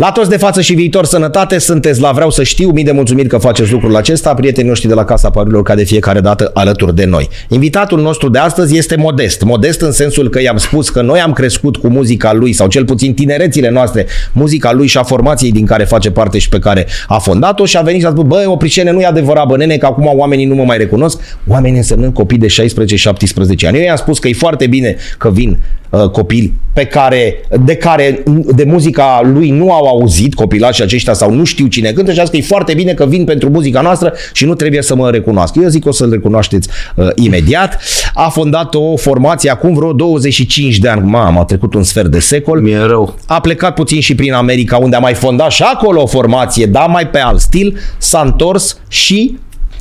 La toți de față și viitor sănătate, sunteți la Vreau să știu, mii de mulțumiri că faceți lucrul acesta, prietenii noștri de la Casa Parurilor ca de fiecare dată alături de noi. Invitatul nostru de astăzi este modest. Modest în sensul că i-am spus că noi am crescut cu muzica lui, sau cel puțin tinerețile noastre, muzica lui și a formației din care face parte și pe care a fondat-o și a venit și a spus, băi, Opricene, nu e adevărat, bă, nene, că acum oamenii nu mă mai recunosc, oamenii însemnând copii de 16-17 ani. Eu i-am spus că e foarte bine că vin uh, copii pe care, de care de muzica lui nu au auzit copilașii aceștia sau nu știu cine cântă și a zis că e foarte bine că vin pentru muzica noastră și nu trebuie să mă recunoască. Eu zic că o să-l recunoașteți uh, imediat. A fondat o formație acum vreo 25 de ani. Mamă, a trecut un sfert de secol. Mi-e rău. A plecat puțin și prin America, unde a mai fondat și acolo o formație, dar mai pe alt stil. S-a întors și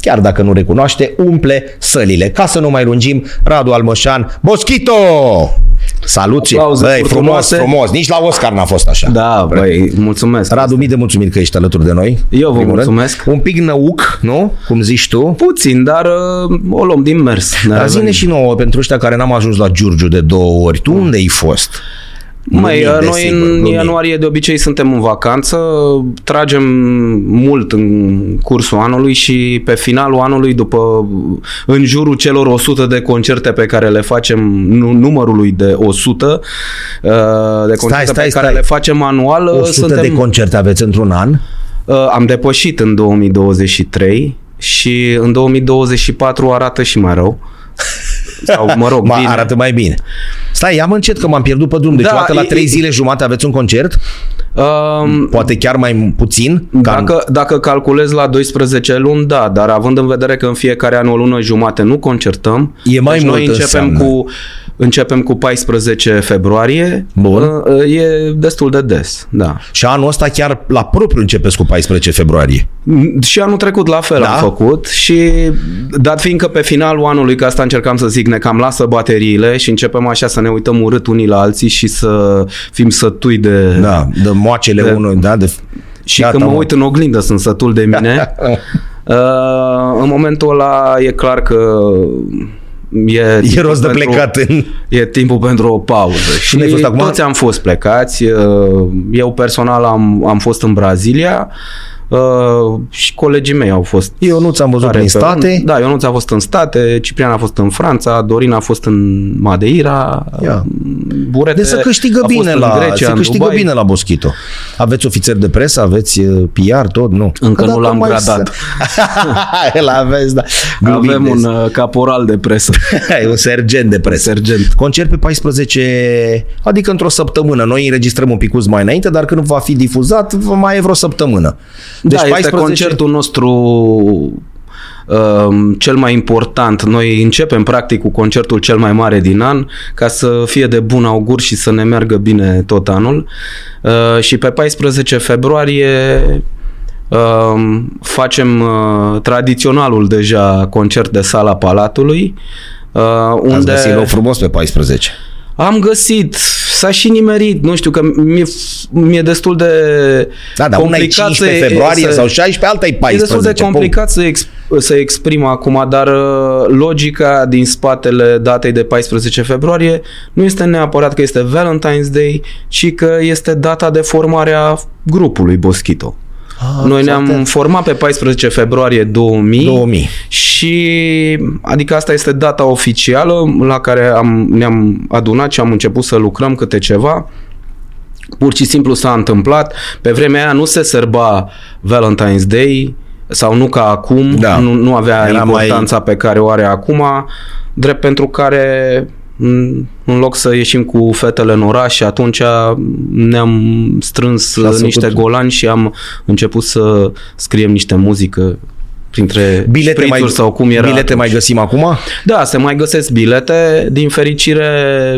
chiar dacă nu recunoaște, umple sălile. Ca să nu mai lungim, Radu Almășan, Boschito! Salut și Aplauze băi, frumos, furtunoase. frumos. Nici la Oscar n-a fost așa. Da, băi, mulțumesc. Radu, mii de mulțumiri că ești alături de noi. Eu vă Primul rând. mulțumesc. Un pic năuc, nu? Cum zici tu. Puțin, dar uh, o luăm din mers. Ne Dar zine revenim. și nouă, pentru ăștia care n-am ajuns la Giurgiu de două ori. Tu unde ai fost? Mai, Glumim, noi desigur, în glumim. ianuarie de obicei suntem în vacanță, tragem mult în cursul anului și pe finalul anului, după în jurul celor 100 de concerte pe care le facem, nu, numărului de 100 uh, de concerte stai, pe care stai. le facem anual, uh, 100 suntem, de concerte aveți într-un an? uh, am depășit în 2023 și în 2024 arată și mai rău. Sau, mă rog, Ma, bine. arată mai bine. Stai, ia încet că m-am pierdut pe drum. Deci Da, da, o dată la e- trei e- zile jumate aveți un concert? Um, Poate chiar mai puțin? Ca în- Dacă, dacă calculez la 12 luni, da, dar având în vedere că în fiecare an o lună jumate nu concertăm, E mai deci noi mult începem înseamnă. cu, începem cu 14 februarie, Bun. uh, e destul de des, da. Și anul ăsta chiar la propriu începeți cu 14 februarie. Și anul trecut la fel Da? am făcut și dat fiindcă pe finalul anului, că asta încercam să zic, ne cam lasă bateriile și începem așa să ne uităm urât unii la alții și să fim sătui de... Da, de moacele De- unul, da, de... Și Gata, când mă mă. uit în oglindă sunt sătul de mine. uh, în momentul ăla e clar că e, E timpul rost de pentru- plecat în... E timpul pentru o pauză. Și Unde ai fost acum? toți am fost plecați. Uh, Eu personal am, am fost în Brazilia uh, și colegii mei au fost. Eu nu ți-am văzut care prin pe- state. Da, eu nu ți-am fost în state, Ciprian a fost în Franța, Dorin a fost în Madeira, Ia. Burete Deci să câștigă a fost bine în la, Grecia, să în câștigă Dubai. bine la Boschito. Aveți ofițeri de presă, aveți uh, PR, tot? Nu. Încă Că nu dacă l-am mai gradat. să- El aveți, da. Glumim Avem des. un uh, caporal de presă. E un sergent de presă. sergent. Concert pe 14, adică într-o săptămână. Noi înregistrăm un picuț mai înainte, dar când va fi difuzat, va mai e vreo săptămână. Deci da, este concertul nostru um, cel mai important. Noi începem practic cu concertul cel mai mare din an ca să fie de bun augur și să ne meargă bine tot anul. Uh, și pe 14 februarie um, facem uh, tradiționalul deja concert de sala Palatului. Uh, Unde... Ați unde găsit loc frumos pe 14. am găsit, s-a și nimerit, nu știu, că mi-e, mi-e destul de Da, dar una e complicat 15 să- februarie să- sau 16, alta e 14. E destul de punct. complicat să, ex, să exprim acum, dar uh, logica din spatele datei de 14 februarie nu este neapărat că este Valentine's Day, ci că este data de formare a grupului Boschito. Ah, Noi ne-am foarte- format pe 14 februarie 2000, 2000. și adică asta este data oficială la care am, ne-am adunat și am început să lucrăm câte ceva. Pur și simplu s-a întâmplat. Pe vremea aia nu se sărba Valentine's Day sau nu ca acum, Da. nu, nu avea Era mai- importanța pe care o are acum, drept pentru care în în loc să ieșim cu fetele în oraș și atunci ne-am strâns Și ați niște făcut- golani și am început să scriem niște muzică printre Bilete mai, șprițuri sau cum era bilete atunci. mai găsim acum? Da, se mai găsesc bilete. Din fericire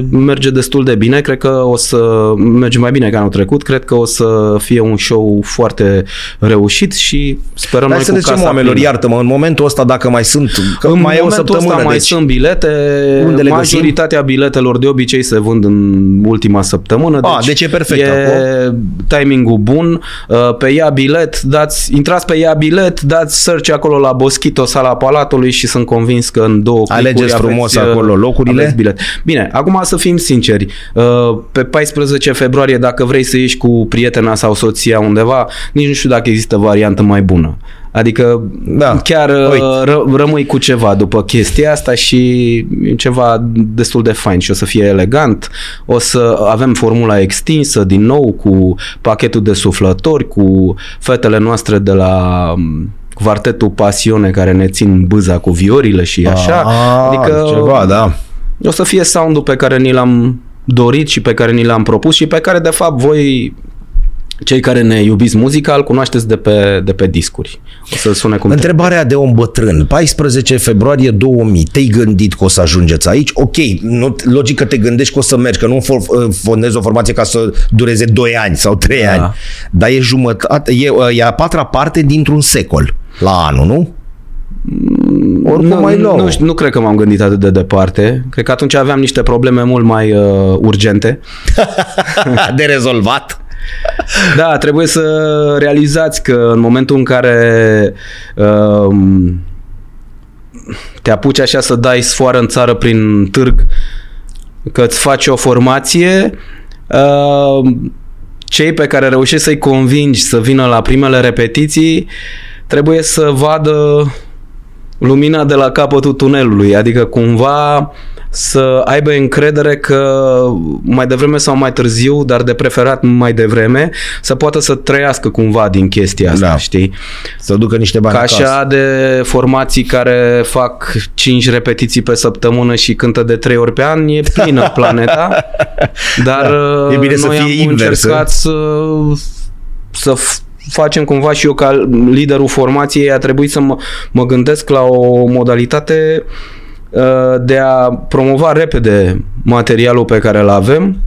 merge destul de bine. Cred că o să merge mai bine ca anul trecut. Cred că o să fie un show foarte reușit și sperăm Hai noi să cu le zicem casa oamenilor, plină. iartă-mă, în momentul ăsta dacă mai sunt, că în mai e o momentul săptămână, ăsta mai deci sunt bilete. Unde le găsim? Majoritatea biletelor de obicei se vând în ultima săptămână. A, deci e perfect E timingul bun. Uh, Pe ea bilet, dați, intrați pe ea bilet, dați search acolo la Boschito, sala Palatului și sunt convins că în două clipuri Alegeți frumos aveți, uh, acolo locurile. aveți bilet. Bine, acum să fim sinceri. Uh, Pe 14 februarie, dacă vrei să ieși cu prietena sau soția undeva, nici nu știu dacă există variantă mai bună. Adică Da. chiar uh, Uite. ră, rămâi cu ceva după chestia asta și e ceva destul de fain și o să fie elegant. O să avem formula extinsă din nou cu pachetul de suflători, cu fetele noastre de la um, Quartetul Pasione care ne țin bâza cu viorile și așa. Ah, adică ceva, da. o să fie soundul pe care ni l-am dorit și pe care ni l-am propus și pe care de fapt voi cei care ne iubiți muzica îl cunoașteți de pe, de pe discuri. O să sune cum trebuie. Întrebarea de om bătrân. 14 februarie 2000. Te-ai gândit că o să ajungeți aici? Ok, nu, logic că te gândești că o să mergi, că nu fo- fondezi o formație ca să dureze 2 ani sau 3 Da. ani. Dar e jumătate, e, e a patra parte dintr-un secol la anul, nu? Oricum nu, mai nou. Nu, știu, nu cred că m-am gândit atât de departe. Cred că atunci aveam niște probleme mult mai uh, urgente. de rezolvat. Da, trebuie să realizați că în momentul în care um, te apuci așa să dai sfoară în țară prin târg, că îți faci o formație, um, cei pe care reușești să-i convingi să vină la primele repetiții trebuie să vadă lumina de la capătul tunelului, adică cumva să aibă încredere că mai devreme sau mai târziu, dar de preferat mai devreme, să poată să trăiască cumva din chestia asta, Da. știi? Să ducă niște bani Ca acasă. așa de formații care fac 5 repetiții pe săptămână și cântă de 3 ori pe an, e plină planeta. Dar Da. E bine să noi fie am invers, încercat să, să f- facem cumva și eu ca liderul formației a trebuit să mă, mă gândesc la o modalitate uh, de a promova repede materialul pe care îl avem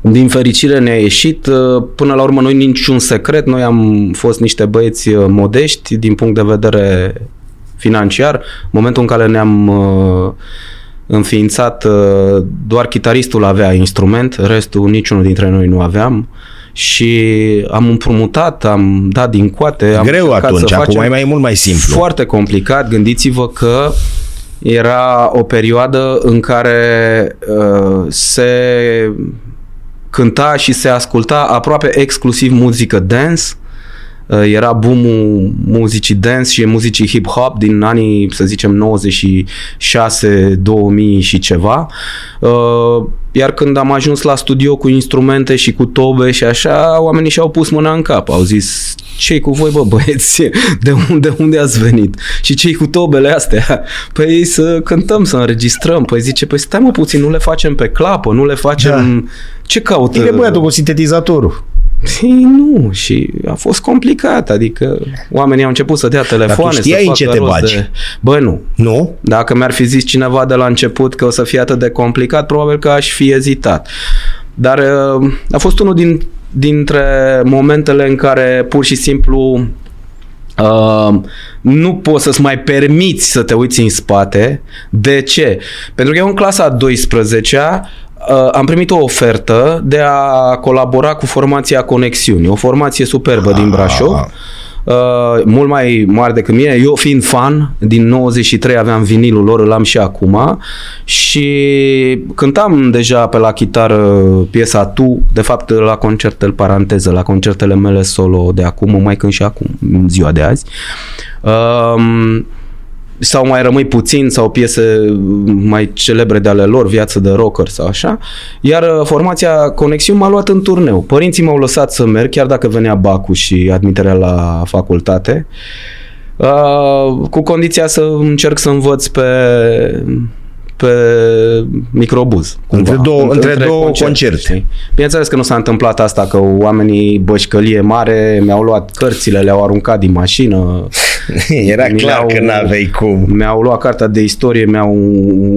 din fericire ne-a ieșit. uh, Până la urmă, noi niciun secret. Noi am fost niște băieți uh, modești din punct de vedere financiar. În momentul în care ne-am uh, înființat, uh, doar chitaristul avea instrument, restul niciunul dintre noi nu aveam și am împrumutat, am dat din coate. Am Greu încercat atunci, să acum facem e mai mult mai simplu. Foarte complicat. Gândiți-vă că era o perioadă în care uh, se cânta și se asculta aproape exclusiv muzică dance. Uh, Era boomul muzicii dance și muzicii hip-hop din anii, să zicem, 96, 2000 și ceva. Uh, Iar când am ajuns la studio cu instrumente și cu tobe și așa, oamenii și-au pus mâna în cap. Au zis, ce cu voi, bă, băieți? De unde, unde ați venit? Și ce cu tobele astea? Păi să cântăm, să înregistrăm. Păi zice, păi stai mă puțin, nu le facem pe clapă, nu le facem... Ce caută? Bine, băiatul, cu sintetizatorul. Păi nu, și a fost complicat, adică oamenii au început să dea telefoane, știai să în ce facă te rost bagi. De... Bă, nu. Nu? Dacă mi-ar fi zis cineva de la început că o să fie atât de complicat, probabil că aș fi ezitat. Dar uh, a fost unul din, dintre momentele în care pur și simplu Uh, nu poți să-ți mai permiți să te uiți în spate. De ce? Pentru că eu în clasa a 12-a uh, am primit o ofertă de a colabora cu formația Conexiuni, o formație superbă din Brașov. Uh, mult mai mare decât mine. Eu fiind fan, din 93 aveam vinilul lor, îl am și acum și cântam deja pe la chitară piesa Tu, de fapt la concertele, paranteză, la concertele mele solo de acum, mai cânt și acum, în ziua de azi. Um, sau mai rămâi puțin sau piese mai celebre de ale lor, viață de rocker sau așa. Iar uh, formația Conexiuni m-a luat în turneu. Părinții m-au lăsat să merg, chiar dacă venea bacul și admiterea la facultate, uh, cu condiția să încerc să învăț pe pe microbuz. Între două- între două concerte. știi? Bineînțeles că nu s-a întâmplat asta, că oamenii bășcălie mare mi-au luat cărțile, le-au aruncat din mașină, Era Mi clar le-au- că n-aveai cum. mi-au luat cartea de istorie, mi-au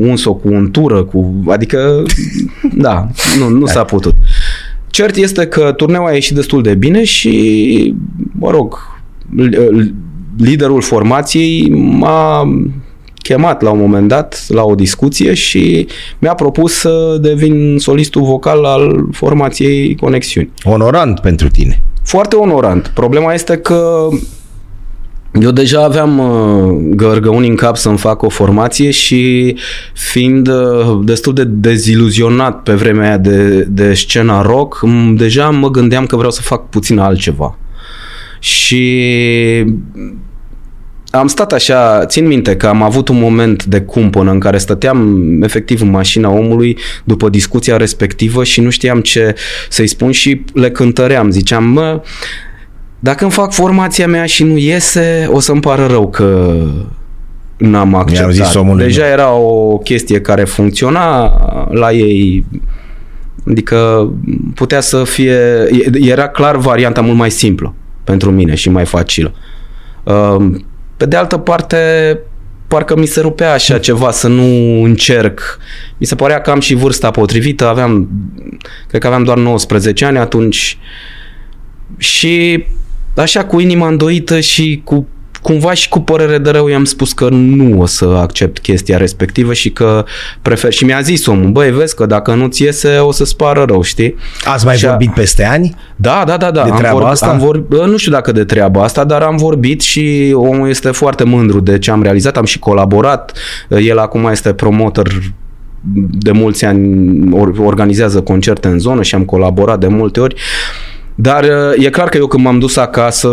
uns-o cu untură, cu... adică, da, nu, nu s-a putut. Cert este că turneul a ieșit destul de bine și, mă rog, l- liderul formației m-a chemat la un moment dat la o discuție și mi-a propus să devin solistul vocal al formației Conexiuni. Onorant pentru tine. Foarte onorant. Problema este că Eu deja aveam uh, gărgăuni în cap să-mi fac o formație și fiind uh, destul de deziluzionat pe vremea aia de, de scena rock, m- deja mă gândeam că vreau să fac puțin altceva. Și am stat așa, țin minte că am avut un moment de cumpănă în care stăteam efectiv în mașina omului după discuția respectivă și nu știam ce să-i spun și le cântăream. Ziceam, mă, dacă îmi fac formația mea și nu iese, o să-mi pară rău că n-am acceptat. zis omul Deja meu. era o chestie care funcționa la ei, adică putea să fie, era clar varianta mult mai simplă pentru mine și mai facilă. Um, Pe de altă parte, parcă mi se rupea așa ceva să nu încerc. Mi se părea că am și vârsta potrivită, aveam, cred că aveam doar 19 ani atunci și așa cu inima îndoită și cu cumva și cu părere de rău i-am spus că nu o să accept chestia respectivă și că prefer. Și mi-a zis omul, băi, vezi că dacă nu-ți iese o să-ți pară rău, știi? Ați mai Și a- vorbit peste ani? Da, da, da, da. De am treaba vorb- asta? Am vorb- bă, nu știu dacă de treaba asta, dar am vorbit și omul este foarte mândru de ce am realizat. Am și colaborat. El acum este promotor de mulți ani, or- organizează concerte în zonă și am colaborat de multe ori. Dar e clar că eu când m-am dus acasă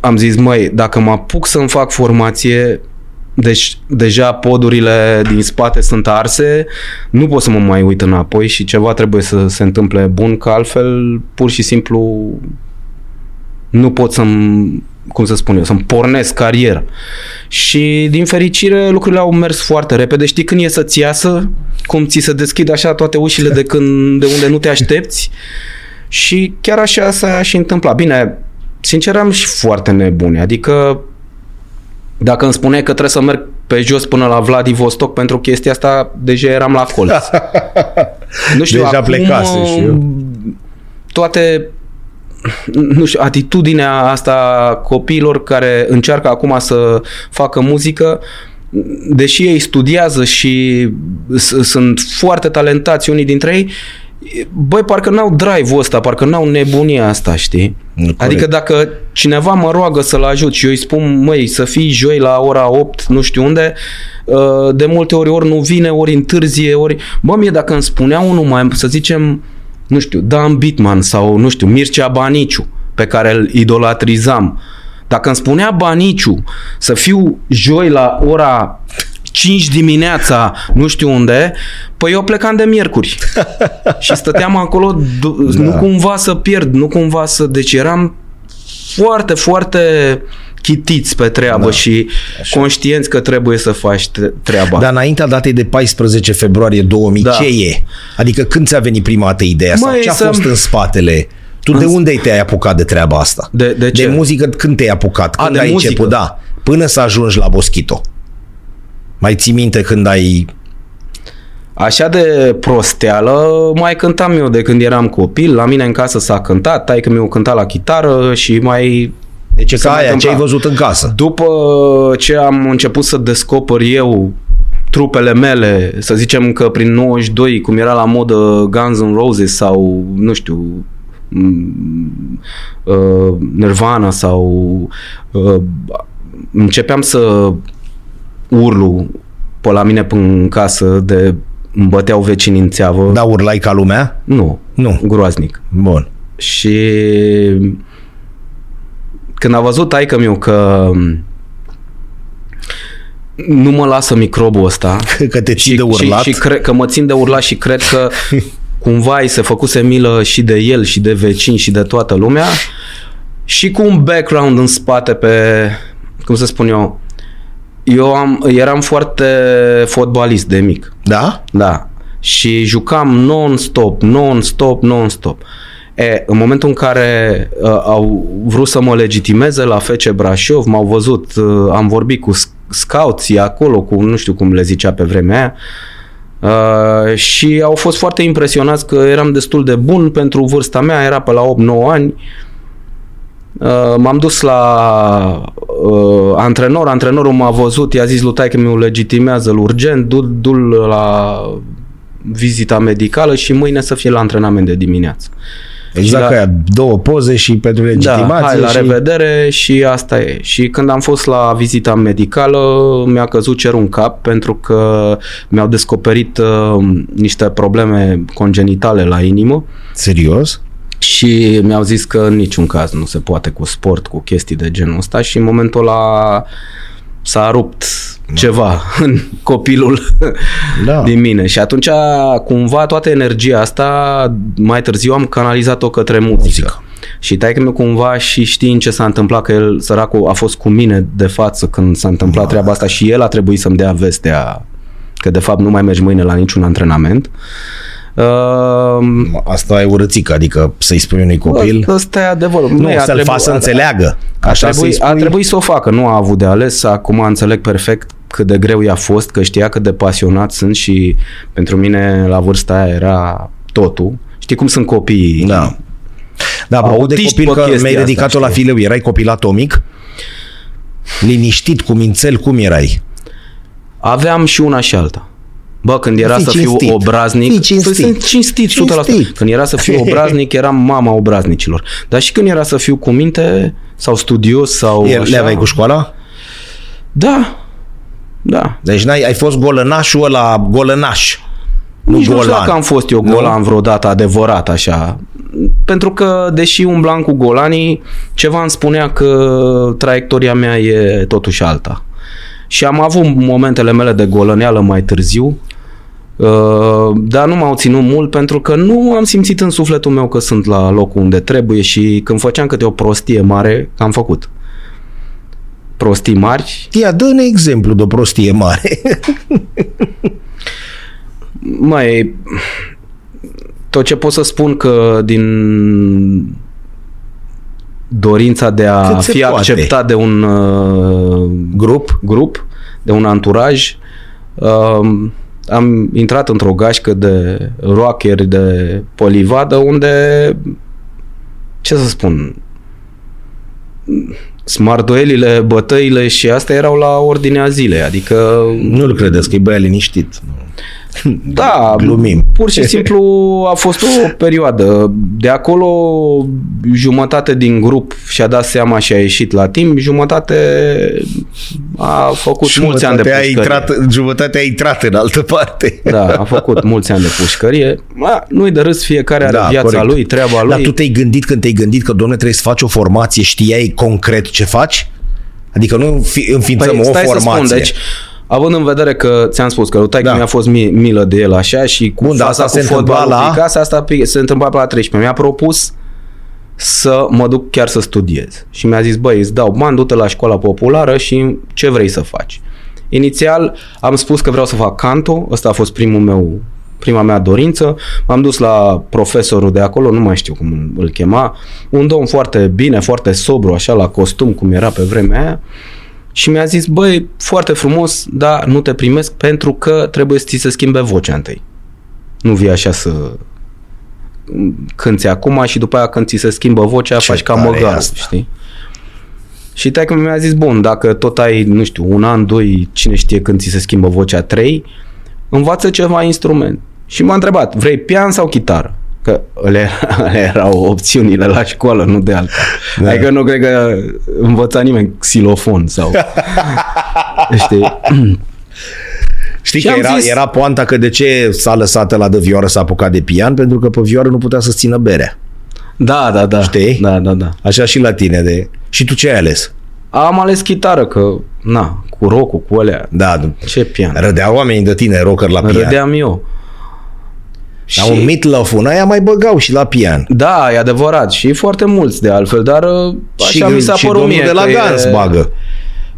am zis, măi, dacă mă apuc să-mi fac formație, deci deja podurile din spate sunt arse, nu pot să mă mai uit înapoi și ceva trebuie să se întâmple bun, că altfel pur și simplu nu pot să-mi, cum să spun eu, să-mi pornesc cariera. Și din fericire lucrurile au mers foarte repede. Știi când e să-ți iasă, cum ți se deschid așa toate ușile de, când, de unde nu te aștepți? Și chiar așa s-a și întâmplat. Bine, sincer am și foarte nebune. Adică dacă îmi spune că trebuie să merg pe jos până la Vladivostok pentru chestia asta, deja eram la colț. nu știu, Deja acum, plecase și eu. Toate nu știu, atitudinea asta a copiilor care încearcă acum să facă muzică, deși ei studiază și s- sunt foarte talentați unii dintre ei, băi, parcă n-au drive-ul ăsta, parcă n-au nebunia asta, știi? Nu, corect. adică dacă cineva mă roagă să-l ajut și eu îi spun, măi, să fii joi la ora 8, nu știu unde, uh, de multe ori ori nu vine, ori întârzie, ori... Bă, mie dacă îmi spunea unul mai, să zicem, nu știu, Dan Bitman sau, nu știu, Mircea Baniciu, pe care îl idolatrizam, dacă îmi spunea Baniciu să fiu joi la ora 5 dimineața, nu știu unde, păi eu plecam de miercuri. și stăteam acolo, d- Da. nu cumva să pierd, nu cumva să... Deci eram foarte, foarte chitiți pe treabă Da, și conștienți că trebuie să faci tre- treaba. Dar înaintea datei de 14 februarie 2000, Da. ce e? Adică când ți-a venit prima dată ideea asta? Măi, Ce a să- fost în spatele? Tu de unde te-ai apucat de treaba asta? De- de ce? De muzică când te-ai apucat? A, Când de ai muzică. început? Da. Până să ajungi la Boschito. Mai ții minte când ai... Așa de prosteală mai cântam eu de când eram copil. La mine în casă s-a cântat, tai că mi-o cânta la chitară și mai... Deci Se ca mai aia, ce ai întâmpla. văzut în casă? După ce am început să descoper eu trupele mele, să zicem că prin 92, cum era la modă Guns N' Roses sau, nu știu, m- uh, Nirvana sau uh, începeam să urlu pe la mine până în casă de îmi băteau vecinii în țeavă. Da, urlai ca lumea? Nu, Nu. groaznic. Bun. Și când a văzut taică meu că nu mă lasă microbul ăsta Că te ții și, de urlat. și, și cre- că mă țin de urlat și cred că cumva îi se făcuse milă și de el și de vecini și de toată lumea și cu un background în spate pe, cum să spun eu, eu am, eram foarte fotbalist de mic. Da? Da. Și jucam non-stop, non-stop, non-stop. E, în momentul în care uh, au vrut să mă legitimeze la FC Brașov, m-au văzut, uh, am vorbit cu sc- scouții acolo, cu nu știu cum le zicea pe vremea aia, uh, și au fost foarte impresionați că eram destul de bun pentru vârsta mea, era pe la 8-9 ani. Uh, m-am dus la uh, antrenor, antrenorul m-a văzut, i-a zis lui taică mi legitimează-l urgent, du- du-l la vizita medicală și mâine să fie la antrenament de dimineață. Exact la- ca aia, două poze și pentru legitimație. da, hai la și... revedere și asta e. Și când am fost la vizita medicală, mi-a căzut cerul în cap pentru că mi-au descoperit uh, niște probleme congenitale la inimă Serios? Și mi-au zis că în niciun caz nu se poate cu sport, cu chestii de genul ăsta și în momentul ăla s-a rupt ceva în copilul Da. din mine și atunci cumva toată energia asta mai târziu am canalizat-o către muzică. Muzică. Și taică meu cumva și știind ce s-a întâmplat, că el, săracul, a fost cu mine de față când s-a întâmplat treaba asta și el a trebuit să-mi dea vestea că de fapt nu mai mergi mâine la niciun antrenament. Uh, Asta e urățică, adică să-i spui unui copil... Ăsta e adevărul. Nu, Ei, a să-l trebu- faci să a- înțeleagă. A Așa trebuit, să-i a spui... trebuit să o facă, nu a avut de ales. Acum înțeleg perfect cât de greu i-a fost, că știa cât de pasionat sunt și pentru mine la vârsta aia era totul. Știi cum sunt copiii? Da. Da, apropo de Autiști copil, pe că chestia mi-ai asta, dedicat-o la știi? fileu, erai copil atomic? Liniștit, cu mințel, cum erai? Aveam și una și alta. Bă, când era Fii să fiu cinstit. obraznic, Fii cinstit. Păi sunt cinstit, 100%. Cinstit. Când era să fiu obraznic, eram mama obraznicilor. Dar și când era să fiu cu minte sau studios sau Le așa, aveai cu școala? Da, da. Deci n-ai, ai fost golănașul ăla, golănaș. Nu Nici nu știu golan. dacă am fost eu Nu? golan vreodată adevărat așa. Pentru că, deși umblam cu golanii, ceva îmi spunea că traiectoria mea e totuși alta. Și am avut momentele mele de golăneală mai târziu, uh, dar nu m-au ținut mult pentru că nu am simțit în sufletul meu că sunt la locul unde trebuie și când făceam câte o prostie mare, am făcut. Prostii mari, Ia, dă-ne exemplu de o prostie mare. Mai tot ce pot să spun că din dorința de a Cât se fi poate. acceptat de un uh, Grup? grup, de un anturaj, uh, am intrat într-o gașcă de rockeri de polivadă unde ce să spun smardoelile, bătăile și astea erau la ordinea zilei, adică Nu-l credeți că e băiat liniștit. Da, Glumim. pur și simplu a fost o perioadă. De acolo jumătate din grup și-a dat seama și a ieșit la timp, jumătate a făcut mulți ani de Jumătatea a pușcărie. intrat, jumătatea a intrat în altă parte. Da, a făcut mulți ani de pușcărie. Ma, nu-i de râs, fiecare are viața Da, corect. lui, treaba lui. Dar tu te-ai gândit când te-ai gândit că, domnule, trebuie să faci o formație, știai concret ce faci? Adică nu fi, înființăm o Păi, stai formație. să spun, deci, având în vedere că ți-am spus că lui taică Da. mi-a fost mi- milă de el așa și cu Bun, dar faza asta cu se întâmpla fotbalul la- picat, asta pe- se întâmpla pe la 13. Mi-a propus să mă duc chiar să studiez. Și mi-a zis, băi, îți dau bani, du-te la școala populară și ce vrei să faci. Inițial am spus că vreau să fac canto, ăsta a fost primul meu prima mea dorință. M-am dus la profesorul de acolo, nu mai știu cum îl chema, un domn foarte bine, foarte sobru, așa, la costum, cum era pe vremea aia. Și mi-a zis, băi, foarte frumos, dar nu te primesc pentru că trebuie să ți se schimbe vocea întâi. Nu vii așa să cânti acum și după aia când ți se schimbă vocea Ce faci ca tare e măgarul, asta. știi? Și taică mi-a zis, bun, dacă tot ai, nu știu, un an, doi, cine știe când ți se schimbă vocea, trei, învață ceva instrument. Și m-a întrebat, vrei pian sau chitară? Că ele, ele erau opțiunile la școală, nu de alta. Da. Da. Adică nu cred că învăța nimeni xilofon sau... știi? Știi Și că am era, zis- era poanta că de ce s-a lăsat la de vioară să a apucat de pian? Pentru că pe vioară nu putea să țină berea. Da, da, da. Știi? Da, da, da. Așa și la tine. De... Și tu ce ai ales? Am ales chitară, că, na, cu rock cu alea. Da, Ce pian. râdeau oamenii de tine rocker la pian. Râdeam eu. Dar un Meatloaf, un aia mai băgau și la pian. Da, e adevărat. Și foarte mulți de altfel, dar uh, așa și, mi s-a și părut domnul mie. de la că Guns e... bagă.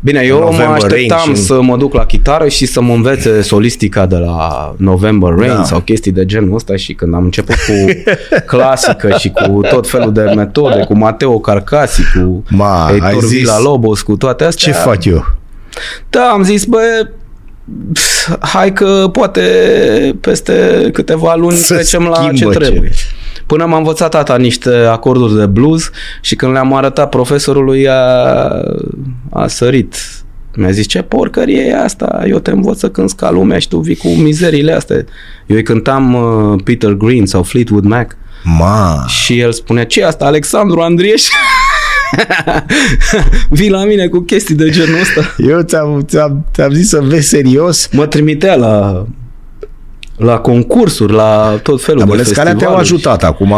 Bine, eu November mă Rain așteptam și- să mă duc la chitară și să mă învețe solistica de la November Rain Da. sau chestii de genul ăsta și când am început cu clasică și cu tot felul de metode, cu Mateo Carcasi, cu Ma, ai Heitor zis- Villa-Lobos, cu toate astea. Ce fac eu? Da, am zis, bă, pf, hai că poate peste câteva luni Se trecem la ce schimbă ce. trebuie. Până m-a învățat tata niște acorduri de blues și când le-am arătat profesorului a, a sărit. Mi-a zis, ce porcărie e asta? Eu te învăț să cânti ca lumea și tu vii cu mizerile astea. Eu îi cântam uh, Peter Green sau Fleetwood Mac Ma. Și el spunea, ce e asta, Alexandru Andrieș? Vii la mine cu chestii de genul ăsta. Eu ți-am, ți-am, ți-am zis să vezi serios. Mă trimitea la la concursuri, la tot felul Dar de bănesc că alea te-au festivaluri. ajutat. Acum,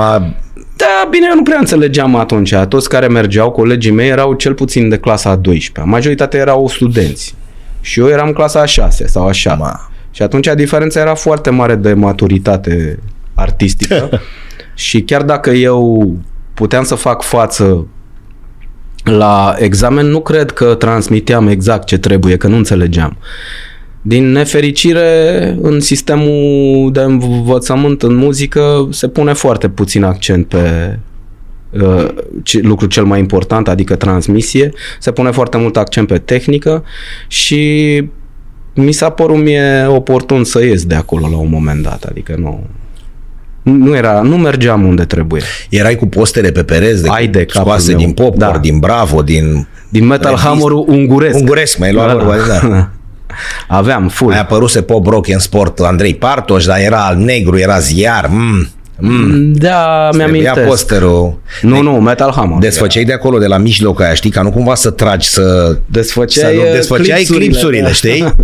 Da, bine, eu nu prea înțelegeam atunci. Toți care mergeau, colegii mei, erau cel puțin de clasa a 12 Majoritatea erau studenți. Și eu eram clasa a 6 sau a 7 Ma. Și atunci diferența era foarte mare de maturitate artistică. și chiar dacă eu puteam să fac față la examen, nu cred că transmiteam exact ce trebuie, că nu înțelegeam. Din nefericire, în sistemul de învățământ în muzică se pune foarte puțin accent pe uh, ce- lucru cel mai important, adică transmisie. Se pune foarte mult accent pe tehnică și mi s-a părut mie oportun să ies de acolo la un moment dat, adică nu nu era, nu mergeam unde trebuie. erai cu postere pe pereți de, Ai de capul scoase meu. din Popcorn, Da. din Bravo, din... Din Metal Revist. Hammer-ul unguresc. Unguresc, mai luat vorba, da. Aveam full. Ai apăruse Pop Rock în sport Andrei Partoș, dar era al negru, era ziar. Mm, mm. Da, Trebuia mi-amintesc. posterul. Nu, nu, Metal Hammer. Desfăceai de acolo, de la mijloc aia, știi, ca nu cumva să tragi, să... Desfăceai, să nu, uh, desfăceai clipsurile, clipsurile, da. știi?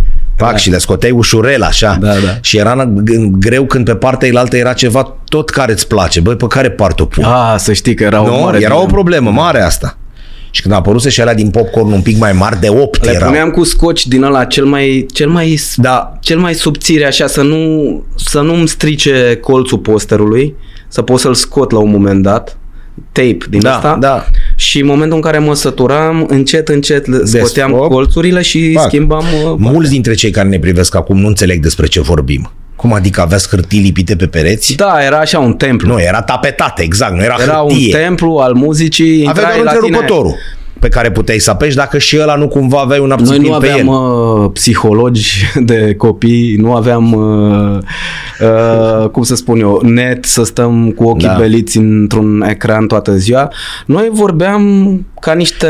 Pac, și le scoteai ușurel, așa. Da, da. Și era n- greu când pe partea elaltă era ceva tot care îți place. Băi, pe care parte o pun? Ah, să știi că era o nu? mare Era o dilemă. problemă mare asta. Și când a apărut și alea din popcorn un pic mai mari, de 8 Le erau. puneam cu scoci din ăla cel mai, cel mai, Da. cel mai subțire așa să nu, să nu-mi strice colțul posterului, să pot să-l scot la un moment dat, tape din Da, asta. da. Și în momentul în care mă săturam, încet, încet le scoteam Desfop. colțurile și Pac. schimbam... uh, Mulți dintre cei care ne privesc acum nu înțeleg despre ce vorbim. Cum adică aveați hârtii lipite pe pereți? Da, era așa un templu. Nu, era tapetate, exact, nu era, era un hârtie. templu al muzicii. Avea intrai doar la tine- întrerupătorul pe care puteai să apeși dacă și ăla nu cumva aveai un Noi abțipin nu pe aveam el. uh, psihologi de copii, nu aveam, uh, uh, cum să spun eu, net să stăm cu ochii Da. da. beliți într-un ecran toată ziua. Noi vorbeam ca niște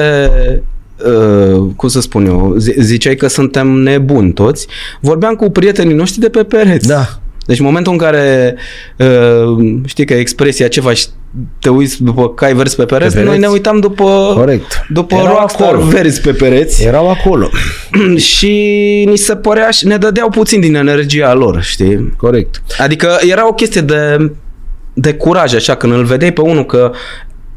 Uh, cum să spun eu, zi- ziceai că suntem nebuni toți, vorbeam cu prietenii noștri de pe pereți. Da. Deci în momentul în care uh, știi că expresia ceva și te uiți după cai verzi pe pereți, Pe pereți. noi ne uitam după, Corect. după Erau rockstar acolo. verzi pe pereți Erau acolo. și ni se părea și ne dădeau puțin din energia lor, știi? Corect. Adică era o chestie de, de curaj, așa, când îl vedeai pe unul că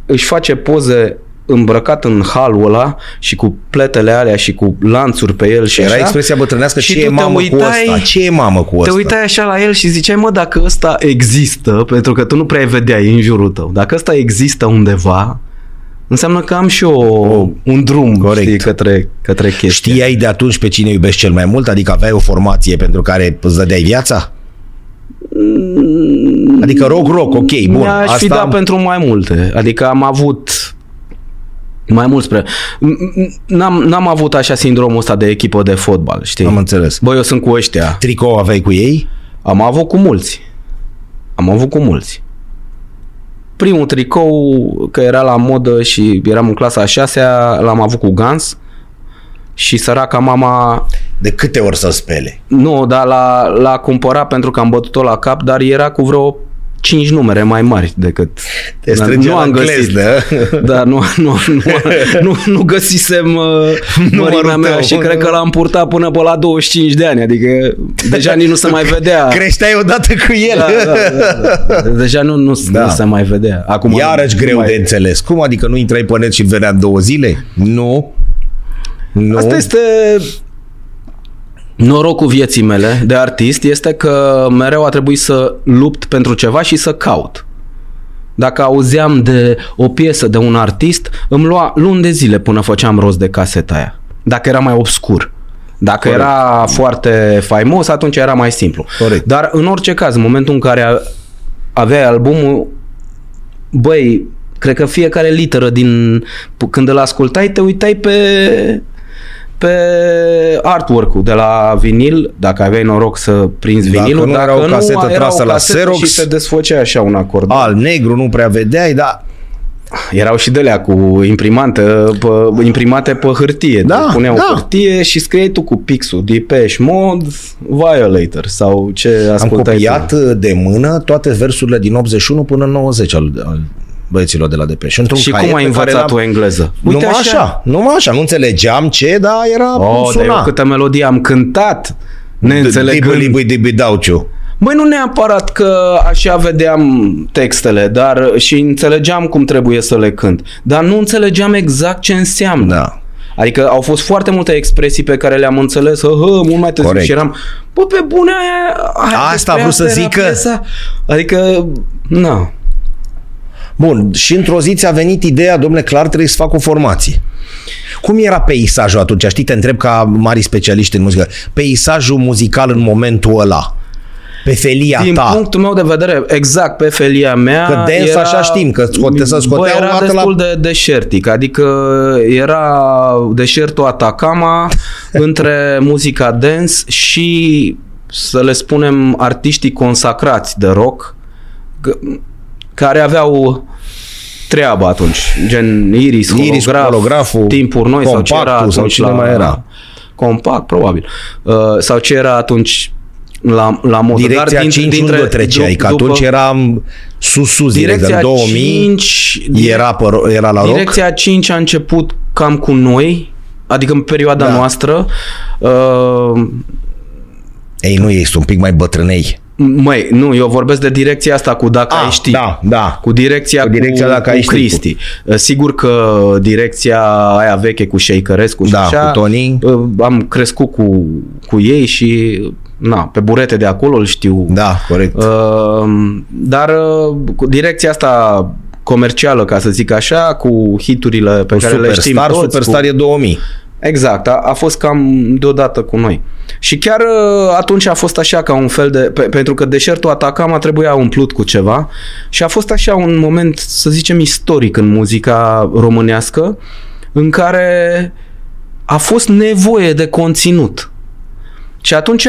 își face poze îmbrăcat în halul ăla și cu pletele alea și cu lanțuri pe el și Era așa. expresia bătrânească, Și ce tu e te mamă cu uitai- ăsta? Ce e mamă cu Te ăsta? uitai așa la el și ziceai, mă, dacă ăsta există, pentru că tu nu prea vedeai în jurul tău, dacă ăsta există undeva, înseamnă că am și eu un drum, Corect. știi, către, către chestia. Știai de atunci pe cine iubești cel mai mult? Adică aveai o formație pentru care îți dădeai viața? Adică rock, rock, ok, bun. Mi-aș fi Asta dat pentru mai multe. Adică am avut mai mult spre... N-am, n-am avut așa sindromul ăsta de echipă de fotbal, știi? Am înțeles. Bă, eu sunt cu ăștia. Tricou aveai cu ei? Am avut cu mulți. Am avut cu mulți. Primul tricou, că era la modă și eram în clasa a șasea, l-am avut cu Gans și săraca mama De câte ori să spele? nu, dar l-a, l-a cumpărat pentru că am bătut-o la cap, dar era cu vreo 5 numere mai mari decât... Te Dar strângea nu la am găsit. gleznă. Da, nu, nu, nu, nu, nu găsisem uh, Numărul mărimea mea tău. și cred că l-am purtat până pe la 25 de ani, adică deja nici nu se mai vedea. Creșteai odată cu el. Da, da, da, da. Deja nu, nu, Da. nu se mai vedea. Acum Iarăși nu greu mai... de înțeles. Cum adică nu intrai pe net și venea în două zile? Nu. Nu. Asta este norocul vieții mele de artist este că mereu a trebuit să lupt pentru ceva și să caut. Dacă auzeam de o piesă de un artist, îmi lua luni de zile până făceam rost de caseta aia. Dacă era mai obscur. Dacă Corect. era foarte faimos, atunci era mai simplu. Corect. Dar în orice caz, în momentul în care a- aveai albumul, băi, cred că fiecare literă din... Când îl ascultai, te uitai pe pe artwork-ul de la vinil, dacă aveai noroc să prinzi Dacă vinilul, nu dacă era o nu, casetă era trasă o la casetă Xerox, și se desfăcea așa un acord. Al negru nu prea vedeai, dar erau și de cu imprimante, pe, imprimate pe hârtie. Da, puneau da. hârtie și scriei tu cu pixul Depeche Mode, Violator sau ce Am ascultai copiat tu. de mână toate versurile din 81 până în 90 al, al băieților de la Depeș. Într-un Și caiet cum ai pe care învățat l-am- tu engleză? numai așa. numai așa. Nu înțelegeam ce, dar era Oh, dar suna. eu câte melodii am cântat, neînțelegând. Dibi, dibi, dauciu. Băi, nu neapărat că așa vedeam textele, dar și înțelegeam cum trebuie să le cânt. Dar nu înțelegeam exact ce înseamnă. Da. Adică au fost foarte multe expresii pe care le-am înțeles hă, hă, mult mai târziu Corect. și eram, bă, pe bune aia, aia Asta despre a vrut să era zică. piesa. Adică, na, Bun, și într-o zi ți-a venit ideea, domnule, clar trebuie să fac o formație. Cum era peisajul atunci? Știi, te întreb ca mari specialiști în muzică. Peisajul muzical în momentul ăla. Pe felia din ta. punctul meu de vedere, exact pe felia mea Că dance era, așa știm, că scote- să scoteau bă, era o dată destul la- de deșertic, adică era deșertul Atacama între muzica dance și să le spunem artiștii consacrați de rock că- care aveau treabă atunci, gen Iris, Iris, holograf, holograful, timpuri noi sau ce era compactul sau atunci cine la, mai era. Compact, probabil. Uh, sau ce era atunci la, la modă. Direcția Dar 5 unde o treceai? Că atunci eram sus-sus, direct, Direcția în 2000 5 era, pe, ro- era la rock. Direcția 5 a început cam cu noi, adică în perioada Da. noastră. Uh, Ei, nu, ești un pic mai bătrânei. Măi, nu, eu vorbesc de direcția asta cu dacă ai ști. da, da. Cu direcția, Cu direcția cu, Dacă cu ai ști Cristi. Uh, Sigur că direcția aia veche cu Shakerescu și Da, așa, cu Tony. uh, am crescut cu, cu ei și na, pe burete de acolo îl știu. Da, corect. Uh, dar uh, cu direcția asta comercială, ca să zic așa, cu hiturile pe care le știm Superstar, toți. Superstar cu... e 2000. Exact, a, a fost cam deodată cu noi. Și chiar uh, atunci a fost așa ca un fel de... Pe, pentru că deșertul Atacama trebuia umplut cu ceva și a fost așa un moment, să zicem, istoric în muzica românească în care a fost nevoie de conținut. Și atunci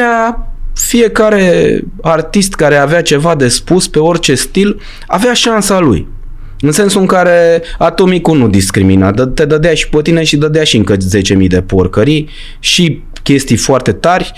fiecare artist care avea ceva de spus pe orice stil avea șansa lui. În sensul în care atomicul nu discrimina, dă- te dădea și pe tine și dădea și încă 10.000 de porcării și chestii foarte tari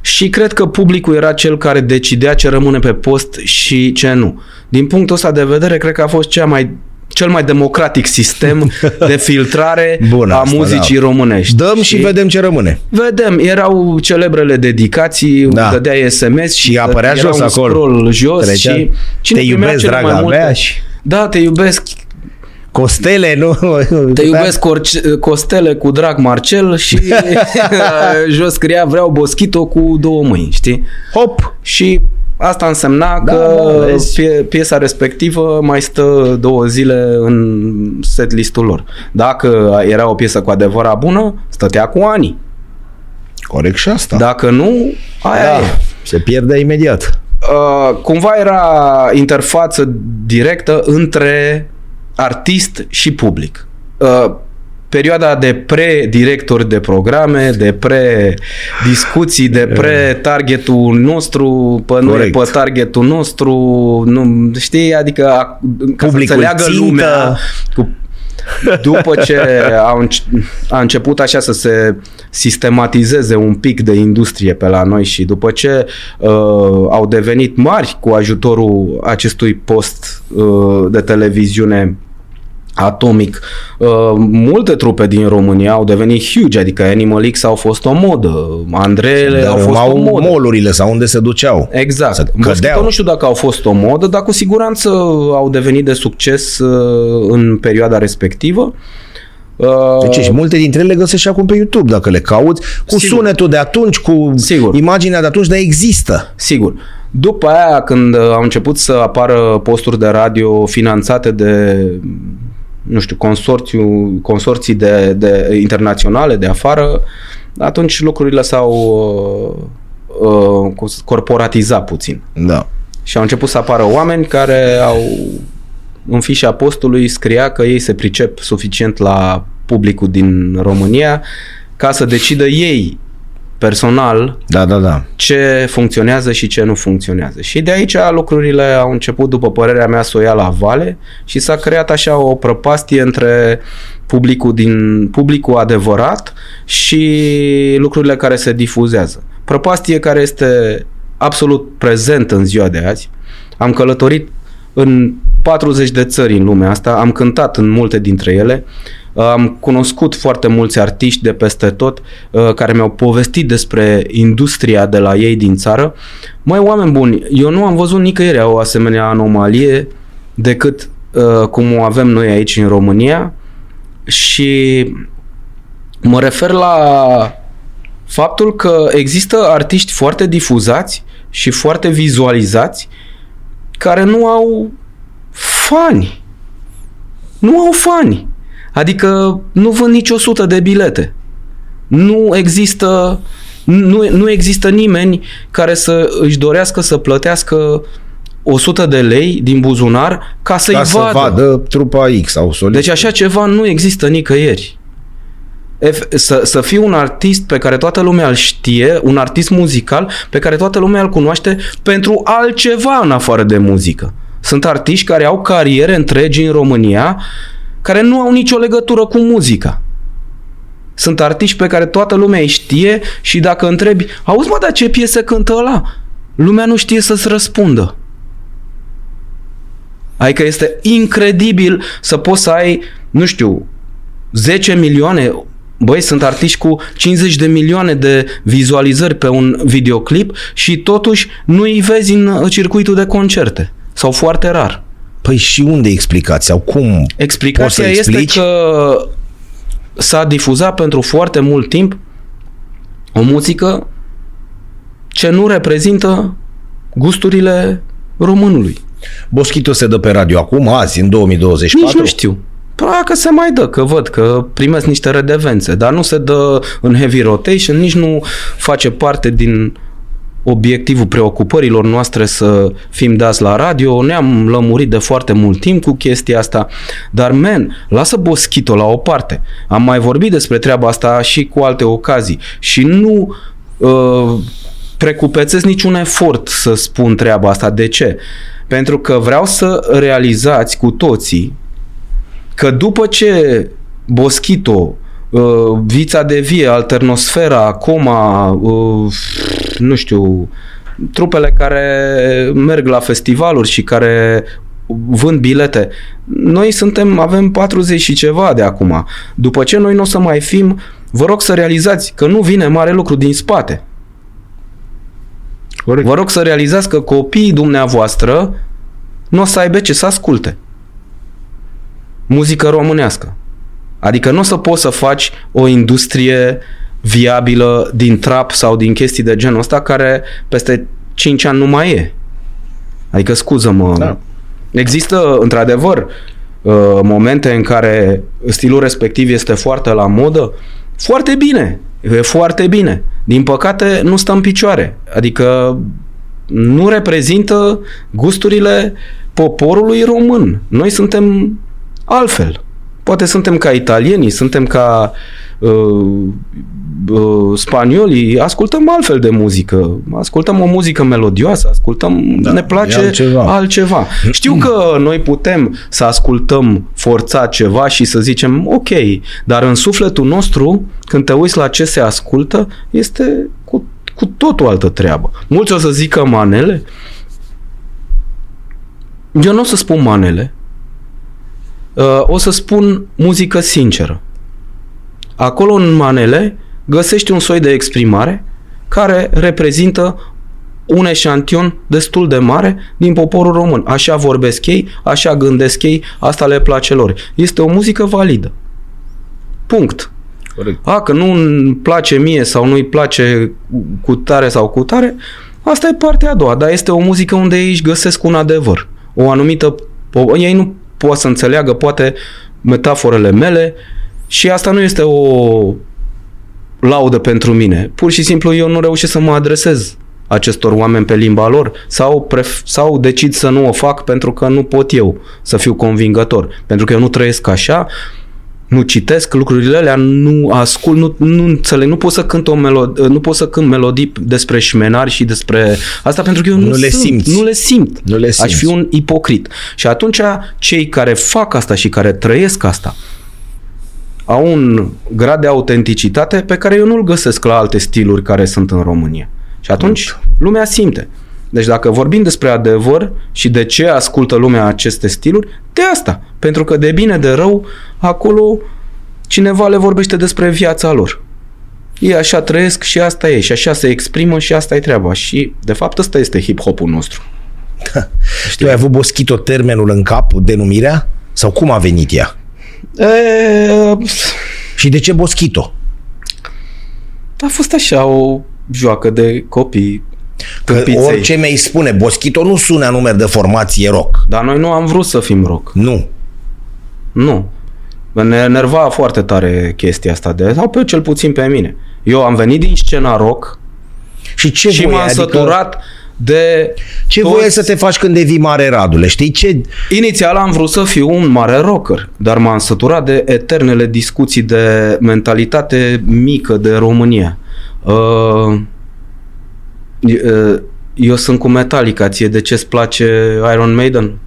și cred că publicul era cel care decidea ce rămâne pe post și ce nu. Din punctul ăsta de vedere, cred că a fost cea mai cel mai democratic sistem de filtrare Bun, a asta, muzicii da. românești. Dăm și vedem ce rămâne. Vedem, erau celebrele dedicații, Da. da. dădeai SMS și, Și apărea era jos un acolo. scroll jos Trecea, și cine te primea iubesc, cele mai draga multe? mea, și- Da, te iubesc. Costele, nu? Te iubesc Corce- Costele cu drag Marcel și jos scria vreau Boschito cu două mâini, știi? Hop! Și asta însemna Da, că da, vezi? pie- piesa respectivă mai stă două zile în setlistul lor. Dacă era o piesă cu adevărat bună, stătea cu ani. Corect și asta. Dacă nu, aia da. e. Se pierde imediat. Uh, cumva era interfață directă între artist și public. Uh, perioada de pre-directori de programe, de pre-discuții, de pre-targetul nostru, pe noi, Corect. pe targetul nostru, nu, știi, adică a, ca Publicul să înțeleagă țintă. lumea cu după ce a, a început așa să se sistematizeze un pic de industrie pe la noi și după ce uh, au devenit mari cu ajutorul acestui post uh, de televiziune atomic. Uh, multe trupe din România au devenit huge, adică Animal X au fost o modă, Andrele au fost o au modă. molurile sau unde se duceau. Exact. Să Mosquito cădeau. nu știu dacă au fost o modă, dar cu siguranță au devenit de succes uh, în perioada respectivă. Uh, Deci și multe dintre ele le găsești și acum pe YouTube, dacă le cauți, cu Sigur. sunetul de atunci, cu Sigur. imaginea de atunci, dar există. Sigur. După aia, când uh, au început să apară posturi de radio finanțate de nu știu, consorțiu, consorții de, de internaționale de afară, atunci lucrurile s-au uh, uh, corporatizat puțin. Da. Și au început să apară oameni care au în fișa postului scria că ei se pricep suficient la publicul din România ca să decidă ei personal Da, da, da. ce funcționează și ce nu funcționează. Și de aici lucrurile au început, după părerea mea, să o ia la vale și s-a creat așa o prăpastie între publicul, din, publicul adevărat și lucrurile care se difuzează. Prăpastie care este absolut prezent în ziua de azi. Am călătorit în 40 de țări în lumea asta, am cântat în multe dintre ele, am cunoscut foarte mulți artiști de peste tot uh, care mi-au povestit despre industria de la ei din țară. Mai oameni buni, eu nu am văzut nicăieri o asemenea anomalie decât uh, cum o avem noi aici în România și mă refer la faptul că există artiști foarte difuzați și foarte vizualizați care nu au fani. Nu au fani. Adică nu vând nici 100 de bilete. Nu există nu, nu există nimeni care să își dorească să plătească 100 de lei din buzunar ca să-i Ca să vadă. vadă trupa X sau solist. Deci așa ceva nu există nicăieri. Ef- Să, să fii un artist pe care toată lumea îl știe, un artist muzical pe care toată lumea îl cunoaște pentru altceva în afară de muzică. Sunt artiști care au cariere întregi în România care nu au nicio legătură cu muzica. Sunt artiști pe care toată lumea îi știe și dacă întrebi, auzi mă, dar ce piesă cântă ăla? Lumea nu știe să-ți răspundă. Adică este incredibil să poți să ai, nu știu, 10 milioane, băi, sunt artiști cu 50 de milioane de vizualizări pe un videoclip și totuși nu îi vezi în uh, circuitul de concerte. Sau foarte rar. Păi și unde explicați? Sau cum? Explicația Poți să este explici? că s-a difuzat pentru foarte mult timp o muzică ce nu reprezintă gusturile românului. Boschito se dă pe radio acum, azi, în 2024? Nici nu știu. Probabil că se mai dă, că văd că primesc niște redevențe, dar nu se dă în heavy rotation, nici nu face parte din obiectivul preocupărilor noastre să fim dați la radio. Ne-am lămurit de foarte mult timp cu chestia asta. Dar, men, lasă Boschito la o parte. Am mai vorbit despre treaba asta și cu alte ocazii. Și nu uh, precupețesc niciun efort să spun treaba asta. De ce? Pentru că vreau să realizați cu toții că după ce Boschito, uh, Vița de Vie, Alternosfera, Coma, uh, nu știu, trupele care merg la festivaluri și care vând bilete. Noi suntem, avem 40 și ceva de acum. După ce noi nu o să mai fim, vă rog să realizați că nu vine mare lucru din spate. Corect. Vă rog să realizați că copiii dumneavoastră nu o să aibă ce să asculte. Muzică românească. Adică nu o să poți să faci o industrie viabilă din trap sau din chestii de genul ăsta care peste 5 ani nu mai e. Adică scuză-mă. Da. Există într-adevăr uh, momente în care stilul respectiv este foarte la modă. Foarte bine. E foarte bine. Din păcate nu stă în picioare. Adică nu reprezintă gusturile poporului român. Noi suntem altfel. Poate suntem ca italienii, suntem ca uh, uh, spaniolii, ascultăm altfel de muzică. Ascultăm o muzică melodioasă, ascultăm, Da, ne e place altceva. altceva. Știu că noi putem să ascultăm forțat ceva și să zicem ok, dar în sufletul nostru, când te uiți la ce se ascultă, este cu, cu totul altă treabă. Mulți o să zică manele. Eu nu o să spun manele. Uh, o să spun muzică sinceră. Acolo în manele găsești un soi de exprimare care reprezintă un eșantion destul de mare din poporul român. Așa vorbesc ei, așa gândesc ei, asta le place lor. Este o muzică validă. Punct. Corect. A, că nu îmi place mie sau nu îi place cu tare sau cu tare, asta e partea a doua, dar este o muzică unde ei își găsesc un adevăr. O anumită... O, ei nu pot să înțeleagă poate metaforele mele și asta nu este o laudă pentru mine. Pur și simplu eu nu reușesc să mă adresez acestor oameni pe limba lor sau, pref- sau decid să nu o fac pentru că nu pot eu să fiu convingător. Pentru că eu nu trăiesc așa, nu citesc lucrurile alea, nu ascult, nu, nu înțeleg, nu pot să cânt o melodie, nu pot să cânt melodii despre șmenari și despre asta pentru că eu nu, Nu le sunt, simți. Nu le simt. Nu le Aș simți. fi un ipocrit. Și atunci cei care fac asta și care trăiesc asta au un grad de autenticitate pe care eu nu-l găsesc la alte stiluri care sunt în România. Și atunci lumea simte. Deci dacă vorbim despre adevăr și de ce ascultă lumea aceste stiluri, de asta. Pentru că de bine, de rău, acolo cineva le vorbește despre viața lor. Ei așa trăiesc și asta e și așa se exprimă și asta e treaba. Și de fapt ăsta este hip-hopul nostru. Tu ai avut Boschito termenul în cap, denumirea? Sau cum a venit ea? E, Și de ce Boschito? a fost așa o joacă de copii Că tâmpiței. orice mi-ai spune, Boschito nu sună a numer de formație rock. Dar noi nu am vrut să fim rock. Nu. Nu. Ne enerva foarte tare chestia asta de, sau pe cel puțin pe mine. Eu am venit din scena rock Și ce și voie? m-am Adică, săturat de ce toți- voie să te faci când devii mare, Radule? Știi ce? Inițial am vrut să fiu un mare rocker, dar m-am săturat de eternele discuții de mentalitate mică de România. Uh, uh, eu sunt cu Metallica, ție de ce îți place Iron Maiden?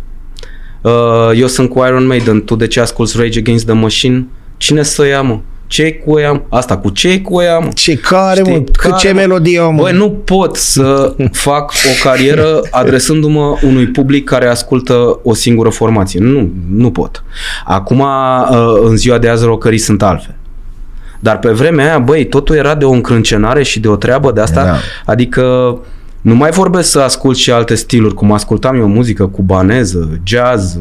Uh, eu sunt cu Iron Maiden, tu de ce asculti Rage Against the Machine? Cine să ia, mă? ce cu ea, mă? Asta cu ce cu ea, mă? Ce care, Știi? mă? Cât Care, ce mă? melodie, mă? Băi, nu pot să fac o carieră adresându-mă unui public care ascultă o singură formație. Nu, nu pot. Acum, uh, în ziua de azi, rockerii sunt altfel. Dar pe vremea aia, băi, totul era de o încrâncenare și de o treabă de asta. Da. Adică nu mai vorbesc să ascult și alte stiluri, cum ascultam eu muzică cubaneză, jazz,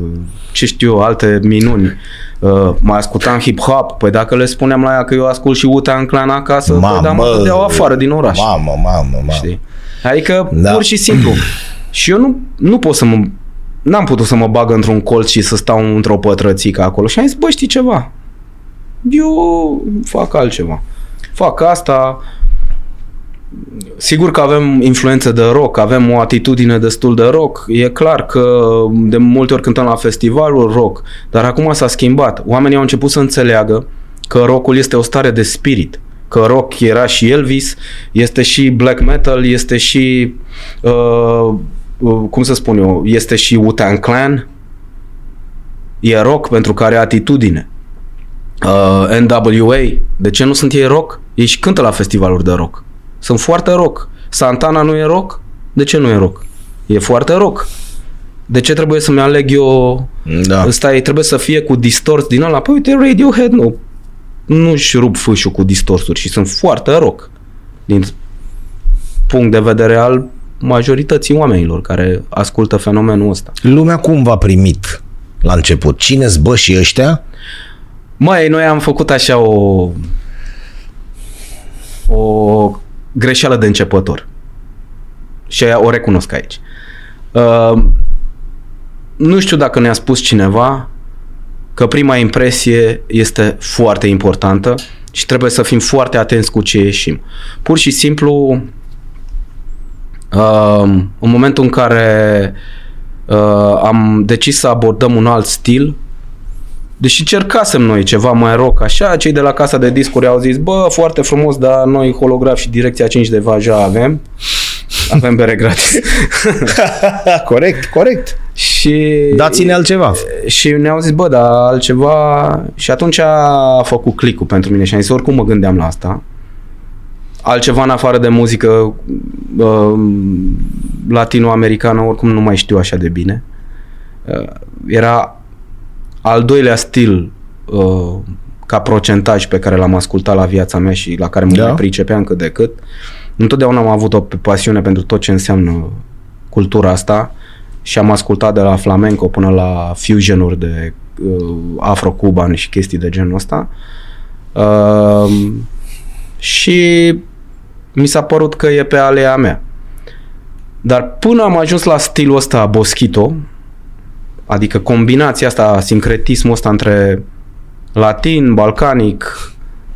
ce știu eu, alte minuni. Uh, mai ascultam hip-hop, păi dacă le spuneam la ea că eu ascult și Wu-Tang Clan acasă, mamă, păi, dar mă dădeau afară din oraș. Mamă, mamă, mamă. Știi? Adică, Da. da. pur și simplu. Și eu nu, nu pot să mă... N-am putut să mă bag într-un colț și să stau într-o pătrățică acolo. Și am zis, bă, știi ceva? Eu fac altceva. Fac asta. Sigur că avem influență de rock, avem o atitudine destul de rock. E clar că de multe ori cântăm la festivalul rock, dar acum s-a schimbat. Oamenii au început să înțeleagă că rockul este o stare de spirit. Că rock era și Elvis, este și black metal, este și uh, uh, cum să spun eu, este și Wu-Tang Clan. E rock pentru că are atitudine. Uh, NWA, de ce nu sunt ei rock? Ei și cântă la festivaluri de rock. Sunt foarte rock. Santana nu e rock? De ce nu e rock? E foarte rock. De ce trebuie să-mi aleg eu Da. Ăsta e, trebuie să fie cu distors din ăla. Păi uite, Radiohead nu. Nu-și rup fâșul cu distorsuri și sunt foarte rock. Din punct de vedere al majorității oamenilor care ascultă fenomenul ăsta. Lumea cum v-a primit la început? Cine-s bă și ăștia? Mai noi am făcut așa o o greșeală de începător. Și o recunosc aici. Uh, nu știu dacă ne-a spus cineva că prima impresie este foarte importantă și trebuie să fim foarte atenți cu ce ieșim. Pur și simplu, uh, în momentul în care uh, am decis să abordăm un alt stil, Deși cercasem noi ceva mai rock, așa, cei de la casa de discuri au zis, bă, foarte frumos, dar noi holograf și direcția 5 de vaja avem. Avem bere gratis. corect, corect. și Dați-ne altceva. și ne-au zis, bă, dar altceva... Și atunci a făcut clicul pentru mine și am zis, oricum mă gândeam la asta. Altceva în afară de muzică uh, latinoamericană, oricum nu mai știu așa de bine. Uh, era al doilea stil uh, ca procentaj pe care l-am ascultat la viața mea și la care mă Da. da. mai pricepeam cât de cât. Întotdeauna am avut o pasiune pentru tot ce înseamnă cultura asta și am ascultat de la flamenco până la fusion-uri de uh, afro-cuban și chestii de genul ăsta. Uh, și mi s-a părut că e pe alea mea. Dar până am ajuns la stilul ăsta Boschito, adică combinația asta, sincretismul ăsta între latin, balcanic,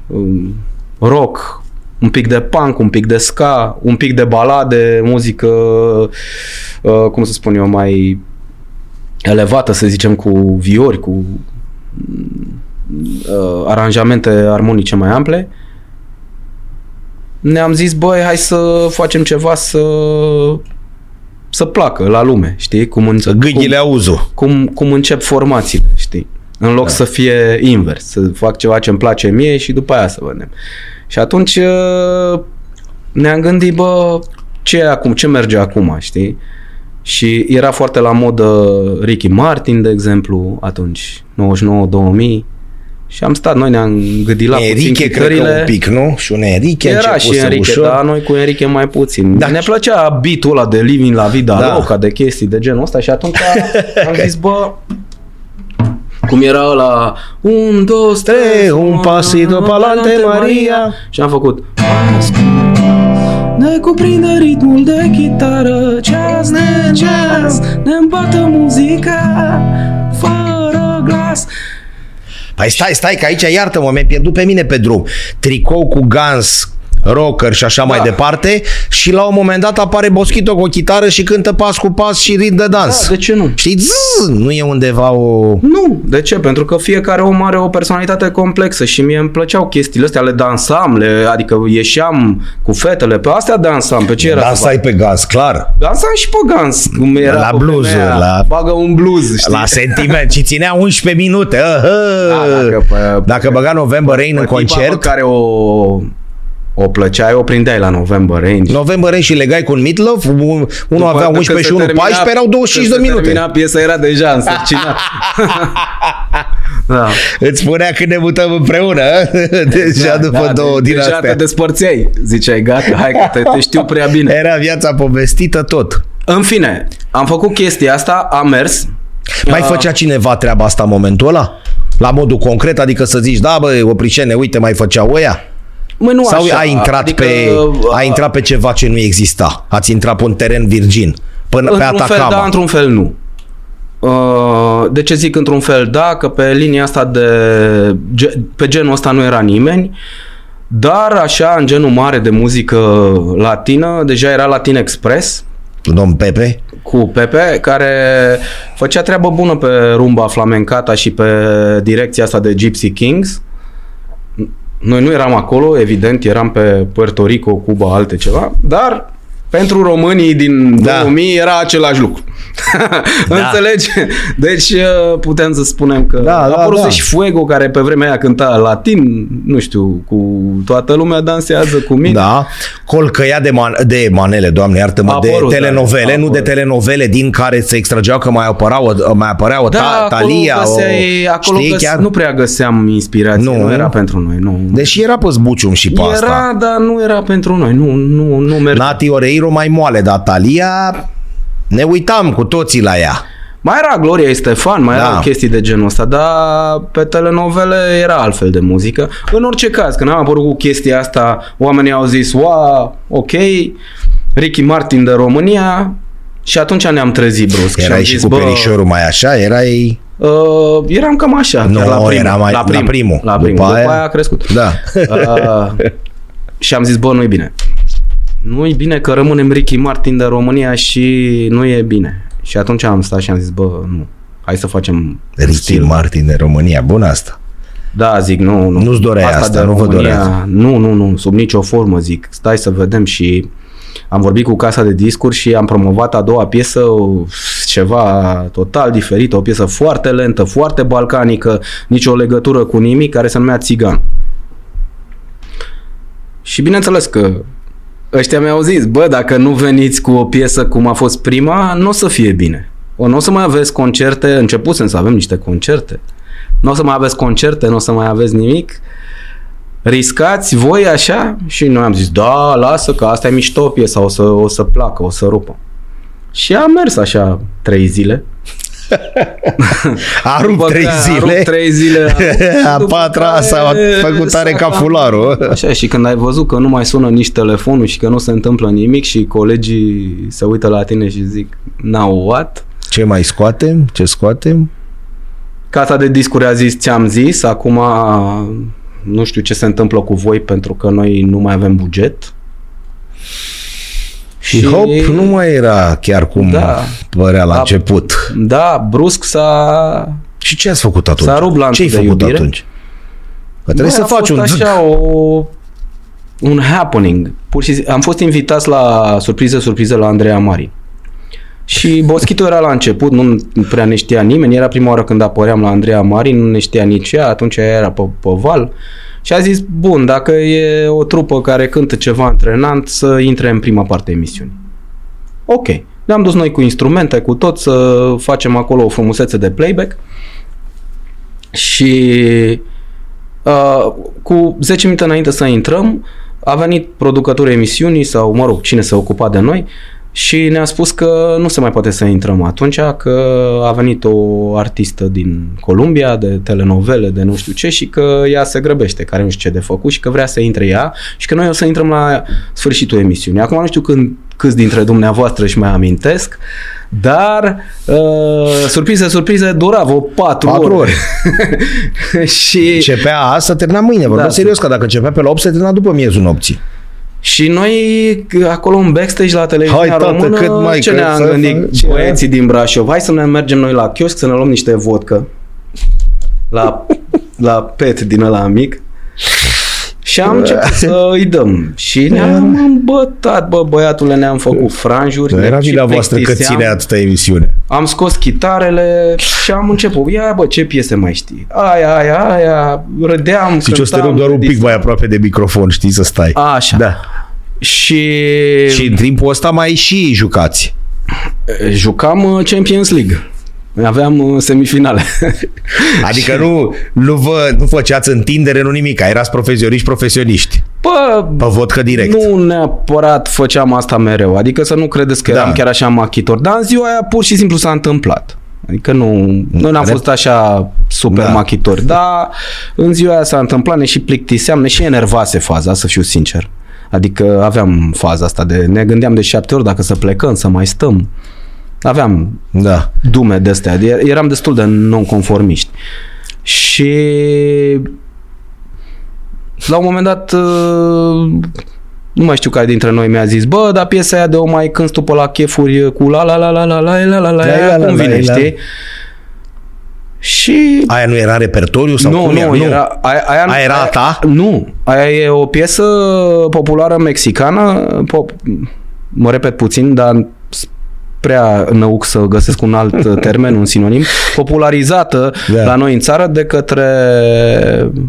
um, rock, un pic de punk, un pic de ska, un pic de balade, muzică, uh, cum să spun eu, mai elevată, să zicem, cu viori, cu uh, aranjamente armonice mai ample, ne-am zis, băi, hai să facem ceva să să placă la lume, știi? Cum, în, Să gâghile cum, auzu. cum, cum încep formațiile, știi? În loc da. să fie invers, să fac ceva ce îmi place mie și după aia să vedem. Și atunci uh, ne-am gândit, bă, ce e acum, ce merge acum, știi? Și era foarte la modă Ricky Martin, de exemplu, atunci, 99-2000. Și am stat, noi ne-am gândit la puțin Enrique, cred că chitările. un pic, nu? Și un Enrique Era începuse și Enrique, ușor. dar noi cu Enrique mai puțin. Da. Da. Ne plăcea beat-ul ăla de living la vida Da. da. loca, de chestii de genul ăsta și atunci am zis, bă, cum era ăla, un, dos, Tre, trei, un pasito pa'lante, Maria. Și am făcut, ne cuprinde ritmul de chitară, ceas ne ceas, ne îmbată muzica, fără glas. Păi stai, stai, că aici iartă-mă, mi-ai pierdut pe mine pe drum. Tricou cu Guns, rocker și așa Da. mai departe și la un moment dat apare Boschito cu o chitară și cântă pas cu pas și ritm de dans. Da, de ce nu? Știi, zzz, nu e undeva o... Nu, de ce? Pentru că fiecare om are o personalitate complexă și mie îmi plăceau chestiile astea, le dansam, le, adică ieșeam cu fetele, pe astea dansam, pe ce era? să Asta e pe Guns, clar. fac? Dansam și pe Gans, cum era La pe blues-uri, femeia, la- Bagă un blues, știi? La sentiment și ținea 11 minute. Ahă. Da, dacă pe- dacă băga November Rain în Pe tipa pe concert, care o, o plăceai, o prindeai la November Rain. November Rain și legai cu un Meatloaf, un- unul După- avea când 11 și se unul termina- 14, erau 25 de când se minute. termina piesa era deja însărcinat. da. Îți spunea când ne mutăm împreună, deja după da, două de- din deja astea. te despărțeai. Ziceai, gata, hai că te, te știu prea bine. Era viața povestită tot. În fine, am făcut chestia asta, am mers. Mai Ah. făcea cineva treaba asta în momentul ăla? La modul concret, adică să zici, da bă, opricene, uite, mai făceau ăia? Mă, nu Sau așa, ai intrat, adică, pe, ai intrat pe ceva ce nu exista? Ați intrat pe un teren virgin? Până pe Într-un fel Atacama? da, într-un fel nu. Uh, De ce zic într-un fel da? Că pe linia asta de... ge- Pe genul ăsta nu era nimeni. Dar așa, în genul mare de muzică latină, deja era Latin Express Domn Pepe? cu Pepe, care făcea treabă bună pe rumba flamencata și pe direcția asta de Gypsy Kings. Noi nu eram acolo, evident, eram pe Puerto Rico, Cuba, alte ceva, dar pentru românii din Da. da. 2000 era același lucru. Da. Înțelegi? Deci uh, putem să spunem că Da, a da, apărut da. și Fuego, care pe vremea aia cânta latin, nu știu, cu toată lumea dansează cu mine. Da. Colcăia de, man- de manele, doamne, iartă-mă, A de apărut, telenovele, da, a nu de apărut. telenovele din care se extrageau că mai apăreau, mai apărea o Da, ta, acolo, Talia, o, găseai, acolo știi, găs, chiar? nu prea găseam inspirație, Nu. nu, nu era pentru noi, nu. Deși era pe zbucium și pe era, asta. dar nu era pentru noi, nu, nu, nu mergea. Nati Oreiro mai moale, dar Talia ne uitam cu toții la ea. Mai era Gloria Estefan, mai Da. erau chestii de genul ăsta, dar pe telenovele era altfel de muzică. În orice caz, când am apărut cu chestia asta, oamenii au zis, wow, ok, Ricky Martin de România și atunci ne-am trezit brusc. Erai am și zis, cu bă, perișorul mai așa, erai... Uh, eram cam așa, Nu, chiar la primul. era mai- la primul. la primul. La primul. După După, aia- aia a crescut. Da. Uh, și am zis, bă, nu-i bine. Nu-i bine că rămânem Ricky Martin de România și nu e bine. Și atunci am stat și am zis, bă, nu. Hai să facem Ricky stil. Martin de România, bun asta. Da, zic, nu, nu. Nu-ți doreai asta, de nu vă România, doreați. Nu, nu, nu, sub nicio formă, zic. Stai să vedem și am vorbit cu casa de discuri și am promovat a doua piesă, ceva total diferit, o piesă foarte lentă, foarte balcanică, nicio legătură cu nimic, care se numea Țigan. Și bineînțeles că ăștia mi-au zis, bă, dacă nu veniți cu o piesă cum a fost prima, nu o să fie bine. O, nu o să mai aveți concerte, începusem să avem niște concerte. Nu o să mai aveți concerte, nu o să mai aveți nimic. Riscați voi așa? Și noi am zis, da, lasă că asta e mișto piesa, o să, o să placă, o să rupă. Și a mers așa trei zile. A rupt După trei care A zile. rupt trei zile. A După patra care s-a făcut tare s-a ca cam- fularul. Așa, și când ai văzut că nu mai sună nici telefonul și că nu se întâmplă nimic și colegii se uită la tine și zic, now what? Ce mai scoatem? Ce scoatem? Casa de discuri a zis, ți-am zis, acum nu știu ce se întâmplă cu voi pentru că noi nu mai avem buget. Și hop, nu mai era chiar cum Da. părea la Da. început. Da, brusc s-a... Și ce ați făcut atunci? S-a rupt lanțul Ce ai de făcut iubire. atunci? Că trebuie Băi, să a faci fost un... așa o, un happening. Pur și simplu, am fost invitați la surpriză, surpriză la Andreea Mari. Și Boschito era la început, nu prea ne știa nimeni, era prima oară când apăream la Andreea Mari, nu ne știa nici ea, atunci ea era pe, pe val. Și a zis, bun, dacă e o trupă care cântă ceva antrenant, să intre în prima parte a emisiunii. Ok. Ne-am dus noi cu instrumente, cu tot, să facem acolo o frumusețe de playback. Și uh, cu 10 minute înainte să intrăm, a venit producătorul emisiunii sau, mă rog, cine se ocupa de noi și ne-a spus că nu se mai poate să intrăm atunci, că a venit o artistă din Columbia, de telenovele, de nu știu ce și că ea se grăbește, care nu știu ce de făcut și că vrea să intre ea și că noi o să intrăm la sfârșitul emisiunii. Acum nu știu când, câți dintre dumneavoastră își mai amintesc, dar uh, surpriză, surpriză, dura vreo 4, Patru ore. și Începea asta, termina mâine. Vorbesc Da. serios, că dacă începea pe la 8, se termina după miezul nopții. Și noi acolo în backstage la televiziunea Hai, tată, română, cât mai ce că ne-am să gândit faci- băieții din Brașov? Hai să ne mergem noi la chiosk să ne luăm niște vodcă. La, la pet din ăla mic și am început să îi dăm. Și ne-am îmbătat, bă, băiatule, ne-am făcut franjuri. Nu ne era și vina voastră că plictiseam. ține atâta emisiune. Am scos chitarele și am început. Ia, bă, ce piese mai știi? Aia, aia, aia. Râdeam, Zici, o să te rog cântam, doar un pic dis- mai aproape de microfon, știi, să stai. Așa. Da. Și, Și în timpul ăsta mai și jucați. jucam uh, Champions League. Aveam uh, semifinale. Adică nu, nu, vă, nu făceați întindere, nu nimic, erați profesioniști profesioniști. Bă, Pe vodcă direct. nu neapărat făceam asta mereu. Adică să nu credeți că Da. eram chiar așa machitor. Dar în ziua aia pur și simplu s-a întâmplat. Adică nu, nu ne-am Rep- fost așa super Da. machitori. Dar în ziua aia s-a întâmplat, ne și plictiseam, ne și enervase faza, să fiu sincer. Adică aveam faza asta de... Ne gândeam de șapte ori dacă să plecăm, să mai stăm. Aveam Da. dume de astea. De- Eram destul de nonconformiști. Și la un moment dat uh, nu mai știu care dintre noi mi-a zis, bă, dar piesa aia de o mai cânti tu pe la chefuri cu la la la la la la la la la la La, la, la, cum la, vine, la. știi? Și Aia nu era repertoriu sau nu, cum nu, era? era, aia, aia, Aia era a ta? Nu, aia e o piesă populară mexicană, pop, mă repet puțin, dar s- prea năuc să găsesc un alt termen, un sinonim, popularizată Da. da. la noi în țară de către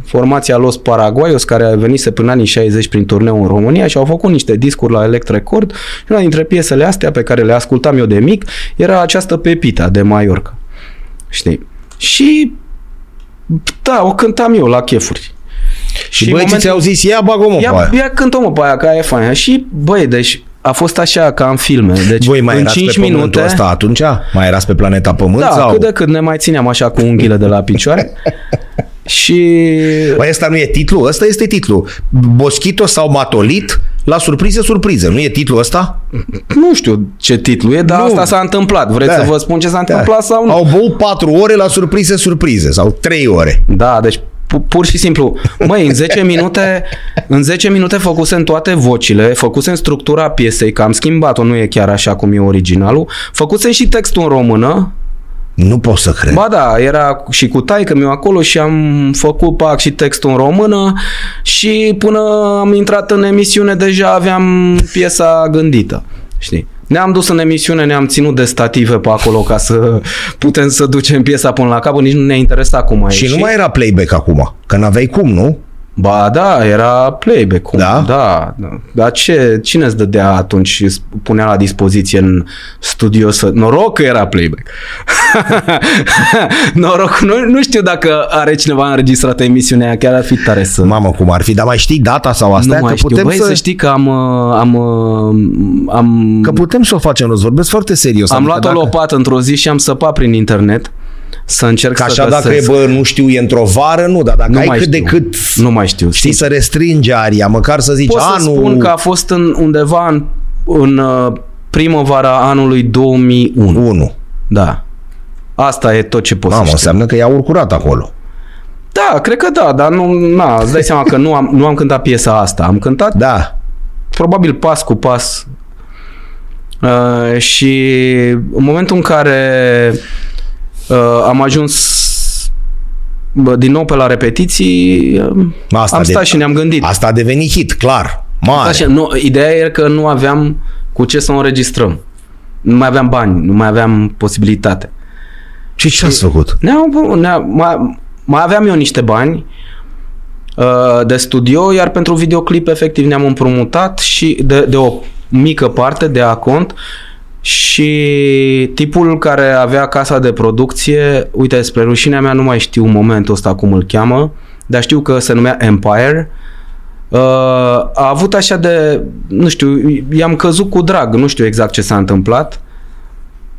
formația Los Paraguayos, care venise până anii 60 prin turneu în România și au făcut niște discuri la Elect Record și una dintre piesele astea pe care le ascultam eu de mic era această Pepita de Mallorca. Știi? Și da, o cântam eu la chefuri. Și în băieții momentul- ți-au zis, ia bagă mă pe Ia, aia. ia cântă-mă pe aia, că aia e faină. Și, băi, deci a fost așa ca în filme. Deci Voi mai în erați 5 pe pământul minute... ăsta atunci? Mai erați pe planeta Pământ? da, sau? cât de cât ne mai țineam așa cu unghiile de la picioare. și Băi, ăsta nu e titlul? Ăsta este titlul. Boschito sau Matolit la surpriză, surpriză. Nu e titlul ăsta? nu știu ce titlu e, dar Nu. asta s-a întâmplat. Vreți Da. să vă spun ce s-a Da. întâmplat sau nu? Au băut 4 ore la surpriză, surpriză. Sau 3 ore. Da, deci pu- pur și simplu, măi, în 10 minute, în 10 minute făcusem toate vocile, făcusem structura piesei, că am schimbat-o, nu e chiar așa cum e originalul, făcusem și textul în română, Nu pot să cred. Ba da, era și cu taică meu acolo și am făcut pac și textul în română și până am intrat în emisiune deja aveam piesa gândită, știi? Ne-am dus în emisiune, ne-am ținut de stative pe acolo ca să putem să ducem piesa până la capăt, nici nu ne interesa cum a și ieșit. nu mai era playback acum. Că n-aveai cum, nu? Ba da, era playback. Cum? Da? Da. da. Dar ce, cine îți dădea atunci, îți punea la dispoziție în studio să... Noroc că era playback. Noroc, nu, nu știu dacă are cineva înregistrat emisiunea aia, chiar ar fi tare să... Mamă, cum ar fi. Dar mai știi data sau astea? nu mai că știu. putem Băi, să... să... știi că am... uh, am, uh, am Că putem să o facem, îți vorbesc foarte serios. am Adică luat o dacă- lopată într-o zi și am săpat prin internet să încerc Că să așa dacă e, găsesc. bă, nu știu, e într-o vară, nu, dar dacă Nu ai mai cât de știu. cât, Nu mai știu. știi, să restringi aria, măcar să zici Pot să anul... spun că a fost în, undeva în, în uh, primăvara anului 2001. 1. Da. Asta e tot ce pot Mamă, să știu. înseamnă că i-a urcurat acolo. Da, cred că da, dar nu, na, îți dai seama că nu am, nu am cântat piesa asta. Am cântat Da. probabil pas cu pas uh, și în momentul în care uh, am ajuns bă, din nou pe la repetiții, Asta am de- stat și ne-am gândit. Asta a devenit hit, clar. Mare. Așa, nu, ideea era că nu aveam cu ce să o înregistrăm. Nu mai aveam bani, nu mai aveam posibilitate. Și ce ați făcut? Ne-am, ne mai, mai aveam eu niște bani uh, de studio, iar pentru videoclip efectiv ne-am împrumutat și de, de o mică parte de acont și tipul care avea casa de producție, uite, spre rușinea mea nu mai știu momentul ăsta cum îl cheamă, dar știu că se numea Empire, uh, a avut așa de, nu știu, i-am căzut cu drag, nu știu exact ce s-a întâmplat,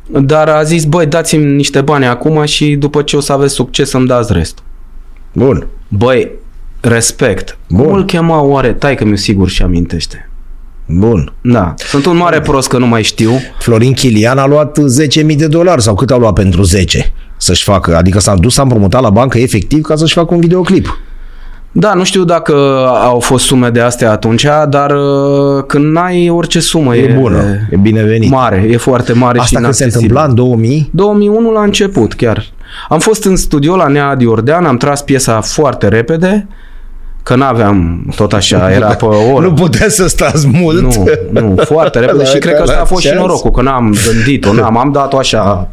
dar a zis, băi, dați-mi niște bani acum și după ce o să aveți succes să-mi dați restul. Bun. Băi, respect. Bun. Cum îl chema oare? Tai că mi-o sigur și amintește. Bun. Da, sunt un mare prost că nu mai știu. Florin Chilian a luat 10.000 de dolari sau cât a luat pentru 10 să-și facă, adică s-a dus, s-a împrumutat la bancă efectiv ca să-și facă un videoclip. Da, nu știu dacă au fost sume de astea atunci, dar uh, când n-ai orice sumă E, bună, e binevenit. mare, e foarte mare și Asta când se inaccesibil. întâmpla în 2000, 2001 la început chiar. Am fost în studio la Nea Diordean, am tras piesa foarte repede, că n-aveam tot așa, era pe o oră. nu putea să stați mult. Nu, nu, foarte repede La- și cred că la asta a fost și ceas. norocul, că n-am gândit-o, n-am, am dat-o așa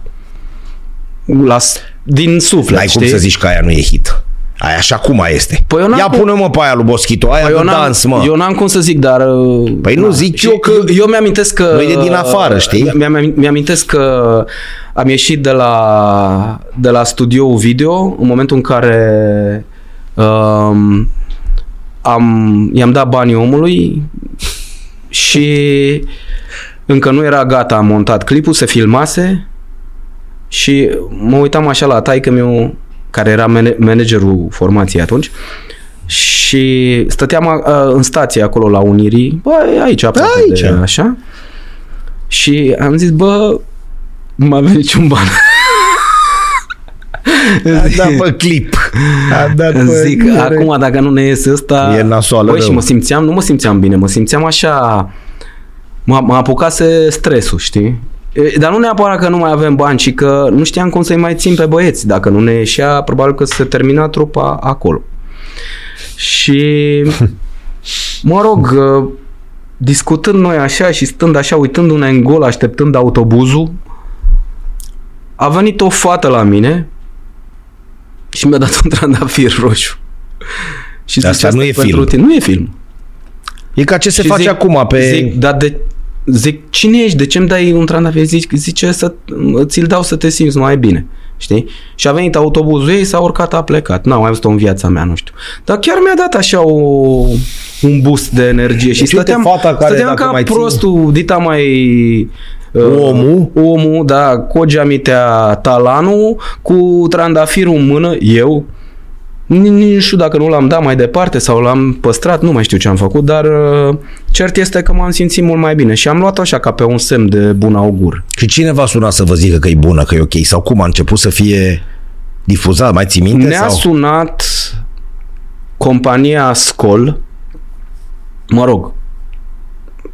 la, s- din suflet, N-ai știi? cum să zici că aia nu e hit. Aia așa cum mai este. Păi eu n-am Ia cum- pune-mă pe aia lui Boschito, aia Păi de eu, n-am, dans, mă. eu n-am cum să zic, dar... uh, Păi nu, zic Și eu că- Eu, eu mi-amintesc că... Nu e de din afară, știi? Mi-am, mi-amintesc că am ieșit de la, de la studioul video în momentul în care um, am, i-am dat banii omului și încă nu era gata, am montat clipul, se filmase și mă uitam așa la taică meu care era man- managerul formației atunci și stăteam a, în stație acolo la Unirii, bă, aici aproape Aici. de așa. Și am zis, bă, nu mai avea niciun ban. A dat pe clip. A dat pe... Zic, acum dacă nu ne iese ăsta... E nasoală Băi, și rău. mă simțeam, nu mă simțeam bine, mă simțeam așa... M-a, m-a apucase stresul, știi? E, Dar nu neapărat că nu mai avem bani, ci că nu știam cum să-i mai țin pe băieți. Dacă nu ne ieșea, probabil că se termina trupa acolo. Și, mă rog, uh, discutând noi așa și stând așa, uitându-ne în gol, așteptând autobuzul, a venit o fată la mine și mi-a dat un trandafir roșu. Și Asta zice, nu "Asta e pentru film." Tine. Nu e film. E ca ce se Și face zic- acum pe... Zic, dar de, zic, cine ești? De ce îmi dai un trandafir? Zic, zice să ți-l dau să te simți mai bine. Știi? Și a venit autobuzul ei, s-a urcat, a plecat. N-am mai văzut-o în viața mea, nu știu. Dar chiar mi-a dat așa o, un boost de energie. și Deci uite, stăteam, fata care, stăteam dacă ca mai ții- prostul, dita mai... uh, Omul? Omul, da, Kojamitea Talanu, cu trandafirul în mână, eu, Nici nici nu știu dacă nu l-am dat mai departe sau l-am păstrat, nu mai știu ce am făcut, dar uh, cert este că m-am simțit mult mai bine și am luat așa ca pe un semn de bun augur. Și cine v-a sunat să vă zică că e bună, că e ok? Sau cum a început să fie difuzat? Mai ții minte? Ne-a sau? sunat compania Scol, mă rog,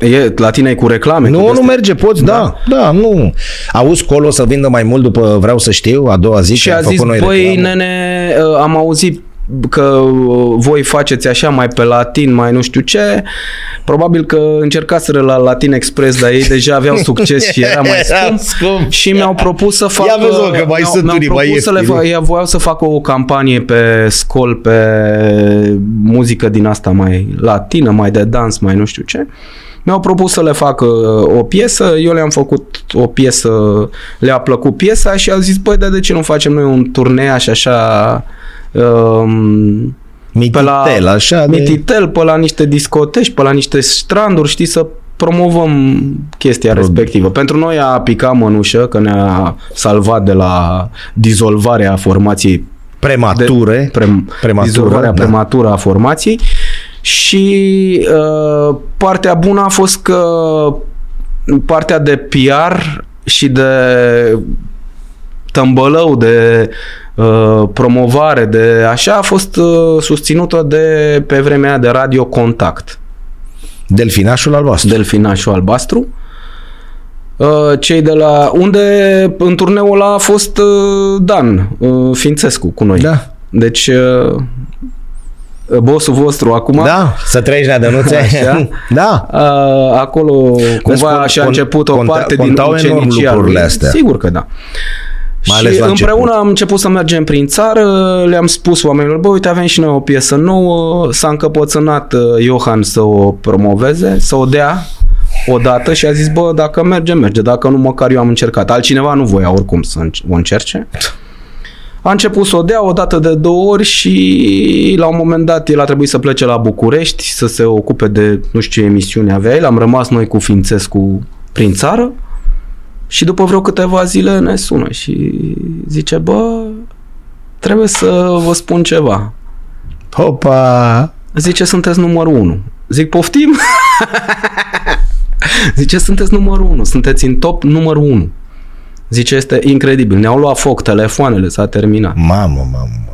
e, la tine e cu reclame? cu Nu, nu de-astea? merge, poți, da, da, nu. Auzi colo să vindă mai mult după vreau să știu, a doua zi Și că a am zis, făcut noi băi, reclamă. nene, uh, am auzit că uh, voi faceți așa mai pe latin, mai nu știu ce. Probabil că încercaseră la Latin Express, dar ei deja aveau succes și era mai scump. scump. Și mi-au propus să facă... Ia vezi, mă, că mai mi-au- sunt mi-au unii mai propus să le ieftini. fac, ea voiau să facă o campanie pe scol, pe muzică din asta mai latină, mai de dans, mai nu știu ce. Mi-au propus să le facă o piesă, eu le-am făcut o piesă, le-a plăcut piesa și au zis, băi, dar de ce nu facem noi un turnea și așa um, Mititel, pe la așa de... Mititel, pe la niște discoteci, pe la niște stranduri, știi, să promovăm chestia respectivă. Pentru noi a picat mănușă, că ne-a salvat de la dizolvarea formației premature. pre, Prematură, dizolvarea da. prematură a formației și uh, partea bună a fost că partea de PR și de tămbălău, de uh, promovare, de așa, a fost uh, susținută de, pe vremea aia de Radio Contact. Delfinașul albastru. Delfinașul albastru. Uh, Cei de la... Unde în turneul ăla a fost uh, Dan uh, Fințescu cu noi. Da. Deci, uh, bossul vostru acum, Da, să trăiești la dănuțe. Așa. da. uh, acolo cumva con- și a con- început o conta- parte din contau enorm ucenicia lucrurile lui. astea. Sigur că da. Mai și ales la împreună început. am început să mergem prin țară, le-am spus oamenilor, bă, uite, avem și noi o piesă nouă, s-a încăpățânat uh, Johan să o promoveze, să o dea odată și a zis, bă, dacă merge, merge, dacă nu, măcar eu am încercat. Altcineva nu voia oricum să înc- o încerce. A început să o dea o dată de două ori și la un moment dat el a trebuit să plece la București să se ocupe de nu știu ce emisiune avea el. Am rămas noi cu Fințescu prin țară și după vreo câteva zile ne sună și zice, bă, trebuie să vă spun ceva. Hopa! Zice, sunteți numărul 1. Zic, poftim? Zice, sunteți numărul 1, sunteți în top numărul 1. Zice, este incredibil. Ne-au luat foc telefoanele, s-a terminat. Mamă, mamă, mamă.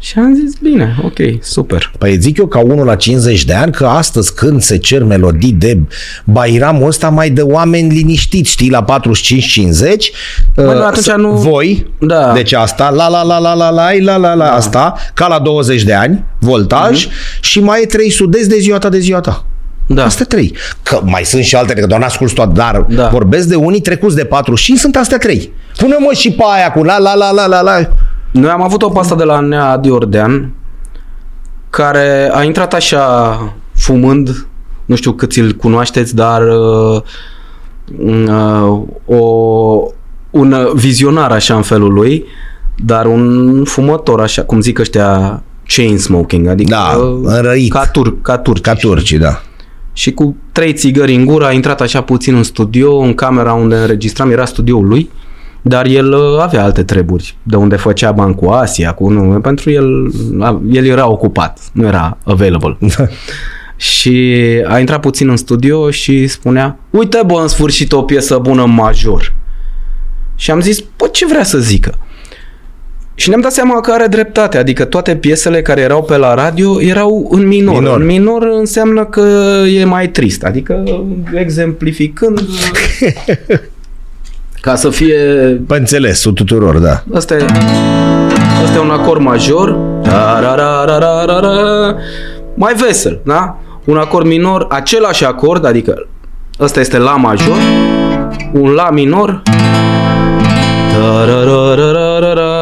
Și am zis, bine, ok, super. Păi zic eu ca unul la 50 de ani că astăzi când se cer melodii de Bairamul ăsta mai de oameni liniștiți, știi, la 45-50 Bă, uh, nu, atunci să- nu- voi, Da. deci asta, la la la la la la la la la asta, ca la 20 de ani, voltaj și mai e trei sudezi de ziua ta de ziua ta. Da. Astea trei. Că mai sunt și altele, că doar n-ascult toate, dar Da. vorbesc de unii trecuți de 45, sunt astea trei. Pune-mă și pe aia cu la la la la la la. Noi am avut o pasă de la Nea Adi Ordean care a intrat așa fumând, nu știu cât îl cunoașteți, dar uh, uh, o, un vizionar așa în felul lui, dar un fumător așa, cum zic ăștia, chain smoking, adică Da, uh, înrăit. ca, tur, ca turci. Ca turcii, da. Și cu trei țigări în gură a intrat așa puțin în studio, în camera unde înregistram, era studioul lui, dar el uh, avea alte treburi, de unde făcea bani cu Asia, cu nu, pentru el, a- el era ocupat, nu era available. și a intrat puțin în studio și spunea, uite bă, în sfârșit o piesă bună major. Și am zis, bă, ce vrea să zică? Și ne-am dat seama că are dreptate, adică toate piesele care erau pe la radio erau în minor. Minor. În minor înseamnă că e mai trist, adică exemplificând ca să fie Pe înțelesul tuturor, da. Asta e, asta e un acord major. Tarararararara. Mai vesel, da? Un acord minor, același acord, adică ăsta este La major, un La minor.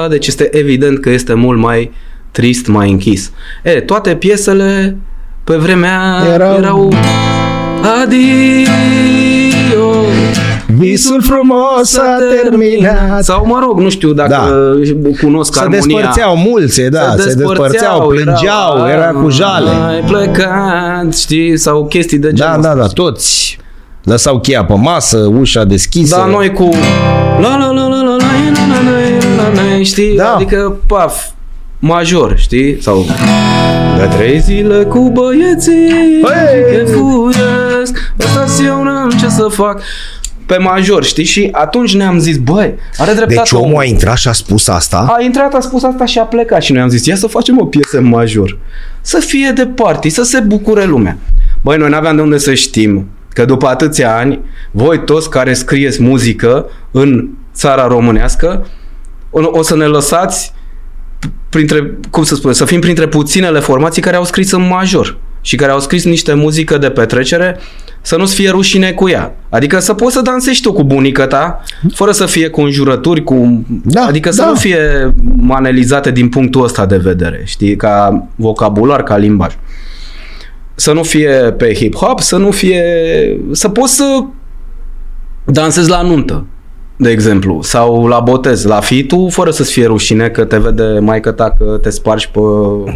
Tarararararara. Deci este evident că este mult mai trist, mai închis. E, toate piesele pe vremea Erau- erau, erau Adio Visul frumos a terminat. sau mă rog, nu știu dacă Da. cunosc Se armonia. despărțeau mulți, da, se despărțeau, plângeau, era cu jale. Ai plecat, știi, sau chestii de Da, genul da, ăsta. da, toți lăsau cheia pe masă, ușa deschisă. Da, noi cu la la la la la la la la la la la știi? Da. Adică, paf, major, știi? Sau de trei zile cu băieții Băi! chefuresc Asta eu n-am ce să fac pe major, știi? Și atunci ne-am zis, băi, are dreptate Deci omul a intrat și a spus asta. A intrat, a spus asta și a plecat și noi am zis, ia să facem o piesă în major. Să fie de party, să se bucure lumea. Băi, noi n-aveam de unde să știm că după atâția ani, voi toți care scrieți muzică în țara românească, o, o să ne lăsați printre, cum să spun, să fim printre puținele formații care au scris în major și care au scris niște muzică de petrecere să nu-ți fie rușine cu ea. Adică să poți să dansezi tu cu bunica ta, fără să fie cu înjurături, cu... Da, adică să da. nu fie manelizate din punctul ăsta de vedere, știi, ca vocabular, ca limbaj. Să nu fie pe hip-hop, să nu fie... să poți să dansezi la nuntă, de exemplu, sau la botez, la fitu, fără să-ți fie rușine că te vede maică ta că te spargi pe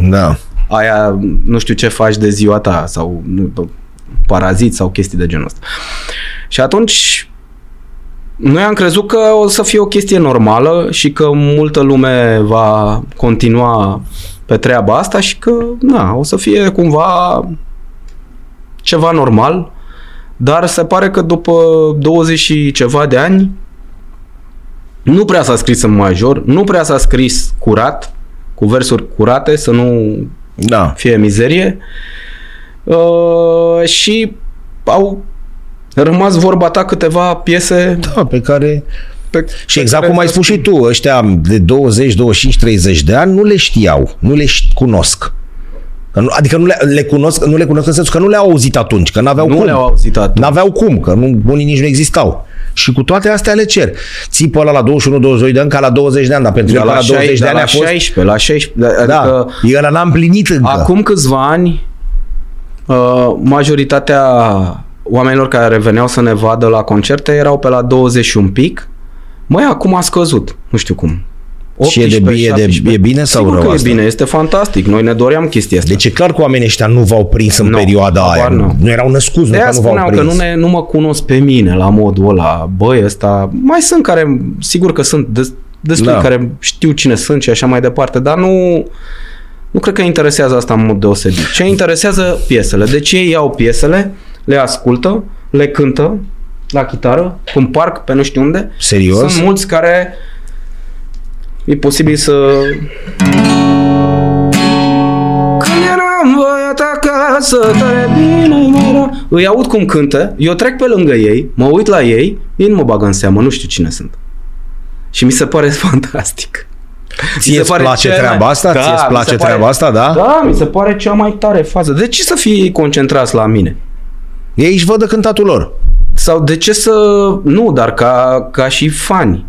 Da. aia, nu știu ce faci de ziua ta sau nu, pe parazit sau chestii de genul ăsta. Și atunci noi am crezut că o să fie o chestie normală și că multă lume va continua pe treaba asta și că na, o să fie cumva ceva normal, dar se pare că după 20 și ceva de ani nu prea s-a scris în major, nu prea s-a scris curat, cu versuri curate, să nu Da. fie mizerie. Uh, și au rămas vorba ta câteva piese Da, pe care Pe, Și pe exact care cum ai să spus și tu, ăștia de 20, 25, 30 de ani nu le știau, nu le ș- cunosc. Că nu- Adică nu le, le cunosc, nu le cunosc în sensul că nu le-au auzit atunci, că n-aveau Nu cum. le-au auzit atunci. N-aveau cum, că nu, unii nici nu existau. Și cu toate astea le cer. Ții pe ăla la 21-22 de ani ca la 20 de ani, dar pentru Dar el la, la 20 20 de ani la a fost... 16, la 16, Da, adică el n-a împlinit încă. acum câțiva ani uh, majoritatea oamenilor care veneau să ne vadă la concerte erau pe la 20 și un pic. Măi, acum a scăzut, nu știu cum. Și e de- 18, e de- 17. e bine sau Sigur rău că asta? e bine, este fantastic. Noi ne doream chestia asta. Deci e clar că oamenii ăștia nu v-au prins în Nu, perioada habar aia. nu. Nu erau născuți, de nu aia că nu v-au spuneam prins. că nu, ne, nu mă cunosc pe mine la modul ăla. Băi, ăsta... Mai sunt care, sigur că sunt des, destui Da. care știu cine sunt și așa mai departe, dar nu... Nu cred că interesează asta în mod deosebit. Ce interesează piesele. Deci ei iau piesele, le ascultă, le cântă la chitară, în parc, pe nu știu unde. Serios? Sunt mulți care e posibil să... Când eram băiat acasă, tare bine era... Îi aud cum cântă, eu trec pe lângă ei, mă uit la ei, ei nu mă bagă în seamă, nu știu cine sunt. Și mi se pare fantastic. Mi Ție se îți pare place cel treaba mai- asta? Da, Ție îți mi place se pare- treaba asta, da? Da, mi se pare cea mai tare fază. De ce să fie concentrați la mine? Ei își văd de cântatul lor. Sau de ce să... Nu, dar ca, ca și fani.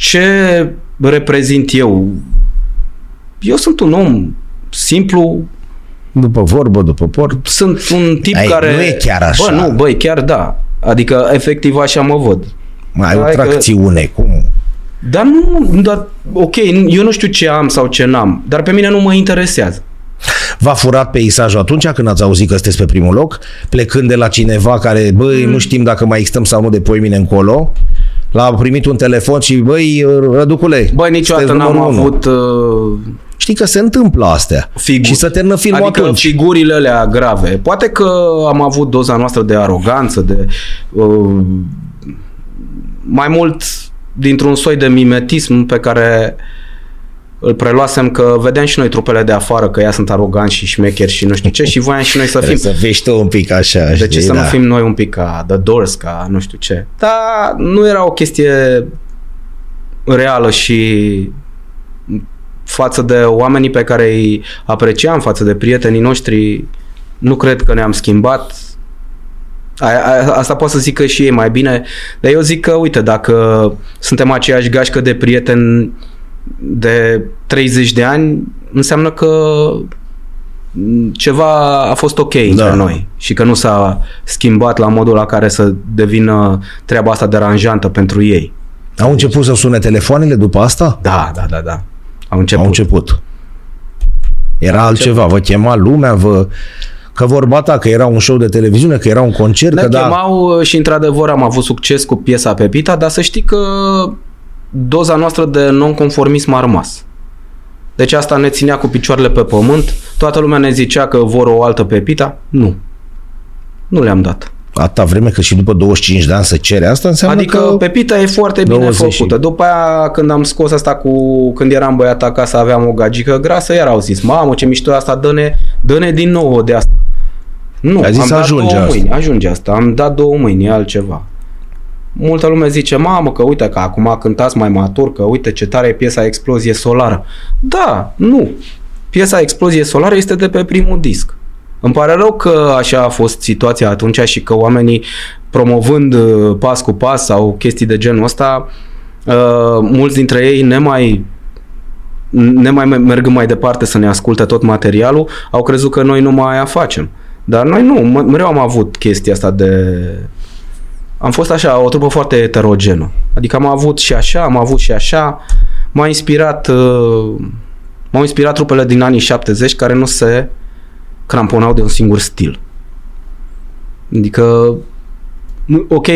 Ce reprezint eu? Eu sunt un om simplu, După vorbă, după port. sunt un tip Ei, care... nu e chiar așa. Bă, nu, băi, chiar da. Adică, efectiv, așa mă văd. Mai ai o Hai că- tracțiune, cum? Dar nu, dar, ok, eu nu știu ce am sau ce n-am, dar pe mine nu mă interesează. V-a furat peisajul atunci când ați auzit că sunteți pe primul loc? Plecând de la cineva care, băi, Mm. nu știm dacă mai stăm sau nu de poimine încolo? L-a primit un telefon și, băi, Răducule, Băi, niciodată sunteți n-am numărul unu. avut uh, Știi că se întâmplă astea. figuri. Și să termină filmul adică atunci. figurile alea grave. Poate că am avut doza noastră de aroganță, de uh, mai mult dintr-un soi de mimetism pe care îl preluasem că vedeam și noi trupele de afară că ea sunt aroganți și șmecheri și nu știu ce și voiam și noi să fim. Trebuie să fii tu un pic așa. De știi, ce să da. nu fim noi un pic ca The Doors, ca nu știu ce? Dar nu era o chestie reală și față de oamenii pe care îi apreciam, față de prietenii noștri, nu cred că ne-am schimbat. A, a, asta pot să zic că și ei mai bine, dar eu zic că, uite, dacă suntem aceeași gașcă de prieteni de 30 de ani, înseamnă că ceva a fost ok între Da. noi și că nu s-a schimbat la modul la care să devină treaba asta deranjantă pentru ei. Au început să sune telefoanele după asta? Da, da, da, da. Au început. Au început. Era altceva, vă chema lumea, vă... Că vorba ta, că era un show de televiziune, că era un concert, Ne că da... chemau și într-adevăr am avut succes cu piesa Pepita, dar să știi că doza noastră de nonconformism a rămas. Deci asta ne ținea cu picioarele pe pământ. Toată lumea ne zicea că vor o altă Pepita. Nu. Nu le-am dat. Atâta vreme că și după 25 de ani se cere asta, înseamnă Adică că... Pepita e foarte bine 20 și- făcută. După aia, când am scos asta cu... Când eram băiat acasă, aveam o gagică grasă, iar au zis, mamă, ce mișto e asta, dă-ne, dă-ne din nou o de asta. Nu, A zis, am dat ajunge două asta. mâini, ajunge asta, am dat două mâini, e altceva. Multă lume zice, mamă, că uite, că acum cântați mai matur, că uite ce tare e piesa Explozie Solară. Da, nu. Piesa Explozie Solară este de pe primul disc. Îmi pare rău că așa a fost situația atunci și că oamenii promovând uh, pas cu pas sau chestii de genul ăsta, uh, mulți dintre ei nemai nemai mergând mai departe să ne asculte tot materialul, au crezut că noi nu mai aia facem. Dar noi nu, m- mereu am avut chestia asta de... Am fost așa, o trupă foarte heterogenă. Adică am avut și așa, am avut și așa. M-a inspirat, uh, m-au inspirat trupele din anii 70 care nu se cramponau de un singur stil. Adică, nu- ok,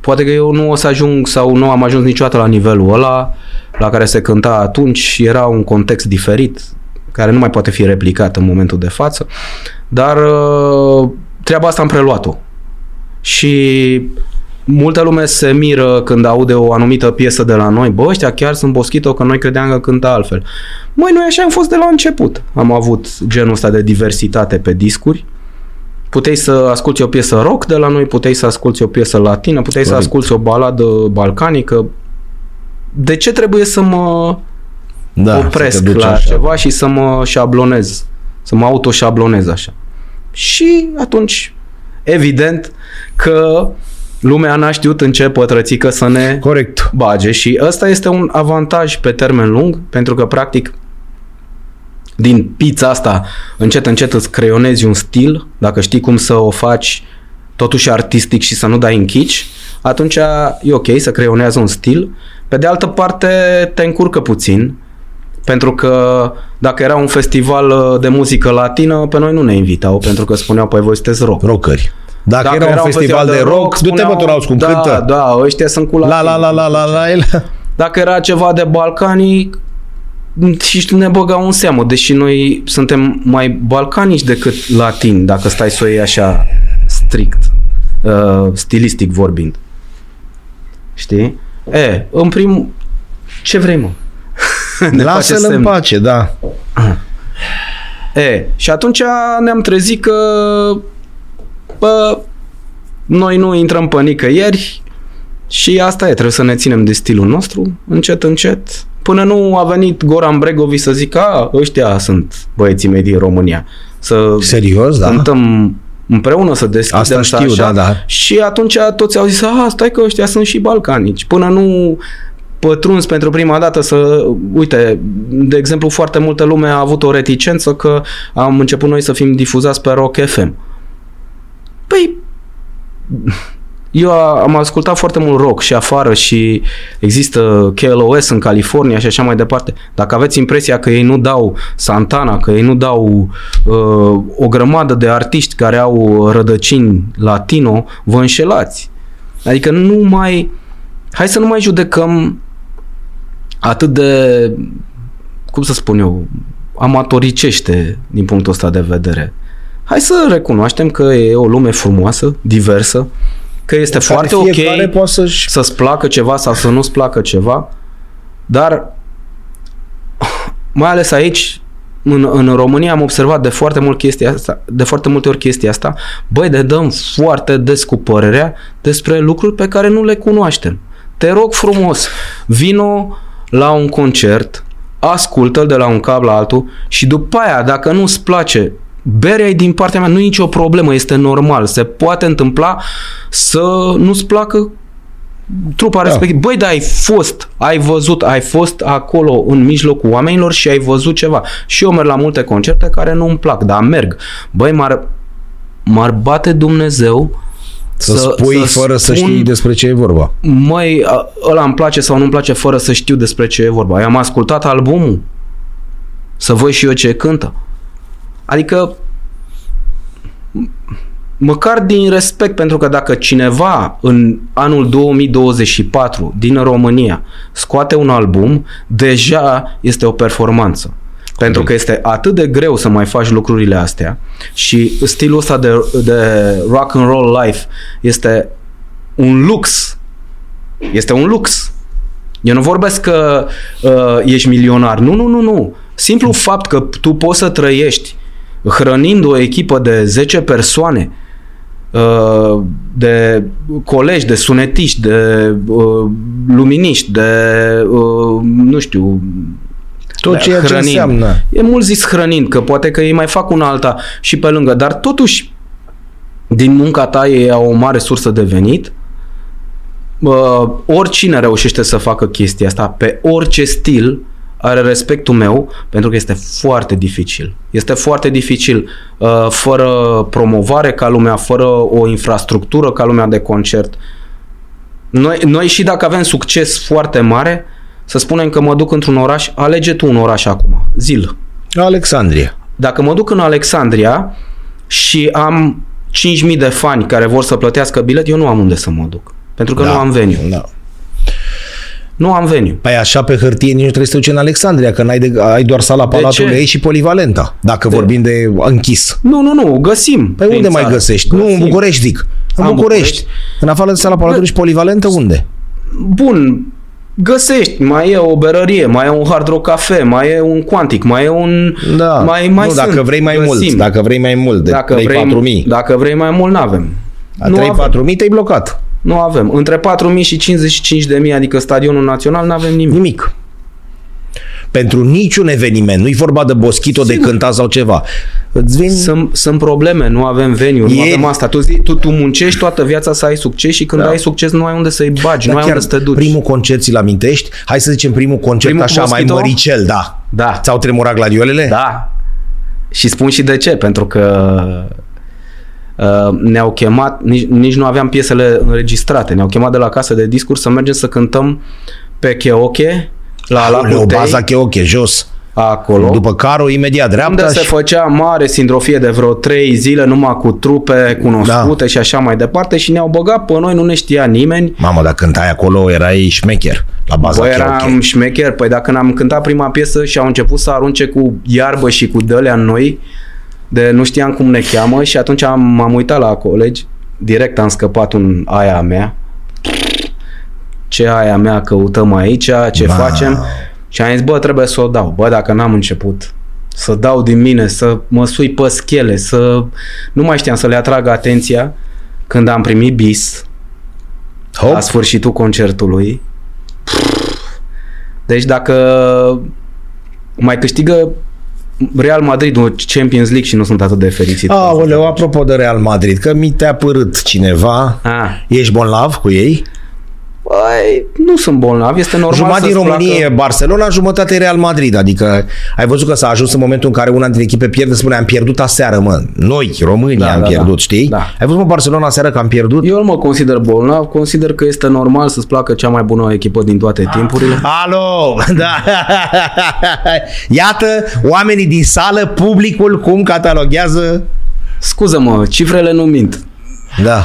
poate că eu nu o să ajung sau nu am ajuns niciodată la nivelul ăla la care se cânta atunci, era un context diferit, care nu mai poate fi replicat în momentul de față, dar uh, treaba asta am preluat-o. Și multă lume se miră când aude o anumită piesă de la noi. Bă, ăștia chiar sunt boschito că noi credeam că cântă altfel. Măi, noi așa am fost de la început. Am avut genul ăsta de diversitate pe discuri, puteai să asculti o piesă rock de la noi, puteai să asculti o piesă latină, puteai Corect. să asculti o baladă balcanică. De ce trebuie să mă Da, să opresc te duci la așa. ceva și să mă șablonez, să mă autoșablonez așa. Și atunci, evident că lumea n-a știut în ce pătrățică să ne Corect. bage și ăsta este un avantaj pe termen lung pentru că practic din pizza asta încet încet îți creionezi un stil, dacă știi cum să o faci totuși artistic și să nu dai în chici, atunci e ok să creionează un stil. Pe de altă parte te încurcă puțin pentru că dacă era un festival uh, de muzică latină, pe noi nu ne invitau pentru că spuneau, păi voi sunteți rock. Rockeri. Dacă, era, un festival de rock, du-te mă, tu cum da, cântă. Da, ăștia sunt cu La latini. la la la la la el. Dacă era ceva de balcanic, și ne băgau în seamă, deși noi suntem mai balcanici decât latini, dacă stai să o iei așa strict, uh, stilistic vorbind. Știi? E, în prim, ce vrei, mă? Ne face Lasă-l în semn. pace, da. E, și atunci ne-am trezit că bă, noi nu intrăm pe nicăieri și asta e, trebuie să ne ținem de stilul nostru, încet, încet, până nu a venit Goran Bregovic să zică, a, ăștia sunt băieții mei din România. Să Serios, da. cântăm împreună, să deschidem Asta să știu, da, da. Și atunci toți au zis, a, stai că ăștia sunt și balcanici. Până nu pătruns pentru prima dată să, uite, de exemplu, foarte multă lume a avut o reticență că am început noi să fim difuzați pe Rock FM. Păi, eu a- am ascultat foarte mult rock și afară și există KLOS în California și așa mai departe. Dacă aveți impresia că ei nu dau Santana, că ei nu dau uh, o grămadă de artiști care au rădăcini latino, vă înșelați. Adică nu mai... Hai să nu mai judecăm atât de, cum să spun eu, amatoricește din punctul ăsta de vedere. Hai să recunoaștem că e o lume frumoasă, diversă, că este foarte ok fiecare poate să-și... să-ți placă ceva sau să nu-ți placă ceva, dar mai ales aici, în, în România am observat de foarte mult chestia asta, de foarte multe ori chestia asta, băi, de dăm foarte des cu părerea despre lucruri pe care nu le cunoaștem. Te rog frumos, vino la un concert, ascultă-l de la un cap la altul și după aia, dacă nu-ți place berea e din partea mea, nu e nicio problemă, este normal. Se poate întâmpla să nu-ți placă trupa Da. respectivă. Băi, dar ai fost, ai văzut, ai fost acolo în mijlocul oamenilor și ai văzut ceva. Și eu merg la multe concerte care nu îmi plac, dar merg. Băi, m-ar, m-ar bate Dumnezeu Să, spui fără să spun, știi despre ce e vorba. Măi, a- ăla îmi place sau nu-mi place fără să știu despre ce e vorba. I-am ascultat albumul. Să văd și eu ce cântă. Adică m- măcar din respect, pentru că dacă cineva în anul 2024 din România scoate un album, deja este o performanță. Pentru că este atât de greu să mai faci lucrurile astea și stilul ăsta de, de rock and roll life este un lux. Este un lux. Eu nu vorbesc că uh, ești milionar. Nu, nu, nu, nu. Simplu fapt că tu poți să trăiești hrănind o echipă de 10 persoane, uh, de colegi, de sunetiști, de uh, luminiști, de, uh, nu știu, Tot da, ceea ce hrănind. înseamnă. E mult zis hrănind, că poate că ei mai fac un alta și pe lângă, dar totuși din munca ta e o mare sursă de venit. Uh, oricine reușește să facă chestia asta, pe orice stil, are respectul meu, pentru că este foarte dificil. Este foarte dificil, uh, fără promovare ca lumea, fără o infrastructură ca lumea de concert. Noi, noi și dacă avem succes foarte mare, să spunem că mă duc într-un oraș, alege tu un oraș acum, zil. Alexandria. Dacă mă duc în Alexandria și am 5.000 de fani care vor să plătească bilet, eu nu am unde să mă duc. Pentru că nu am venue. Da. Nu am venue. Păi așa pe hârtie nici nu trebuie să te duci în Alexandria, că n-ai de, ai doar sala Palatului ce? ei și polivalenta, dacă De- vorbim de închis. Nu, nu, nu, găsim. Păi prin unde mai țară. găsești? Nu, în Găsim. București, zic. În În București. București. În afară de sala Palatului și polivalentă, unde? Bun, găsești, mai e o berărie, mai e un hard rock cafe, mai e un quantic, mai e un... Da. Mai, mai nu, sunt, dacă vrei mai găsim. mult, dacă vrei mai mult, de dacă 3-4 vrei, mii. Dacă vrei mai mult, n-avem. La nu 3-4 avem. mii te-ai blocat. Nu avem. Între 4.000 și 55.000, adică stadionul național, n-avem nimic. Nimic. Pentru niciun eveniment. Nu-i vorba de boschito, de Sigur. cântat sau ceva. Îți vin... Sunt, sunt probleme, nu avem venue, nu E- avem asta. Tu, zi, tu, tu muncești toată viața să ai succes și când Da. ai succes nu ai unde să-i bagi, Dar nu ai chiar unde să te duci. primul concert ți-l amintești? Hai să zicem primul concert Primul cu așa mai Boschito? măricel, da. Da. Ți-au tremurat gladiolele? Da. Și spun și de ce, pentru că uh, ne-au chemat, nici, nici nu aveam piesele înregistrate, ne-au chemat de la casă de discuri să mergem să cântăm pe karaoke la Aoleu, Lacul Tei, baza cheoche, jos. acolo. După caro, imediat unde dreapta se și... făcea mare sindrofie de vreo trei zile numai cu trupe cunoscute da. și așa mai departe și ne-au băgat pe noi, nu ne știa nimeni. Mamă, dacă cântai acolo, erai șmecher la baza Bă, cheoche. eram șmecher, păi dacă n-am cântat prima piesă și au început să arunce cu iarbă și cu dălea în noi, de nu știam cum ne cheamă și atunci am, m-am uitat la colegi, direct am scăpat un aia a mea, ce aia mea căutăm aici, ce Wow. facem și am zis, bă, trebuie să o dau, bă, dacă n-am început să dau din mine, să mă sui pe schele, să nu mai știam să le atrag atenția când am primit bis, Hop. la sfârșitul concertului. Deci dacă mai câștigă Real Madrid un Champions League și nu sunt atât de fericit. Aoleu, apropo de Real Madrid, că mi te-a părât cineva. Ah. Ești bonlav cu ei? Băi, nu sunt bolnav, este normal Jumătate din să-ți România e placă. Barcelona, jumătate e Real Madrid. Adică ai văzut că s-a ajuns în momentul în care una dintre echipe pierde, spune am pierdut aseară, mă. Noi, românii, Da, am da, pierdut, da. știi? Da. Ai văzut, mă, Barcelona aseară că am pierdut? Eu nu mă consider bolnav, consider că este normal să-ți placă cea mai bună echipă din toate timpurile. Alo! Da. Iată, oamenii din sală, publicul, cum cataloghează. Scuză-mă, cifrele nu mint. Da.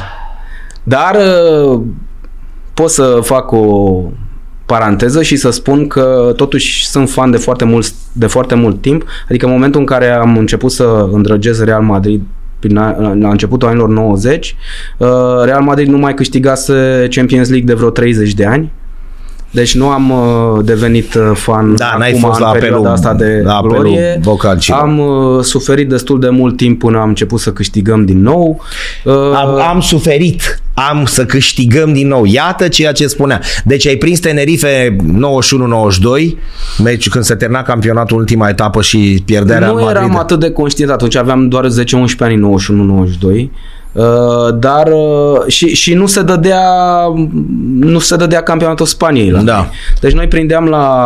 Dar uh, pot să fac o paranteză și să spun că totuși sunt fan de foarte mult, de foarte mult timp. Adică în momentul în care am început să îndrăgesc Real Madrid prin a, la începutul anilor 90, uh, Real Madrid nu mai câștigase Champions League de vreo 30 de ani. Deci nu am uh, devenit uh, fan Da, n-ai acum, fost în la perioada apelul- asta de la apelul glorie. vocalcilor. Am uh, suferit destul de mult timp până am început să câștigăm din nou. Uh, Am, am suferit. Am să câștigăm din nou. Iată ceea ce spunea. Deci ai prins Tenerife 91-92, meci când se termina campionatul ultima etapă și pierdea Real nu Madrid. eram atât de conștient atunci, aveam doar 10-11 ani, 91-92. Uh, dar uh, și, și nu se dădea nu se dădea campionatul Spaniei la Da. noi. Deci noi prindeam la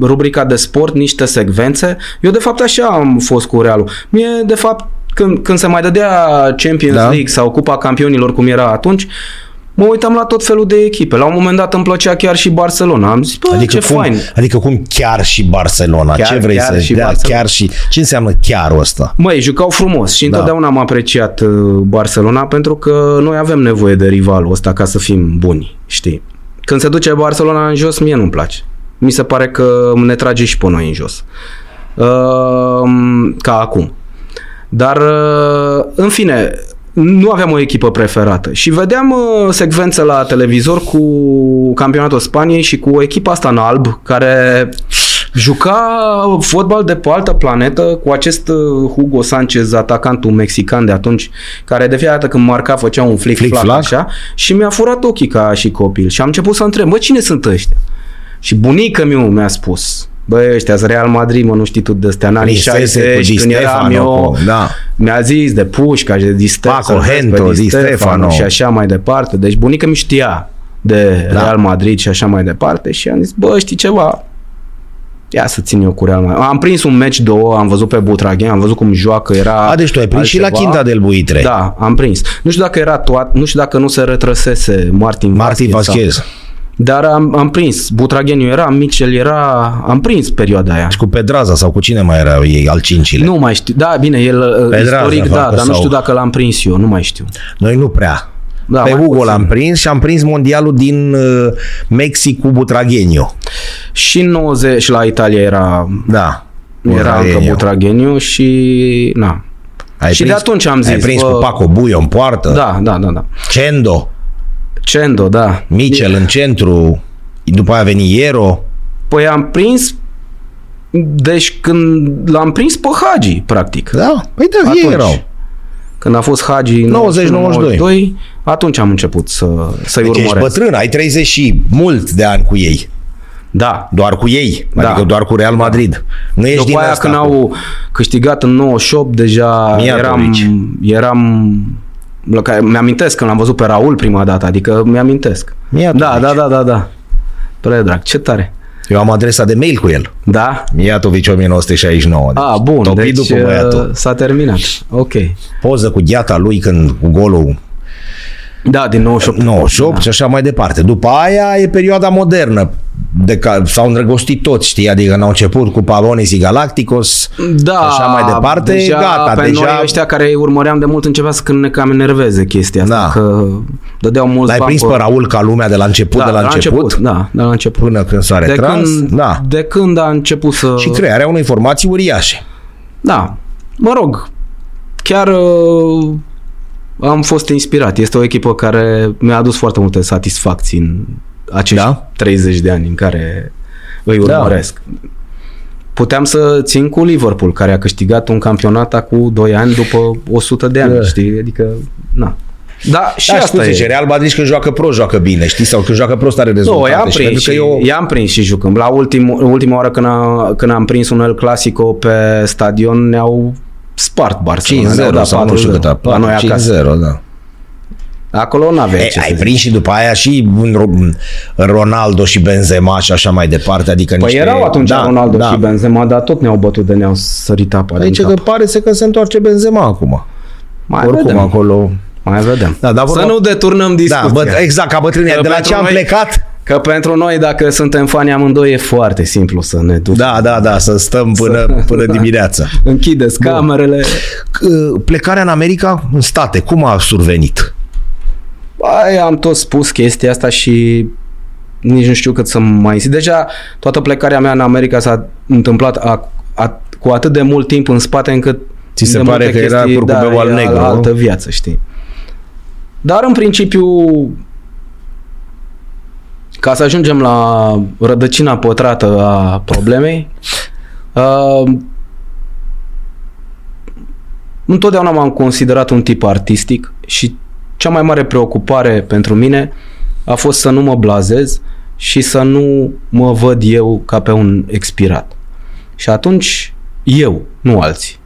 rubrica de sport niște secvențe. Eu de fapt așa am fost cu Realul. Mie de fapt când, când se mai dădea Champions Da. League sau Cupa Campionilor cum era atunci, mă uitam la tot felul de echipe. La un moment dat îmi plăcea chiar și Barcelona. Am zis, bă, Adică ce cum, fain. adică cum chiar și Barcelona? Chiar- ce vrei chiar să și da, Barcelona. chiar și ce înseamnă chiar ăsta? Măi, jucau frumos și Da. întotdeauna am apreciat uh, Barcelona pentru că noi avem nevoie de rivalul ăsta ca să fim buni, știi? Când se duce Barcelona în jos, mie nu-mi place. Mi se pare că ne trage și pe noi în jos. Uh, ca acum. Dar, uh, în fine, nu aveam o echipă preferată și vedeam uh, secvențe la televizor cu campionatul Spaniei și cu echipa asta în alb care juca fotbal de pe altă planetă cu acest uh, Hugo Sanchez, atacantul mexican de atunci, care de fiecare dată când marca făcea un flick-flack Flick-flack? așa și mi-a furat ochii ca și copil și am început să întreb, bă, cine sunt ăștia? Și bunica mi mi-a spus, bă, ăștia sunt Real Madrid, mă, nu știi tu de ăstea, în anii Prisese cu 60, Di când eram Stefano, eu, cu- da. mi-a zis de Pușca, de Di Stefano, Paco Hento, Di Stefano. și așa mai departe. Deci bunica mi știa de Da. Real Madrid și așa mai departe și am zis, bă, știi ceva, ia să țin eu cu Real Madrid. Am prins un meci două, am văzut pe Butraghen, am văzut cum joacă, era A, deci tu ai prins și la altceva. Chinda del Buitre. Da, am prins. Nu știu dacă era toat, nu știu dacă nu se retrăsese Martin, Martin Vasquez. Vasquez. Sau, dar am, am prins. Butragheniu era, Mitchell era, am prins perioada aia. Și cu Pedraza sau cu cine mai erau ei al cincile? Nu mai știu. Da, bine, el uh, Pedraza, istoric, da, parcă, dar nu sau- știu dacă l-am prins eu, nu mai știu. Noi nu prea. Da, Pe mai Hugo puțin. l-am prins și am prins mondialul din uh, Mexic cu Butragheniu. Și în 90 la Italia era Da. era încă Butragheniu. Butragheniu și na. Ai Și de atunci am Ai zis, prins bă- cu Paco Buio în poartă. Da, da, da, da. Cendo. Cendo, da. Michel în centru. După aia a venit Iero. Păi am prins deci când l-am prins pe Hagi, practic. Da, păi da, ei Atunci. erau. Când a fost Hagi 90-92. atunci am început să, să-i Deci ești urmăresc. bătrân, ai 30 și mult de ani cu ei. Da. Doar cu ei, Da. adică doar cu Real Madrid. Nu ești din După aia asta când cu- au câștigat în 98, deja Mijatovic. eram, eram la care mi-amintesc când l-am văzut pe Raul prima dată, adică mi-amintesc. Mijatovic. Da, da, da, da, da. Predrag, ce tare. Eu am adresa de mail cu el. Da? Mijatovic 1969. Deci, A, bun, topit deci după băiatul. uh, s-a terminat. Ok. Poză cu gheata lui când cu golul Da, din 98. 98 Da. și așa mai departe. După aia e perioada modernă de ca s-au îndrăgostit toți, știi, adică n-au început cu Pavones și Galacticos, Da, așa mai departe, deja, gata, pe deja noi ăștia care îi urmăream de mult începea să când ne cam enerveze chestia asta, Da. că dădeau mulți l-ai bani prins pe Raul ca lumea de la început, da, de la, început, Da, de la început. până când s-a De retras, când, da. de când a început să... Și crearea unei formații uriașe. Da, mă rog, chiar uh, am fost inspirat. Este o echipă care mi-a adus foarte multe satisfacții în acești Da? 30 de ani în care îi Da. urmăresc. Puteam să țin cu Liverpool, care a câștigat un campionat acum 2 ani după 100 de ani, Da. știi? Adică, na. Da, și da, asta cum e. zice, Real Madrid când joacă pro, joacă bine, știi? Sau când joacă prost are Nu, rezultate. i-am Și prins, pentru și, că eu, i-am prins și jucând. La ultim, ultima oară când, a, când am prins un El Clasico pe stadion ne-au spart Barcelona. 5-0 Ne-au dat sau nu știu 4-0 cât a La noi acasă. 5-0, da. Acolo nu aveai Ei, ce ai să zici. prins și după aia și în Ro- Ronaldo și Benzema și așa mai departe, adică Păi niște... erau atunci da, Ronaldo da. și Benzema, dar tot ne-au bătut de ne-au sărit apa din Aici cap. că pare să că se întoarce Benzema acum. Mai Oricum vedem. acolo... Mai vedem. Da, dar să vorba- nu deturnăm Da, discuția. bă, exact, ca bătrânia. Că De la pentru ce am noi- plecat? Că pentru noi, dacă suntem fani amândoi, e foarte simplu să ne ducem. Da, da, da, să stăm până, până dimineața. Închideți camerele. C- Plecarea în America, în state, cum a survenit? Ai, am tot spus chestia asta și nici nu știu cât să mai zic. Deja toată plecarea mea în America s-a întâmplat a, a, cu atât de mult timp în spate încât Ți se de pare multe că era curcubeul e al negru, nu? altă viață, știi? Dar în principiu ca să ajungem la rădăcina pătrată a problemei, uh, întotdeauna m-am considerat un tip artistic și cea mai mare preocupare pentru mine a fost să nu mă blazez și să nu mă văd eu ca pe un expirat. Și atunci eu, nu alții.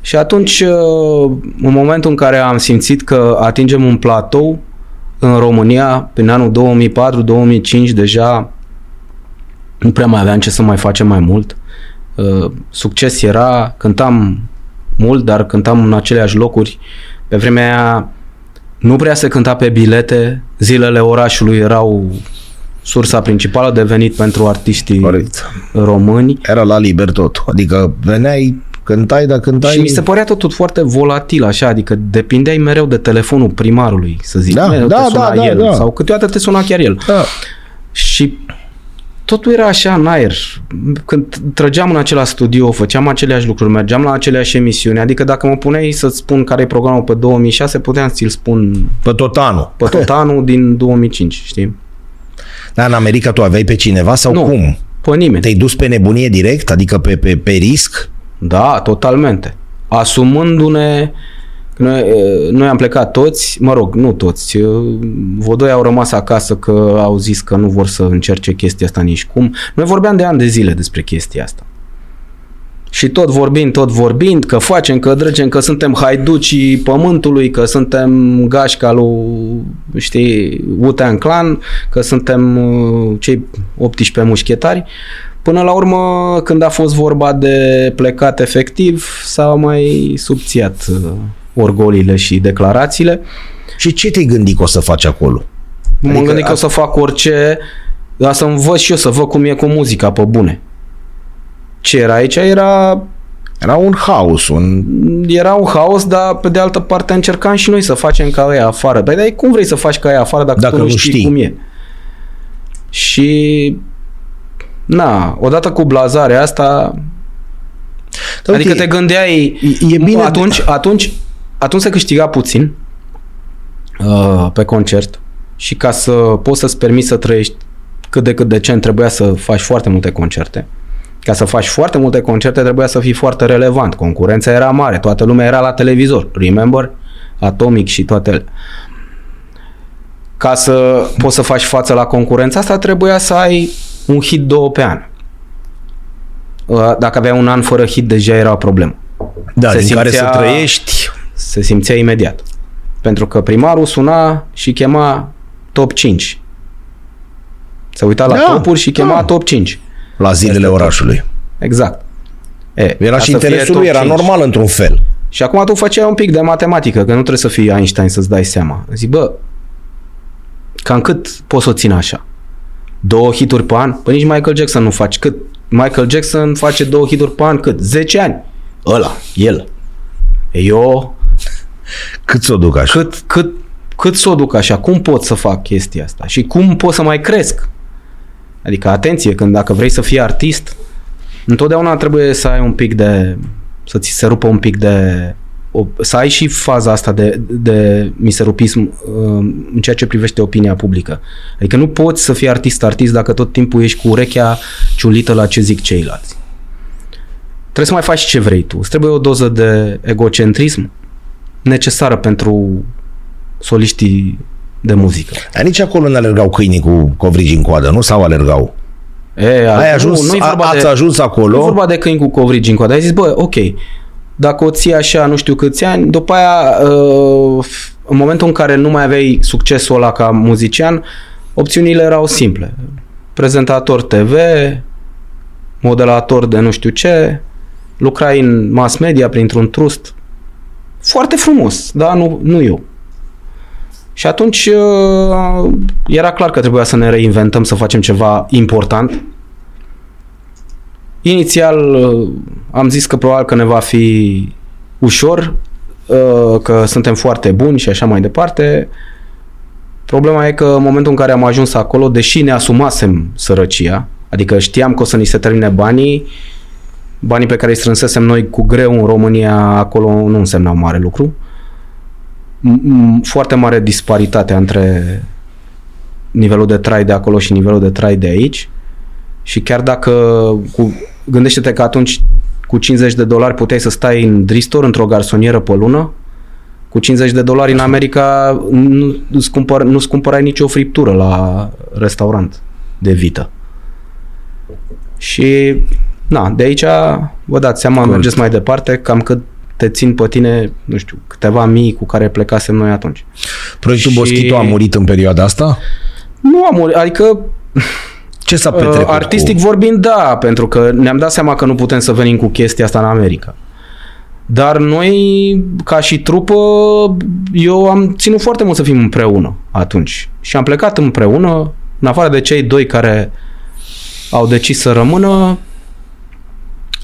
Și atunci, uh, în momentul în care am simțit că atingem un platou în România, prin anul 2004-2005, deja nu prea mai aveam ce să mai facem mai mult. Uh, Succes era, cântam mult, dar cântam în aceleași locuri. Pe vremea aia nu prea se cânta pe bilete, zilele orașului erau sursa principală de venit pentru artiștii Corect. români. Era la liber tot. Adică veneai, cântai, dar cântai... Și mi se părea totul foarte volatil, așa, adică depindeai mereu de telefonul primarului, să zic. Da, mereu da, te suna da, da, el, da. sau câteodată te suna chiar el. Da. Și totul era așa în aer. Când trăgeam în același studio, făceam aceleași lucruri, mergeam la aceleași emisiuni, adică dacă mă puneai să-ți spun care e programul pe 2006, puteam să ți-l spun Pe tot anul. pe tot anul din 2005, știi? Dar în America tu aveai pe cineva sau Nu. cum? Pe nimeni. Te-ai dus pe nebunie direct? Adică pe, pe, pe risc? Da, totalmente. Asumându-ne noi, eh, noi am plecat toți, mă rog, nu toți, eh, vă doi au rămas acasă că au zis că nu vor să încerce chestia asta nici cum. Noi vorbeam de ani de zile despre chestia asta. Și tot vorbind, tot vorbind, că facem, că dregem, că suntem haiducii pământului, că suntem gașca lui, știi, Wu-Tang Clan, că suntem uh, cei 18 mușchetari. Până la urmă, când a fost vorba de plecat efectiv, s-au mai subțiat uh, orgolile și declarațiile. Și ce te-ai gândit că o să faci acolo? M-am Adică gândit că a- o să fac orice, dar să învăț și eu să văd cum e cu muzica pe bune. Ce era aici? Era Era un haos, un... era un haos, dar pe de altă parte încercam și noi să facem ca ea afară. Dar, dar cum vrei să faci ca ea afară dacă, Dacă tu nu nu știi, știi. cum e? Și na, odată cu blazarea asta, Da, adică ok. te gândeai E- e bine atunci, atunci, atunci se câștiga puțin uh, pe concert și ca să poți să-ți permiți să trăiești cât de cât decent trebuia să faci foarte multe concerte. Ca să faci foarte multe concerte trebuia să fii foarte relevant. Concurența era mare, toată lumea era la televizor. Remember? Atomic și toate ele. Ca să poți să faci față la concurența asta, trebuia să ai un hit două pe an. Uh, Dacă aveai un an fără hit, deja era o problemă. Da, Se din care să simțea- trăiești. Se simțea imediat. Pentru că primarul suna și chema top 5. Se uita la Da, topuri și chema da. top 5. la zilele Este tot. orașului. Exact. E, Era ca și să fie interesul top lui, era 5. normal într-un fel. Și acum tu făceai un pic de matematică, că nu trebuie să fii Einstein să-ți dai seama. Zic, bă, cam cât poți să o țin așa? Două hituri pe an? Păi nici Michael Jackson nu faci. Cât? Michael Jackson face două hituri pe an cât? 10 ani. Ăla, el. Eu, Cât să o duc așa? cât, cât, cât să o duc așa? Cum pot să fac chestia asta? Și cum pot să mai cresc? Adică, atenție, când dacă vrei să fii artist, întotdeauna trebuie să ai un pic de... să ți se rupă un pic de... O, să ai și faza asta de, de miserupism uh, în ceea ce privește opinia publică. Adică nu poți să fii artist-artist dacă tot timpul ești cu urechea ciulită la ce zic ceilalți. Trebuie să mai faci ce vrei tu. Îți trebuie o doză de egocentrism necesară pentru soliștii de muzică. Dar nici acolo nu alergau câinii cu covrigi în coadă, nu? Sau alergau? E, Ai ajuns, nu, nu-i a, vorba ați de, ajuns acolo? Nu e vorba de câini cu covrigi în coadă. Ai zis, bă, ok, dacă o ții așa nu știu câți ani, după aia, uh, în momentul în care nu mai aveai succesul ăla ca muzician, opțiunile erau simple. Prezentator TV, modelator de nu știu ce, lucrai în mass media printr-un trust. Foarte frumos, dar nu, nu eu. Și atunci uh, era clar că trebuia să ne reinventăm, să facem ceva important. Inițial uh, am zis că probabil că ne va fi ușor, uh, că suntem foarte buni și așa mai departe. Problema e că în momentul în care am ajuns acolo, deși ne asumasem sărăcia, adică știam că o să ni se termine banii, banii pe care îi strânsesem noi cu greu în România acolo nu însemnau mare lucru. M- m- Foarte mare disparitate între nivelul de trai de acolo și nivelul de trai de aici. Și chiar dacă cu, gândește-te că atunci cu 50 de dolari puteai să stai în dristor într-o garsonieră pe lună, cu 50 de dolari în America nu, nu-ți, cumpăr, nu-ți cumpărai nicio friptură la restaurant de vită. Și na, de aici vă dați seama, Corect. mergeți mai departe, cam cât te țin pe tine, nu știu, câteva mii cu care plecasem noi atunci. Proiectul și- Boschito a murit în perioada asta? Nu am murit, adică Ce s-a Uh, petrecut artistic cu... vorbind, da, pentru că ne-am dat seama că nu putem să venim cu chestia asta în America. Dar noi, ca și trupă, eu am ținut foarte mult să fim împreună atunci. Și am plecat împreună, în afară de cei doi care au decis să rămână,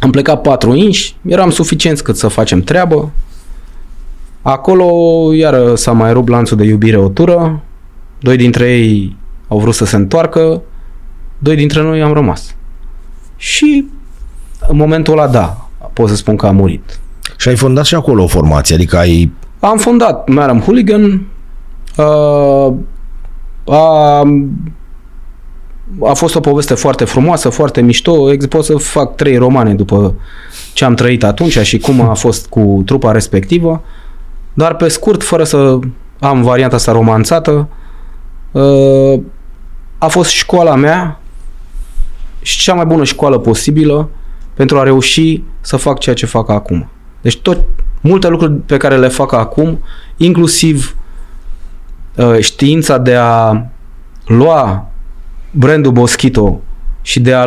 am plecat patru inși, eram suficienți cât să facem treabă. Acolo, iară, s-a mai rupt lanțul de iubire o tură, doi dintre ei au vrut să se întoarcă, doi dintre noi am rămas. Și în momentul ăla, da, pot să spun că a murit. Și ai fondat și acolo o formație, adică ai... Am fondat Madam Hooligan, uh, a, a fost o poveste foarte frumoasă, foarte mișto, Ex- pot să fac trei romane după ce am trăit atunci și cum a fost cu trupa respectivă, dar pe scurt, fără să am varianta asta romanțată, uh, a fost școala mea și cea mai bună școală posibilă pentru a reuși să fac ceea ce fac acum. Deci tot multe lucruri pe care le fac acum, inclusiv uh, știința de a lua brandul Boschito și de a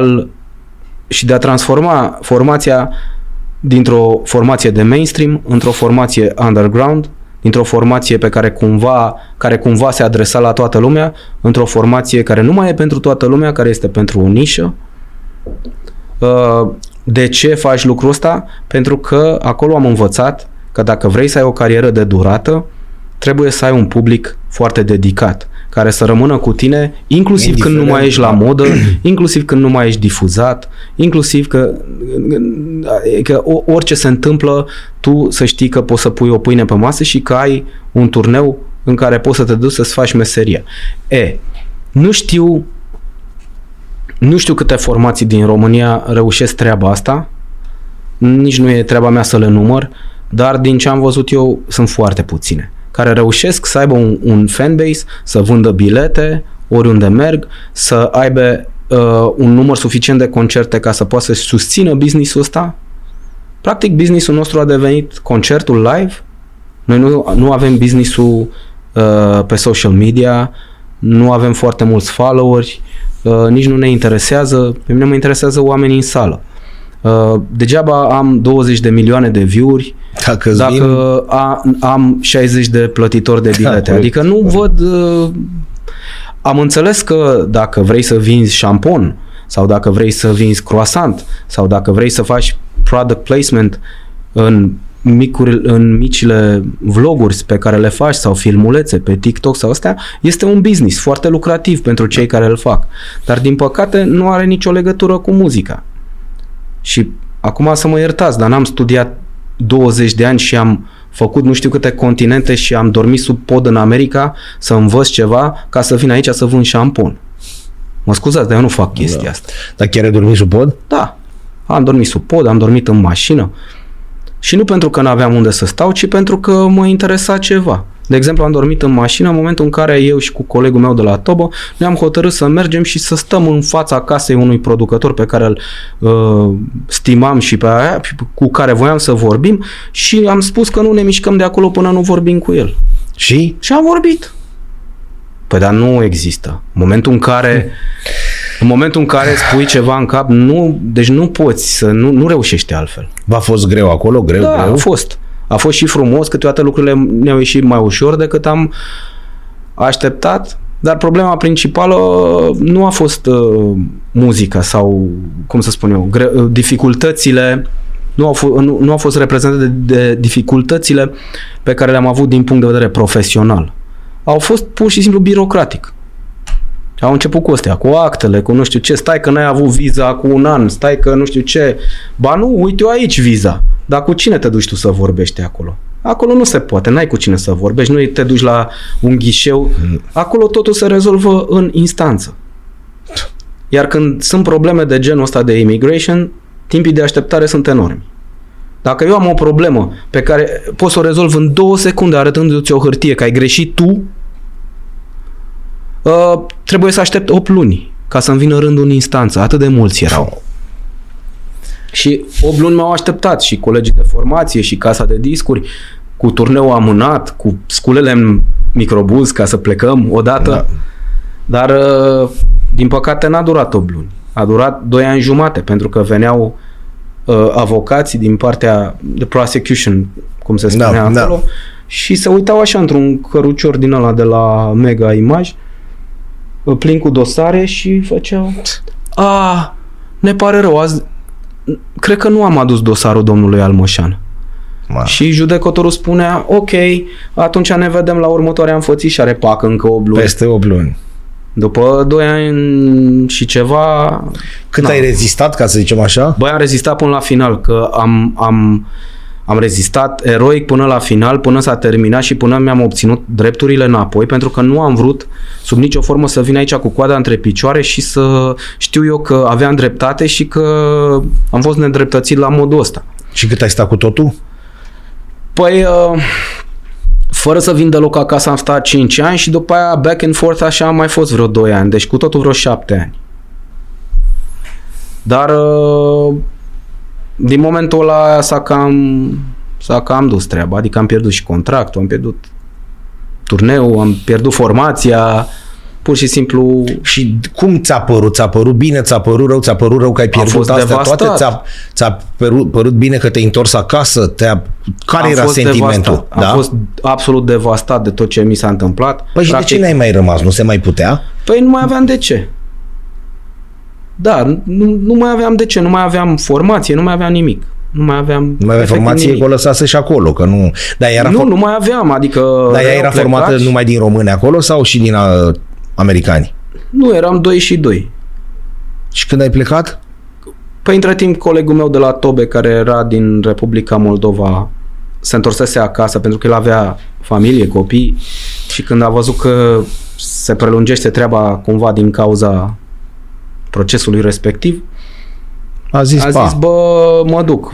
și de a transforma formația dintr-o formație de mainstream într-o formație underground, dintr-o formație pe care cumva, care cumva se adresa la toată lumea, într-o formație care nu mai e pentru toată lumea, care este pentru o nișă. Uh, De ce faci lucrul ăsta? Pentru că acolo am învățat că dacă vrei să ai o carieră de durată, trebuie să ai un public foarte dedicat, care să rămână cu tine, inclusiv când nu mai ești la modă, inclusiv când nu mai ești difuzat, inclusiv că, că o- orice se întâmplă, tu să știi că poți să pui o pâine pe masă și că ai un turneu în care poți să te duci să-ți faci meseria. E, nu știu nu știu câte formații din România reușesc treaba asta, nici nu e treaba mea să le număr, dar din ce am văzut eu sunt foarte puține care reușesc să aibă un, un fanbase, să vândă bilete oriunde merg, să aibă uh, un număr suficient de concerte ca să poată să susțină businessul ăsta. Practic, businessul nostru a devenit concertul live. Noi nu, nu avem businessul uh, pe social media, nu avem foarte mulți followeri, uh, nici nu ne interesează, pe mine mă interesează oamenii în sală. Uh, degeaba am 20 de milioane de view-uri dacă, dacă vin... a, am 60 de plătitori de bilete. Da, adică nu văd... Uh, am înțeles că dacă vrei să vinzi șampon sau dacă vrei să vinzi croissant sau dacă vrei să faci product placement în micuri, în micile vloguri pe care le faci sau filmulețe pe TikTok sau astea, este un business foarte lucrativ pentru cei care îl fac. Dar din păcate nu are nicio legătură cu muzica. Și acum să mă iertați, dar n-am studiat 20 de ani și am făcut nu știu câte continente și am dormit sub pod în America să învăț ceva ca să vin aici să vând șampon. Mă scuzați, dar eu nu fac chestia da. asta. Dar chiar ai dormit sub pod? Da. Am dormit sub pod, am dormit în mașină. Și nu pentru că nu aveam unde să stau, ci pentru că mă interesa ceva. De exemplu, am dormit în mașină în momentul în care eu și cu colegul meu de la Tobo ne-am hotărât să mergem și să stăm în fața casei unui producător pe care îl uh, stimam și pe aia, cu care voiam să vorbim și am spus că nu ne mișcăm de acolo până nu vorbim cu el. Și? Și am vorbit. Păi dar nu există. În momentul în care în momentul în care spui ceva în cap, nu, deci nu poți să, nu, nu reușești altfel. V-a fost greu acolo? Greu, da, greu? a fost. A fost și frumos, câteodată lucrurile ne-au ieșit mai ușor decât am așteptat, dar problema principală nu a fost uh, muzica sau, cum să spun eu, gre- uh, dificultățile nu au, f- nu, nu au fost reprezentate de, de dificultățile pe care le-am avut din punct de vedere profesional. Au fost pur și simplu birocratic. Au început cu astea, cu actele, cu nu știu ce, stai că n-ai avut viza cu un an, stai că nu știu ce. Ba nu, uite eu aici viza. Dar cu cine te duci tu să vorbești acolo? Acolo nu se poate, n-ai cu cine să vorbești, nu te duci la un ghișeu. Acolo totul se rezolvă în instanță. Iar când sunt probleme de genul ăsta de immigration, timpii de așteptare sunt enormi. Dacă eu am o problemă pe care pot să o rezolv în două secunde arătându-ți o hârtie că ai greșit tu, uh, trebuie să aștept 8 luni ca să-mi vină rândul în instanță. Atât de mulți erau. Și 8 luni m-au așteptat și colegii de formație și casa de discuri cu turneu amânat, cu sculele în microbuz ca să plecăm odată. Da. Dar, uh, din păcate, n-a durat 8 luni. A durat 2 ani jumate, pentru că veneau uh, avocații din partea de prosecution, cum se spunea da, acolo, da. și se uitau așa într-un cărucior din ăla de la Mega Image, uh, plin cu dosare și făceau a, ne pare rău, azi cred că nu am adus dosarul domnului Almoșan. Ma. Și judecătorul spunea, ok, atunci ne vedem la următoarea înfățișare, pac, încă 8 luni. Peste 8 luni. După 2 ani și ceva... Cât na. ai rezistat, ca să zicem așa? Băi, am rezistat până la final, că am, am, am rezistat eroic până la final, până s-a terminat și până mi-am obținut drepturile înapoi, pentru că nu am vrut sub nicio formă să vin aici cu coada între picioare și să știu eu că aveam dreptate și că am fost nedreptățit la modul ăsta. Și cât ai stat cu totul? Păi, uh, fără să vin deloc acasă am stat 5 ani și după aia back and forth așa am mai fost vreo 2 ani, deci cu totul vreo 7 ani. Dar uh, din momentul ăla s-a cam, s-a cam dus treaba, adică am pierdut și contractul, am pierdut turneu, am pierdut formația, pur și simplu... Și cum ți-a părut? Ți-a părut bine? Ți-a părut rău? Ți-a părut rău că ai pierdut fost astea devastat. toate? Ți-a, ți-a părut, părut bine că te-ai întors acasă? Te-a... Care am era fost sentimentul? Devastat. Am fost absolut devastat de tot ce mi s-a întâmplat. Păi și de ce n-ai mai rămas? Nu se mai putea? Păi nu mai aveam de ce. Da, nu, nu mai aveam de ce, nu mai aveam formație, nu mai aveam nimic. Nu mai aveam Nu mai avea efectiv formație, nimic. că o lăsase și acolo, că nu... Dar era, Nu, for... nu mai aveam, adică... Dar ea erau era formată plecați. numai din români acolo sau și din uh, americani? Nu, eram doi și doi. Și când ai plecat? Păi între timp colegul meu de la Tobe, care era din Republica Moldova, se întorsese acasă pentru că el avea familie, copii și când a văzut că se prelungește treaba cumva din cauza procesului respectiv, A zis, a pa. zis, bă, mă duc.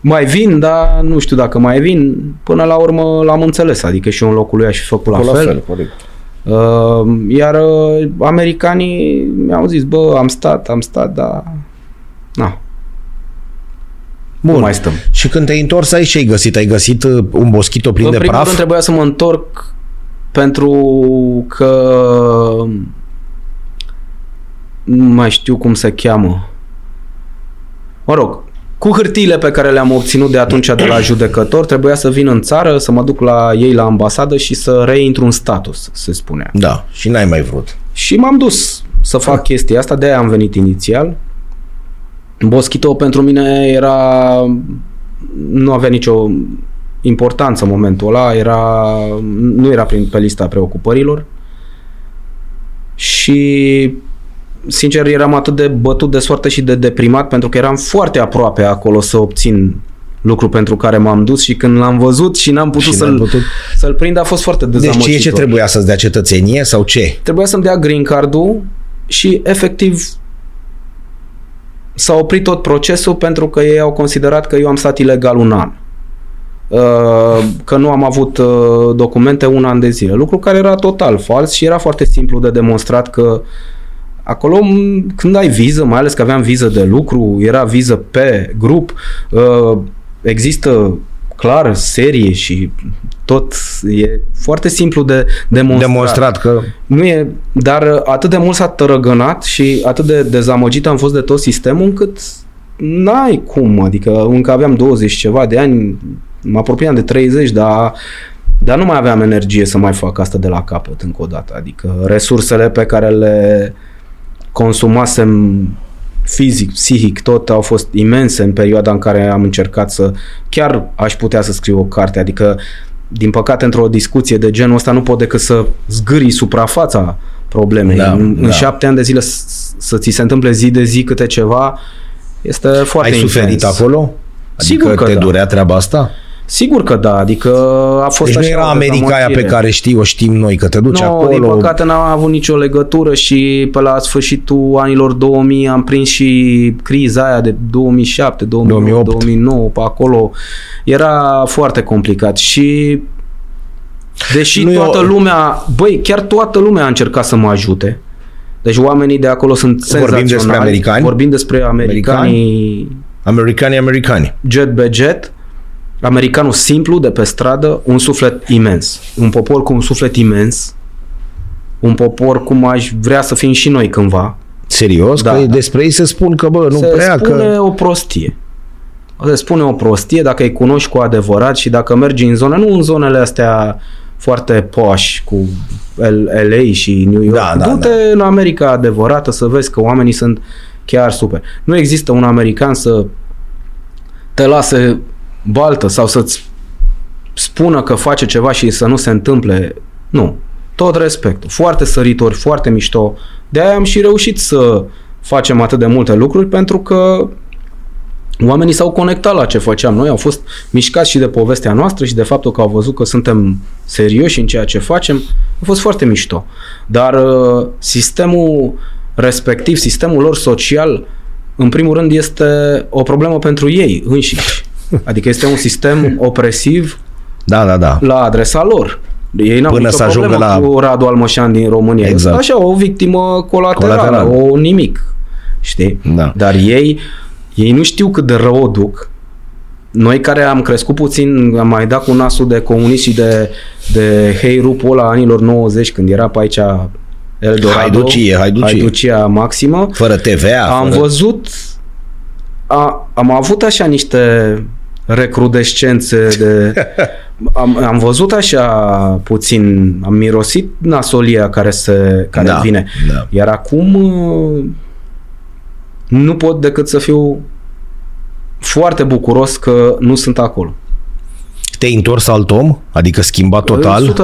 Mai vin, dar nu știu dacă mai vin. Până la urmă l-am înțeles, adică și eu în locul lui aș fi făcut la, la fel. fel, corect. Uh, iar uh, americanii mi-au zis, bă, am stat, am stat, dar... Na, Bun. nu mai stăm. Și când te-ai întors aici, ce ai găsit? Ai găsit uh, un boschito plin în de primul praf? rând trebuia să mă întorc pentru că nu mai știu cum se cheamă. Mă rog, cu hârtiile pe care le-am obținut de atunci de la judecător, trebuia să vin în țară, să mă duc la ei la ambasadă și să reintru în status, se spunea. Da, și n-ai mai vrut. Și m-am dus să fac chestia asta, de-aia am venit inițial. Boschito pentru mine era... nu avea nicio importanță în momentul ăla, era, nu era prin, pe lista preocupărilor și sincer eram atât de bătut de soarte și de deprimat pentru că eram foarte aproape acolo să obțin lucru pentru care m-am dus și când l-am văzut și n-am putut Și să-l, n-ai putut. să-l prind a fost foarte Deci dezamăgitor. ție ce trebuia să-ți dea cetățenie sau ce? Trebuia să-mi dea green card-ul și efectiv s-a oprit tot procesul pentru că ei au considerat că eu am stat ilegal un an. Uh, Că nu am avut uh, documente un an de zile. Lucru care era total fals și era foarte simplu de demonstrat că acolo m, când ai viză, mai ales că aveam viză de lucru, era viză pe grup, uh, există clar serie și tot e foarte simplu de demonstrat. Demonstrat că... Nu e, dar atât de mult s-a tărăgănat și atât de dezamăgit am fost de tot sistemul încât n-ai cum, adică încă aveam 20 ceva de ani, mă apropiam de 30, dar, dar nu mai aveam energie să mai fac asta de la capăt încă o dată, adică resursele pe care le consumasem fizic, psihic, tot au fost imense în perioada în care am încercat să chiar aș putea să scriu o carte, adică din păcate într-o discuție de genul ăsta nu pot decât să zgârii suprafața problemei. Da, în, da. în șapte ani de zile s- să ți se întâmple zi de zi câte ceva este foarte Ai suferit intens. acolo? Adică Sigur că te da. durea treaba asta? Sigur că da, adică a fost Deci nu așa era o America aia pe dezamăgire. care știi, o știm noi, că te duci Nu, acolo... din păcate n-am avut nicio legătură și pe la sfârșitul anilor 2000 am prins și criza aia de 2007, 2008, 2008. 2009, pe acolo. Era foarte complicat și deși Nu e toată o- lumea, băi, chiar toată lumea a încercat să mă ajute. Deci oamenii de acolo sunt senzaționali. despre americani? Vorbim despre americanii Americani, americani. jet be jet, americanul simplu de pe stradă, un suflet imens. Un popor cu un suflet imens, un popor cum aș vrea să fim și noi cândva. Serios? Da, că da. despre ei se spun că, bă, nu se prea, spune că... o prostie. Se spune o prostie dacă îi cunoști cu adevărat și dacă mergi în zone, nu în zonele astea foarte poși cu L- LA și New York. Da, da, Du-te în America adevărată să vezi că oamenii sunt chiar super. Nu există un american să te lase baltă sau să-ți spună că face ceva și să nu se întâmple. Nu. Tot respect. Foarte săritori, foarte mișto. De aia am și reușit să facem atât de multe lucruri pentru că oamenii s-au conectat la ce făceam noi, au fost mișcați și de povestea noastră și de faptul că au văzut că suntem serioși în ceea ce facem. A fost foarte mișto. Dar uh, sistemul respectiv, sistemul lor social, în primul rând este o problemă pentru ei înșiși. Adică este un sistem opresiv Da, da, da. la adresa lor. Ei n-au Până nicio să ajungă problemă la- cu Radu Almășan din România. Exact. Așa, o victimă colaterală, Colateral. o nimic. Știi? Da. Dar ei, ei nu știu cât de rău o duc. Noi care am crescut puțin, am mai dat cu nasul de comunist și de, de hei rupul ăla anilor 90, când era pe aici Eldorado, Haiducie, haiducie. haiducia maximă, Fără TVA, am fără... văzut, a, am avut așa niște recrudescențe de... Am, am văzut așa puțin, am mirosit nasolia care, se, care Da, vine. da. Iar acum uh, nu pot decât să fiu foarte bucuros că nu sunt acolo. Te-ai întors alt om? Adică schimbat total?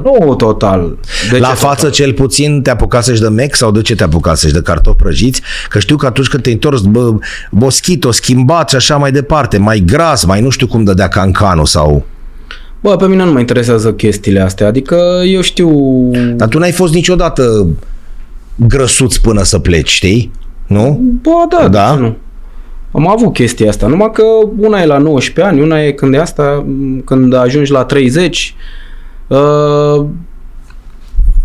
100%. Nu total. De la ce față total? cel puțin te apucasești de mec sau de ce te apucasești de cartofi prăjiți? Că știu că atunci când te-ai întors, bă, boschito, schimbat și așa mai departe, mai gras, mai nu știu cum dădea cancanul sau... Bă, pe mine nu mă interesează chestiile astea. Adică eu știu... Dar tu n-ai fost niciodată grăsuț până să pleci, știi? Nu? Bă, da, Da? da. Nu. Am avut chestia asta, numai că una e la 19 ani, una e când e asta, m, când ajungi la 30. Uh,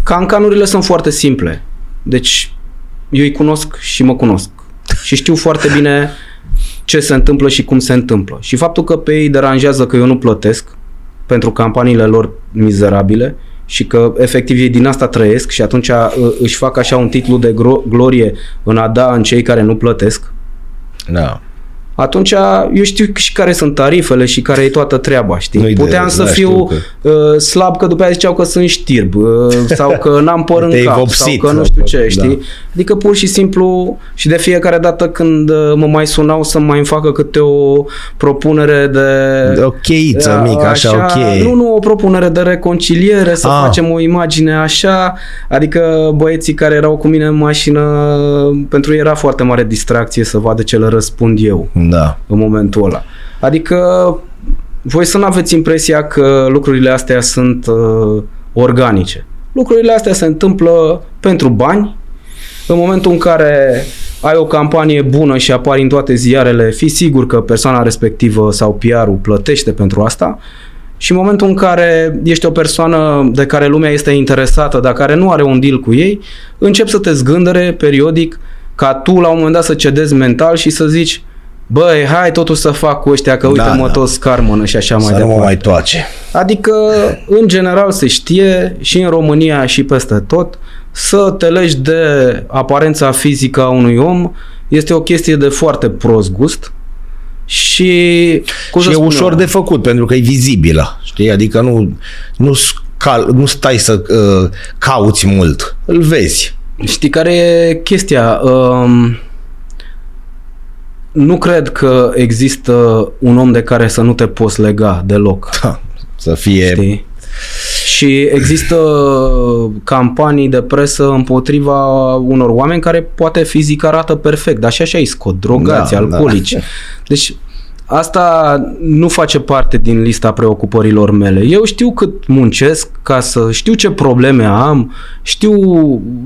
cancanurile sunt foarte simple. Deci eu îi cunosc și mă cunosc. Și știu foarte bine ce se întâmplă și cum se întâmplă. Și faptul că pe ei deranjează că eu nu plătesc pentru campaniile lor mizerabile și că efectiv ei din asta trăiesc și atunci uh, își fac așa un titlu de gro- glorie în a da în cei care nu plătesc, Da. Atunci eu știu și care sunt tarifele și care e toată treaba, știi? Nu-i de Puteam râs, să da, fiu știu uh, slab că după aia ziceau că sunt știrb uh, sau că n-am păr în Te-ai cap vopsit, sau că nu sau știu că- ce, știi? da. Adică pur și simplu și de fiecare dată când uh, mă mai sunau să mai îmi facă câte o propunere de... De o cheiță mică, așa, ok. Nu, nu, o propunere de reconciliere, să Ah. facem o imagine așa, adică băieții care erau cu mine în mașină, pentru ei era foarte mare distracție să vadă ce le răspund eu Da. în momentul ăla. Adică voi să nu aveți impresia că lucrurile astea sunt uh, organice. Lucrurile astea se întâmplă pentru bani. În momentul în care ai o campanie bună și apari în toate ziarele, fii sigur că persoana respectivă sau PR-ul plătește pentru asta. Și în momentul în care ești o persoană de care lumea este interesată, dar care nu are un deal cu ei, încep să te zgândere periodic ca tu la un moment dat să cedezi mental și să zici băi, hai totuși să fac cu ăștia că uite Da, mă da. toți scarmănă și așa mai Să nu departe. mă mai toace. Adică, în general, se știe și în România și peste tot, să te legi de aparența fizică a unui om este o chestie de foarte prost gust și, cum și să e spun ușor eu, de făcut, pentru că e vizibilă. Știi? Adică nu, nu, scal, nu stai să uh, cauți mult. Îl vezi. Știi care e chestia? Um, nu cred că există un om de care să nu te poți lega deloc. Ha, să fie... Știi? Și există campanii de presă împotriva unor oameni care poate fizic arată perfect, dar și așa îi scot, drogați, Da, alcoolici. Deci asta nu face parte din lista preocupărilor mele. Eu știu cât muncesc ca să știu ce probleme am, știu,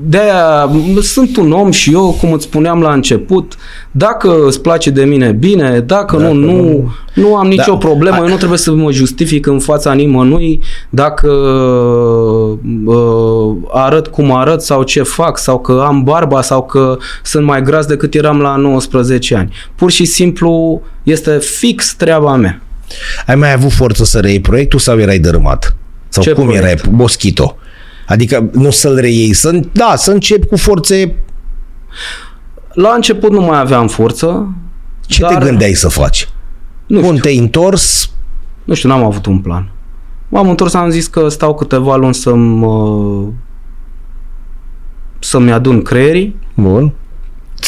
de-aia sunt un om și eu, cum îți spuneam la început, dacă îți place de mine, bine, dacă, Dacă nu, nu, nu- nu am nicio Da. problemă, eu nu trebuie să mă justific în fața nimănui dacă uh, arăt cum arăt sau ce fac sau că am barba sau că sunt mai gras decât eram la 19 ani. Pur și simplu este fix treaba mea. Ai mai avut forță să reiei proiectul sau erai dărâmat? Sau Ce cum proiect? erai? Moschito. Adică nu să-l reiei, să, da, să începi cu forțe. La început nu mai aveam forță. Ce dar, te gândeai să faci? Nu Bun, știu, te-ai întors, nu știu, n-am avut un plan. M-am întors, am zis că stau câteva luni să-mi uh, să-mi adun creierii. bun,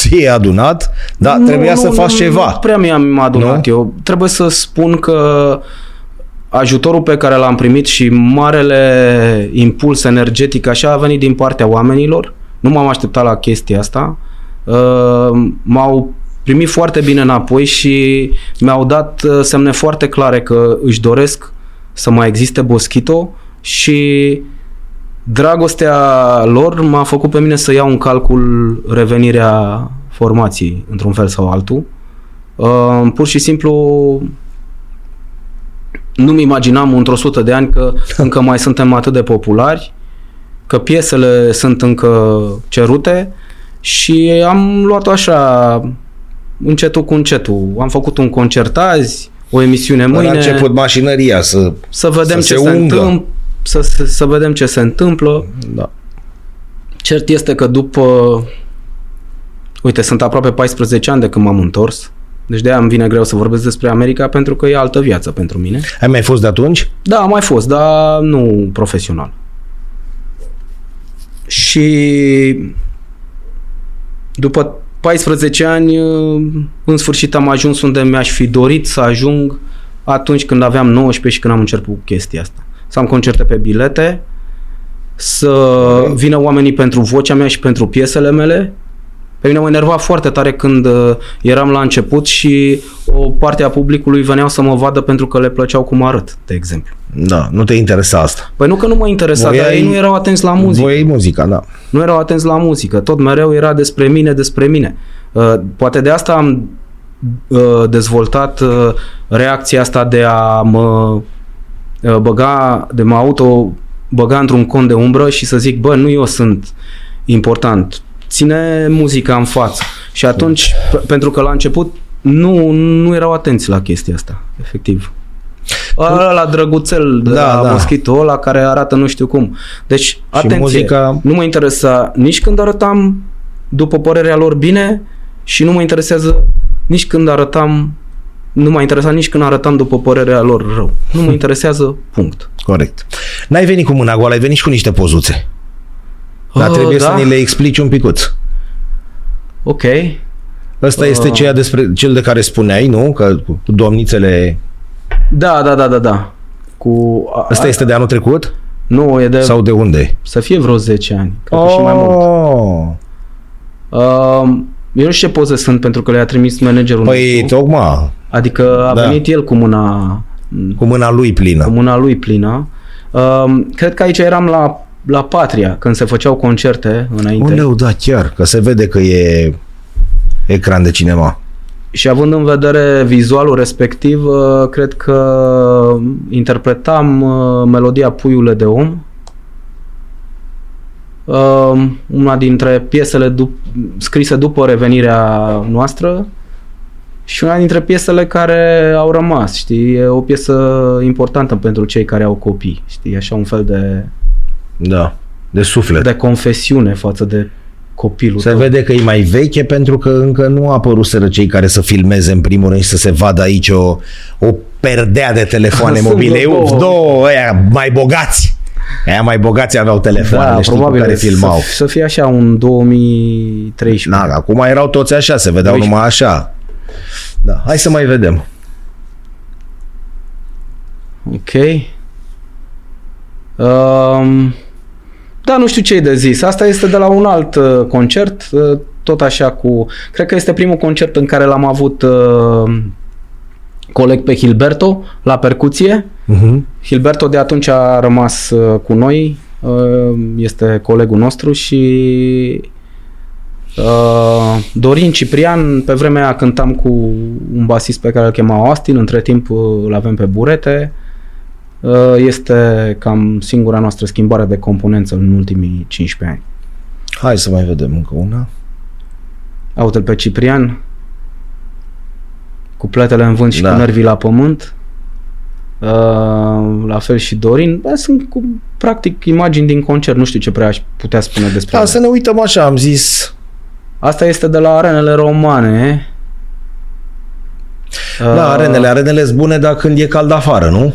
ți-ai adunat, dar Nu, trebuia nu, să nu, faci nu ceva. prea mi-am adunat Nu? eu. Trebuie să spun că ajutorul pe care l-am primit și marele impuls energetic așa a venit din partea oamenilor. Nu m-am așteptat la chestia asta. Uh, m-au primit foarte bine înapoi și mi-au dat uh, semne foarte clare că își doresc să mai existe Boschito și dragostea lor m-a făcut pe mine să iau în calcul revenirea formației într-un fel sau altul. Uh, pur și simplu nu-mi imaginam într-o sută de ani că încă mai suntem atât de populari, că piesele sunt încă cerute și am luat așa încetul cu încetul. Am făcut un concert azi, o emisiune Până a mâine, început mașinăria să... să vedem să ce se se, ungă. întâmplă, să, să, să vedem ce se întâmplă. Da. Cert este că după... Uite, sunt aproape 14 ani de când m-am întors. Deci de-aia îmi vine greu să vorbesc despre America pentru că e altă viață pentru mine. Ai mai fost de atunci? Da, am mai fost, dar nu profesional. Și după 14 ani, în sfârșit am ajuns unde mi-aș fi dorit să ajung atunci când aveam 19 și când am început chestia asta. Să am concerte pe bilete, să vină oamenii pentru vocea mea și pentru piesele mele. Pe mine mă enerva foarte tare când uh, eram la început și o parte a publicului veneau să mă vadă pentru că le plăceau cum arăt, de exemplu. Da, nu te interesa asta. Păi nu că nu mă interesa, Voiai- dar ei nu erau atenți la muzică. Voi muzica, da. Nu erau atenți la muzică. Tot mereu era despre mine, despre mine. Uh, poate de asta am uh, dezvoltat uh, reacția asta de a mă uh, băga, de mă auto băga într-un cont de umbră și să zic, bă, nu eu sunt important, ține muzica în față. Și atunci, p- pentru că la început nu, nu erau atenți la chestia asta, efectiv. Ăla la drăguțel de Da, da, la da. Moschito, ăla care arată nu știu cum. Deci, atenție, muzica- nu mă interesa nici când arătam după părerea lor bine și nu mă interesează nici când arătam nu m-a interesat nici când arătam după părerea lor rău. Nu mă interesează, punct. Corect. N-ai venit cu mâna goală, ai venit și cu niște pozuțe. Dar Uh, trebuie da? să ni le explici un picuț. Ok. Ăsta este Ah. ceea despre cel de care spuneai, nu? Că cu domnițele... Da, da, da, da, da. Cu a, Ăsta a- este de anul trecut? Nu, e de Sau de unde? să fie vreo 10 ani, cred că și mai mult. Oh. Uh, eu nu știu ce poze sunt pentru că le-a trimis managerul Păi, nostru. tocmai, Adică a da. venit el cu mâna cu mâna lui plină. cu mâna lui plină. Uh, cred că aici eram la la Patria, când se făceau concerte înainte. Oleu, da, chiar, că se vede că e ecran de cinema. Și având în vedere vizualul respectiv, uh, cred că interpretam uh, melodia Puiule de om, uh, una dintre piesele dup- scrise după revenirea noastră și una dintre piesele care au rămas, știi, e o piesă importantă pentru cei care au copii, știi, așa un fel de, Da, de suflet. de confesiune față de copilul Se tău. vede că e mai veche pentru că încă nu a apăruseră cei care să filmeze în primul rând și să se vadă aici o, o perdea de telefoane Sunt mobile. vreo Uf, două. două, ăia mai bogați. Aia mai bogați aveau telefoane, da, știi, cu probabil care filmau. Să, să fie așa un 2013. Na, acum erau toți așa, se vedeau 12. numai așa. Da, hai să mai vedem. Ok. Um, da, nu știu ce e de zis. Asta este de la un alt uh, concert, uh, tot așa cu... Cred că este primul concert în care l-am avut uh, coleg pe Hilberto la percuție. Uh-huh. Hilberto de atunci a rămas uh, cu noi, uh, este colegul nostru și uh, Dorin Ciprian, pe vremea aia cântam cu un basist pe care îl chema Austin, între timp uh, îl avem pe burete. Uh, Este cam singura noastră schimbare de componență în ultimii 15 ani. Hai să mai vedem încă una. Aută pe Ciprian, cu pletele în vânt și Da. cu nervii la pământ. Uh, la fel și Dorin. Bă, sunt cu, practic imagini din concert, nu știu ce prea aș putea spune despre Da, ele. să ne uităm așa, am zis Asta este de la arenele romane. Da, arenele, arenele sunt bune, dar când e cald afară, nu?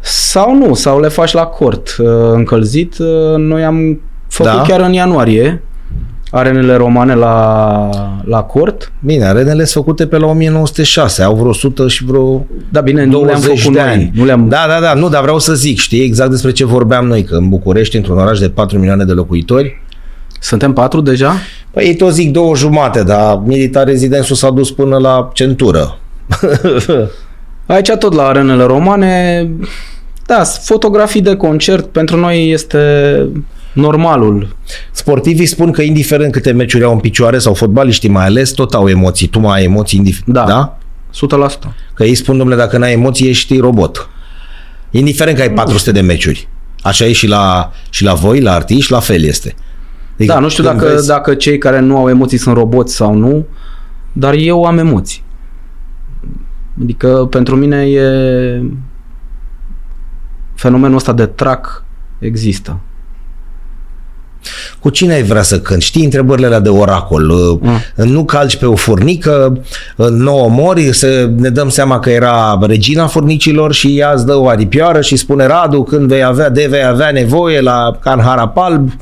Sau nu, sau le faci la cort uh, încălzit. Uh, Noi am făcut Da. chiar în ianuarie arenele romane la, la cort. Bine, arenele sunt făcute pe la 1906, au vreo 100 și vreo Da, bine, nu le-am 20 făcut de noi. ani. Nu le-am... Da, da, da, nu, dar vreau să zic, știi exact despre ce vorbeam noi, că în București, într-un oraș de 4 milioane de locuitori, Suntem patru deja? păi ei tot zic două jumate, dar militar rezidensul s-a dus până la centură. Aici tot la arenele romane, da, fotografii de concert pentru noi este normalul. Sportivii spun că indiferent câte meciuri au în picioare sau fotbaliștii mai ales, tot au emoții. Tu mai ai emoții indiferent, Da. da? 100%. Că ei spun, domnule, dacă n-ai emoții, ești robot. Indiferent că ai 400 de meciuri. Așa e și la, și la voi, la artiști, la fel este. Adică Da, nu știu când dacă, vezi- dacă cei care nu au emoții sunt roboți sau nu, dar eu am emoții. Adică pentru mine e fenomenul ăsta de trac există. Cu cine ai vrea să cânti? Știi întrebările alea de oracol. Mm. Nu calci pe o furnică, nu o mori, să ne dăm seama că era regina furnicilor și ea îți dă o aripioară și spune Radu, când vei avea, de vei avea nevoie la Canharapalb,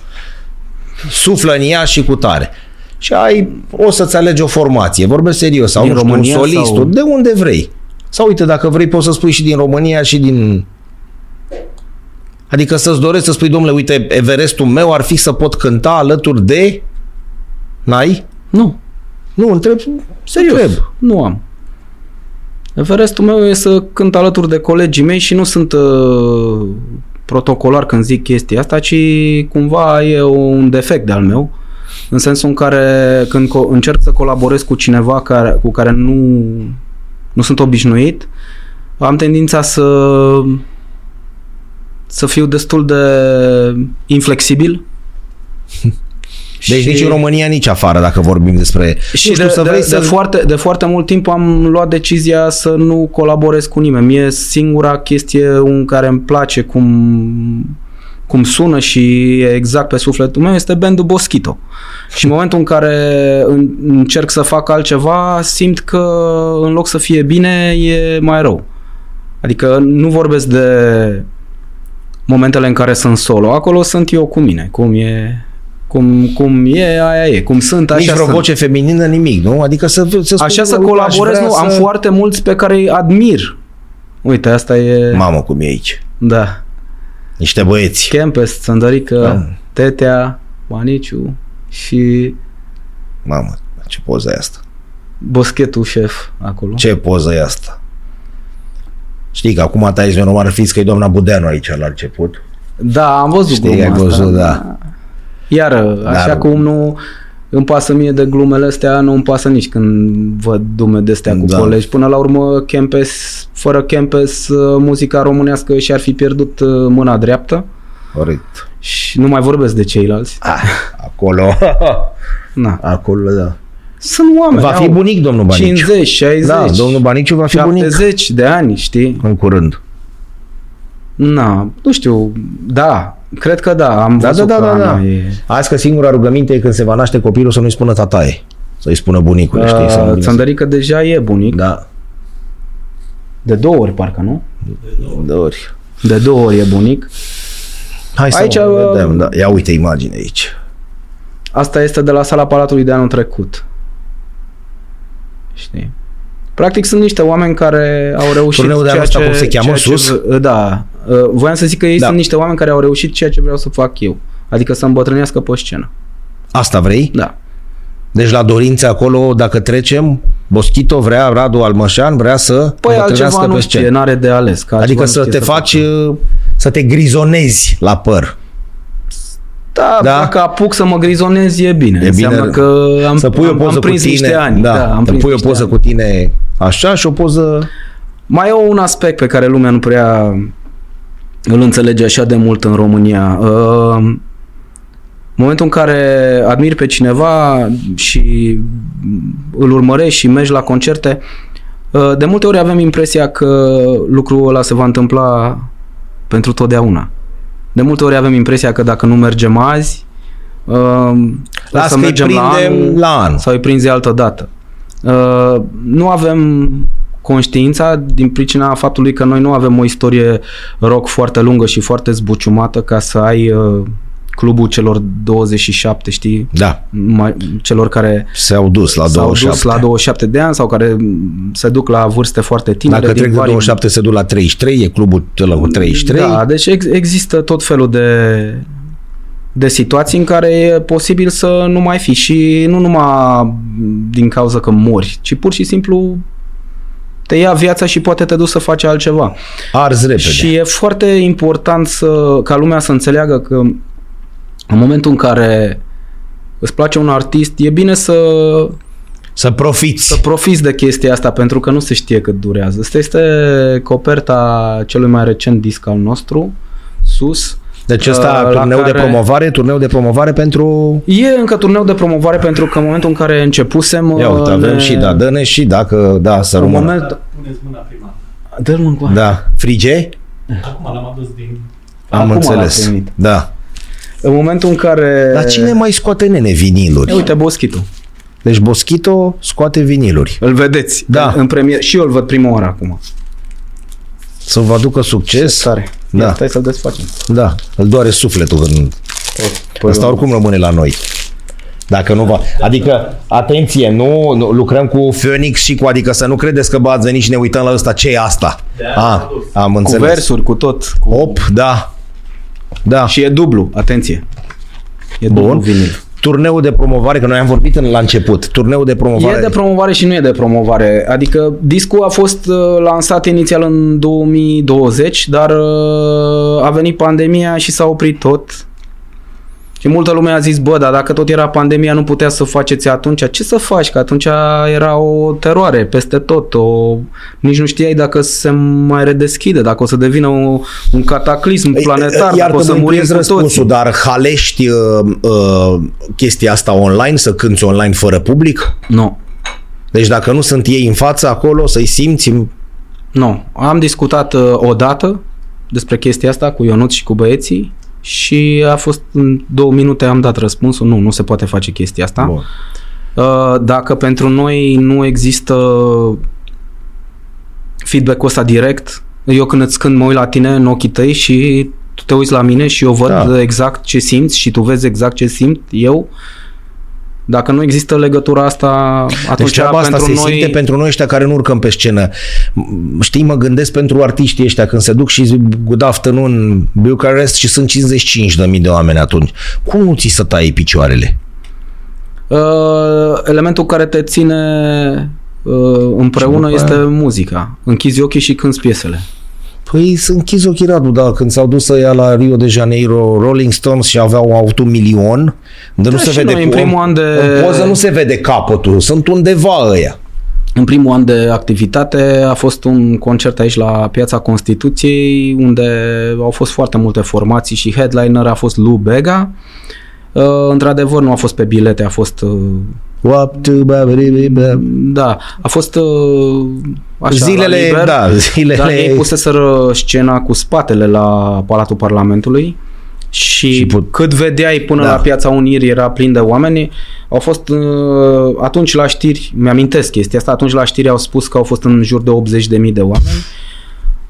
suflă în ea și cu tare. Și ai, o să-ți alegi o formație, vorbesc serios, sau Din nu știu, România un solist, sau- de unde vrei. Sau uite, dacă vrei poți să spui și din România și din Adică să-ți dorești să spui, domnule, uite, Everestul meu ar fi să pot cânta alături de... N-ai? Nu, Nu, întreb, serios, întreb. nu am. Everestul meu e să cânt alături de colegii mei și nu sunt uh, protocolar când zic chestia asta, ci cumva e un defect de-al meu. În sensul în care când co- încerc să colaborez cu cineva care, cu care nu, nu sunt obișnuit, am tendința să să fiu destul de inflexibil. Deci nici în România, nici afară, dacă vorbim despre... Și nu știu, de, să vrei de, să... de, foarte, de foarte mult timp am luat decizia să nu colaborez cu nimeni. Mie singura chestie în care îmi place cum, cum sună și e exact pe sufletul meu este bandul Boschito. Și în momentul în care în- încerc să fac altceva, simt că în loc să fie bine, e mai rău. Adică nu vorbesc de momentele în care sunt solo. Acolo sunt eu cu mine, cum e, cum, cum e, aia e, cum sunt, Nici așa vreo sunt. voce feminină, nimic, nu? Adică să, să spui, Așa să "Uite, aș colaborez, vrea nu, am să- foarte mulți pe care îi admir. Uite, asta e... Mamă, cum e aici. Da. Niște băieți. Campus, Țăndărică, Da. Tetea, Maniciu și Mamă, ce poză e asta? Boschetul șef acolo. Ce poză e asta? Știi că acum ta ești normal fiți că e doamna Budeanu aici la început. Da, am văzut Știi, gluma ai asta. văzut, da. Iar, așa Dar- cum nu îmi pasă mie de glumele astea, nu îmi pasă nici când văd dume de astea cu Da. colegi. Până la urmă, Campes, fără Campes, muzica românească și-ar fi pierdut uh, mâna dreaptă Corect. și nu mai vorbesc de ceilalți. Ah, acolo, Na. acolo, da. Sunt oameni. Va fi au bunic domnul Baniciu. 50, 60, Da, domnul Baniciu va fi bunic 70 de ani, știi? în curând. Na, nu știu, da, cred că da, am Da, văzut da, da, că da, da. Ana e... Azi că singura rugăminte e când se va naște copilul să nu-i spună tataie. Să-i spună bunicule, știi? Să nu Uh, vină să- Țăndărică deja e bunic, Da, de două ori parcă, nu? de ori. De două ori e bunic. Hai să Aici, Aici, uh, vedem, da. Ia uite imagine aici. Asta este de la sala Palatului de anul trecut. Știi? Practic sunt niște oameni care au reușit Turneul de ceea anul ăsta ce, cum se cheamă? ceea ce- Sus? Da. Uh, Voiam să zic că ei Da. sunt niște oameni care au reușit ceea ce vreau să fac eu. Adică să îmbătrânească pe scenă. Asta vrei? Da. Deci la dorințe acolo, dacă trecem, Boschito vrea, Radu Almășan vrea să Păi îmbătrânească altceva nu pe știe, scenă. n-are de ales. Că altceva Adică nu să știe te faci, facă. uh, să te grizonezi la păr. Da, Da. dacă apuc să mă grizonez e bine. E Înseamnă bine că am, să pui o am, poză am cu prins tine. niște ani. Da, Da, am să prins pui o niște poză ani. cu tine așa și o poză... Mai e un aspect pe care lumea nu prea îl înțelege așa de mult în România. Uh, În momentul în care admiri pe cineva și îl urmărești și mergi la concerte, uh, de multe ori avem impresia că lucrul ăla se va întâmpla pentru totdeauna. De multe ori avem impresia că dacă nu mergem azi, uh, o Las să că îi mergem la prindem anul, la anul. sau îi prinzi altă dată. Uh, nu avem conștiința din pricina faptului că noi nu avem o istorie rock foarte lungă și foarte zbuciumată ca să ai uh, clubul celor 27, știi? Da, Mai, celor care s-au dus la s-au 27. dus la 27 de ani sau care mm, se duc la vârste foarte tinere. Dacă din trec de vari- 27 se duc la 33, e clubul ăla cu 33. Da, deci ex- există tot felul de de situații în care e posibil să nu mai fi și nu numai din cauza că mori, ci pur și simplu te ia viața și poate te duci să faci altceva. Arzi repede. Și e foarte important să, ca lumea să înțeleagă că în momentul în care îți place un artist, e bine să, Să profiți. să profiți de chestia asta pentru că nu se știe cât durează. Asta este coperta celui mai recent disc al nostru, Sus. Deci ăsta Uh, la turneu de care- promovare, turneu de promovare pentru... E încă turneu de promovare pentru că în momentul în care începusem... Ia uite, uh, avem ne- și da, dă și dacă, da, să În rămână. moment... Puneți mâna prima. Dă-l mă încoa. Da, frige? Acum l-am adus din... Am Acum l-a înțeles. primit. Da. În momentul în care... Dar cine mai scoate nene viniluri? Ia uite, Boschitu. Deci Boschito scoate viniluri. Îl vedeți. Da. În premier. Și eu îl văd prima oară acum. Să vă aducă succes. Tare. Da. Ia, stai să-l desfacem. Da, îl doare sufletul când... Păi, Ăsta oricum rămâne la noi. Dacă nu va... Adică, atenție, nu, nu lucrăm cu Phoenix și cu... Adică să nu credeți că bă, ați venit și ne uităm la ăsta. ce e asta? De aia A, am adus. am Cu înțeles. versuri, cu tot. Cu... Op, da. Da. Și e dublu, atenție. E Bun. dublu vinil. Turneul de promovare, că noi am vorbit în, la început. Turneul de promovare. E de promovare și nu e de promovare. Adică discul a fost uh, lansat inițial în 2020, dar uh, a venit pandemia și s-a oprit tot. Și multă lume a zis, bă, dar dacă tot era pandemia, nu putea să faceți atunci. Ce să faci? Că atunci era o teroare peste tot. O... Nici nu știai dacă se mai redeschide, dacă o să devină o, un cataclism planetar, dacă o să murim cu răspunsul, toții. dar halești uh, uh, chestia asta online, să cânti online fără public? Nu. Deci dacă nu sunt ei în față acolo, să-i simți... Nu. Am discutat uh, odată despre chestia asta cu Ionut și cu băieții și a fost în două minute am dat răspunsul. Nu, nu se poate face chestia asta. Bun. Uh, Dacă pentru noi nu există feedback-ul ăsta direct, eu când îți când mă uit la tine în ochii tăi și tu te uiți la mine și eu văd Da. da. exact ce simți și tu vezi exact ce simt eu, dacă nu există legătura asta, atunci Deci treaba asta pentru se noi... simte pentru noi ăștia care nu urcăm pe scenă. M- Știi, mă gândesc pentru artiștii ăștia când se duc și zic good afternoon Bucharest și sunt 55.000 de oameni atunci. Cum nu ți să tai picioarele? Uh, elementul care te ține uh, împreună Și după este aia- muzica. Închizi ochii și cânti piesele. Păi să închizi ochii, Radu, da, când s-au dus să ia la Rio de Janeiro Rolling Stones și aveau avut un milion, de nu Da, se și vede noi, în cu- primul an de- În poză nu se vede capătul, sunt undeva ăia. În primul an de activitate a fost un concert aici la Piața Constituției unde au fost foarte multe formații și headliner a fost Lou Bega. Uh, într-adevăr nu a fost pe bilete, a fost uh, Up to ba-ba-ba-ba. da, a fost uh, așa, Zilele, la liber, da, zilele- Dar ei puseseră scena cu spatele la Palatul Parlamentului și, Și și put- cât vedeai până Da. la Piața Unirii era plin de oameni, au fost uh, atunci la știri, mi-amintesc chestia asta, atunci la știri au spus că au fost în jur de 80.000 de oameni.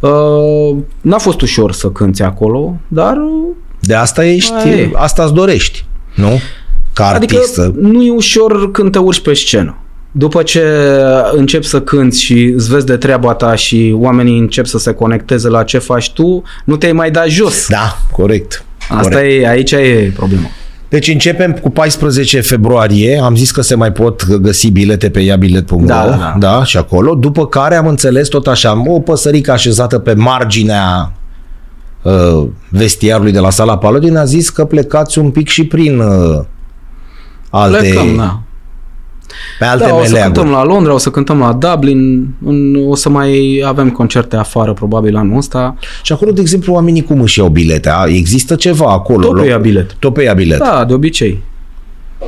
Uh, n-a fost ușor să cânti acolo, dar uh, De asta ești, Aia e. asta îți dorești, nu? Ca artistă. Adică nu e ușor când te urci pe scenă. După ce începi să cânti și îți vezi de treaba ta și oamenii încep să se conecteze la ce faci tu, nu te-ai mai dat jos. Da, corect. Asta corect. e, aici e problema. Deci începem cu 14 februarie, am zis că se mai pot găsi bilete pe iabilet.ro, Da, da, da. da, și acolo, după care am înțeles tot așa, o păsărică așezată pe marginea uh, vestiarului de la sala Paladin a zis că plecați un pic și prin uh, alte, Plecăm, da. Pe alte Da, o să meleaguri. cântăm la Londra, o să cântăm la Dublin, în, o să mai avem concerte afară probabil anul ăsta. Și acolo, de exemplu, oamenii cum își iau bilete? A, Există ceva acolo? Tot pe loc? ia bilet. Tot pe ia bilet. Da, de obicei.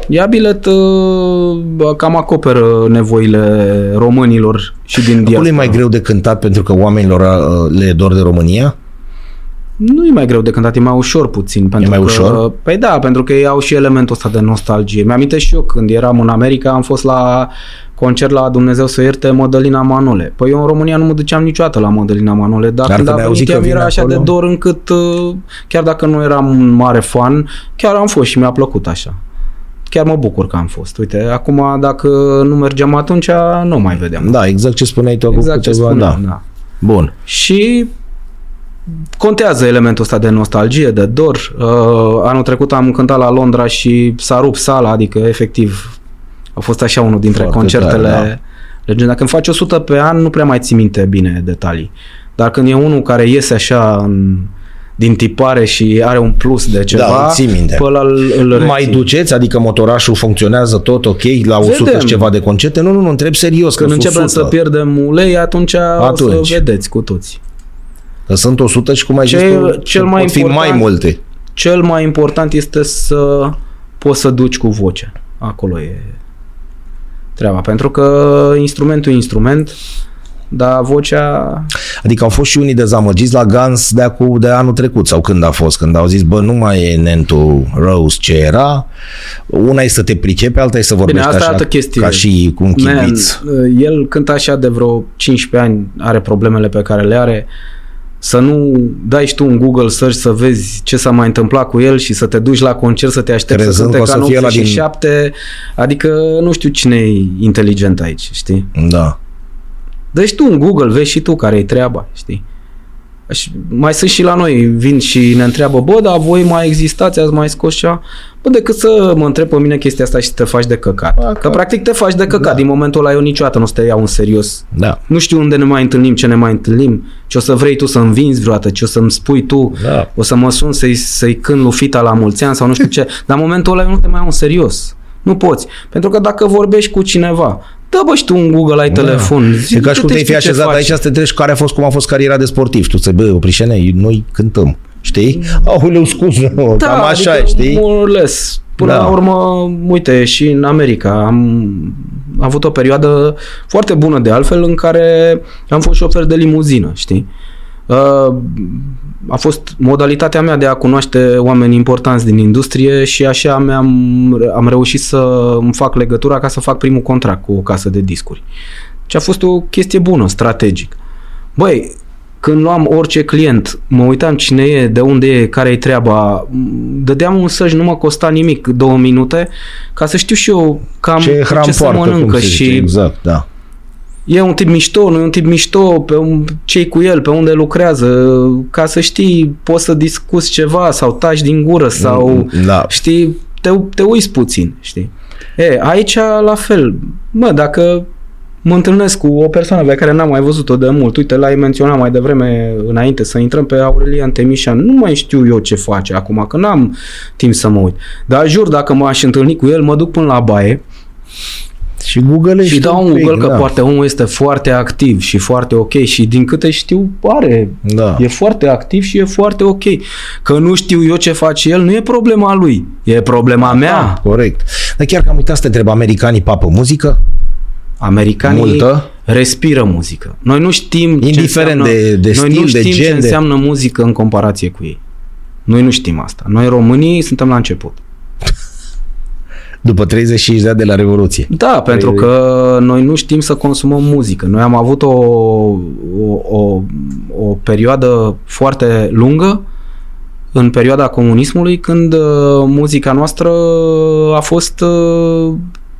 Ia bilet uh, cam acoperă nevoile românilor și din Acolo e diaspora. mai greu de cântat pentru că oamenilor uh, le e dor de România? Nu e mai greu de cântat, e mai ușor puțin. Pentru mai că, ușor? Păi da, pentru că ei au și elementul ăsta de nostalgie. Mi-am și eu când eram în America, am fost la concert la Dumnezeu să ierte Mădălina Manole. Păi eu în România nu mă duceam niciodată la Mădălina Manole, dar, Dar când când a ai auzit venit că ea mi vine era așa acolo? de dor încât, uh, chiar dacă nu eram un mare fan, chiar am fost și mi-a plăcut așa. Chiar mă bucur că am fost. Uite, acum dacă nu mergeam atunci, nu mai vedeam. Da, exact ce spuneai tu exact acum ce câteva, spuneam, da. da. Bun. Și contează elementul ăsta de nostalgie, de dor. Uh, anul trecut am cântat la Londra și s-a rupt sala, adică efectiv a fost așa unul dintre Foarte concertele tare, da. legenda. Când faci 100 pe an, nu prea mai ții minte bine detalii. Dar când e unul care iese așa în, din tipare și are un plus de ceva, Da, îl ții minte. pe ăla îl, îl Mai reții. duceți? Adică motorașul funcționează tot ok la 100 Vedem. și ceva de concerte? Nu, nu, nu, întreb serios. Când că sunt începem 100. să pierdem ulei, atunci, Atunci. o să vedeți cu toți. Că sunt 100 și cum ai zis Cel- tu, cel pot mai fi important- mai multe. Cel mai important este să poți să duci cu voce. Acolo e treaba. Pentru că instrumentul e instrument, dar vocea... Adică au fost și unii dezamăgiți la Guns de, acu, de anul trecut sau când a fost, când au zis, bă, nu mai e Nentu Rose ce era. Una e să te pricepi, alta e să vorbești asta e așa altă chestie. ca și cu un Man, chibiț. el cântă așa de vreo 15 ani, are problemele pe care le are, să nu dai și tu un Google search să vezi ce s-a mai întâmplat cu el și să te duci la concert să te aștepți Crezând să că o cânte ca să în fie ăla din- 87, adică nu știu cine e inteligent aici, știi? Da. Dă și tu un Google, vezi și tu care e treaba, știi? Și mai sunt și la noi, vin și ne întreabă, bă, dar voi mai existați, ați mai scos cea? Bă, decât să mă întreb pe mine chestia asta și să te faci de căcat. Ba, că că- practic te faci de căcat. Da. Din momentul ăla eu niciodată nu o să te iau în serios. Da. Nu știu unde ne mai întâlnim, ce ne mai întâlnim, ce o să vrei tu să-mi vinzi vreodată, ce o să-mi spui tu, Da. o să mă sun să-i, să-i cânt lui Fita la mulți ani sau nu știu ce. Dar în momentul ăla eu nu te mai iau în serios. Nu poți. Pentru că dacă vorbești cu cineva, dă bă și tu un Google, ai telefon. E ca și cum du-te te-ai fi știi ce așezat faci. aici să te treci care a fost, cum a fost cariera de sportiv. Tu să bă, oprișene, noi cântăm. Știi? Aoleu, scuză, da, cam așa adică, e, știi? More or less. Până Da. la urmă, uite, și în America am, am avut o perioadă foarte bună de altfel în care am fost șofer de limuzină, știi? Uh, a fost modalitatea mea de a cunoaște oameni importanți din industrie și așa mi-am, am reușit să îmi fac legătura ca să fac primul contract cu o casă de discuri. Și a fost o chestie bună, strategic. Băi, când luam orice client, mă uitam cine e, de unde e, care e treaba, m, dădeam un săj, nu mă costa nimic, două minute, ca să știu și eu cam Ce ce, hram ce să poartă, cum mănâncă se zice, și exact, da. E un tip mișto, nu e un tip mișto, pe un, ce cu el, pe unde lucrează, ca să știi, poți să discuți ceva sau taci din gură sau, Da. știi, te, te uiți puțin, știi. E, aici la fel, mă, dacă mă întâlnesc cu o persoană pe care n-am mai văzut-o de mult, uite, l-ai menționat mai devreme înainte să intrăm pe Aurelian Temișan, nu mai știu eu ce face acum, că n-am timp să mă uit. Dar jur, dacă m-aș întâlni cu el, mă duc până la baie, Și Google și dau un pic, Google că da. poate omul este foarte activ și foarte ok și din câte știu are. Da. E foarte activ și e foarte ok. Că nu știu eu ce face el, nu e problema lui. E problema mea. Da, corect. Dar chiar că am uitat să te întreb, americanii papă muzică? Americanii Multă? respiră muzică. Noi nu știm Indiferent ce înseamnă, de- de noi stil, nu de știm gen, ce de- înseamnă muzică în comparație cu ei. Noi nu știm asta. Noi românii suntem la început. După 35 de ani de la Revoluție. Da, pentru Păi- că noi nu știm să consumăm muzică. Noi am avut o, o, o, o perioadă foarte lungă în perioada comunismului când uh, muzica noastră a fost uh,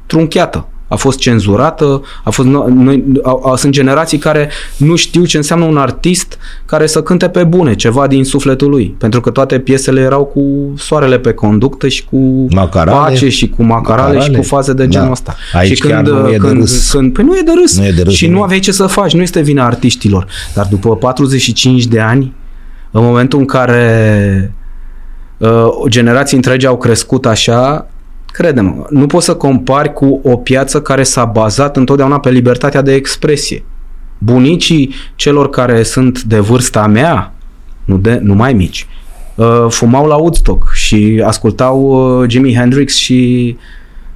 trunchiată, a fost cenzurată, a fost, no- noi, a, a, sunt generații care nu știu ce înseamnă un artist care să cânte pe bune, ceva din sufletul lui, pentru că toate piesele erau cu soarele pe conductă și cu Macarale. pace și cu macarale, Macarale. și cu faze de genul Da. ăsta. Aici și chiar nu e de când, râs. Când, păi nu e de râs. Nu e de râs și nu nimic. aveai ce să faci, nu este vina artiștilor. Dar după 45 de ani, în momentul în care uh, generații întregi au crescut așa, crede-mă, nu poți să compari cu o piață care s-a bazat întotdeauna pe libertatea de expresie. Bunicii celor care sunt de vârsta mea, nu, de, nu mai mici, uh, fumau la Woodstock și ascultau uh, Jimi Hendrix și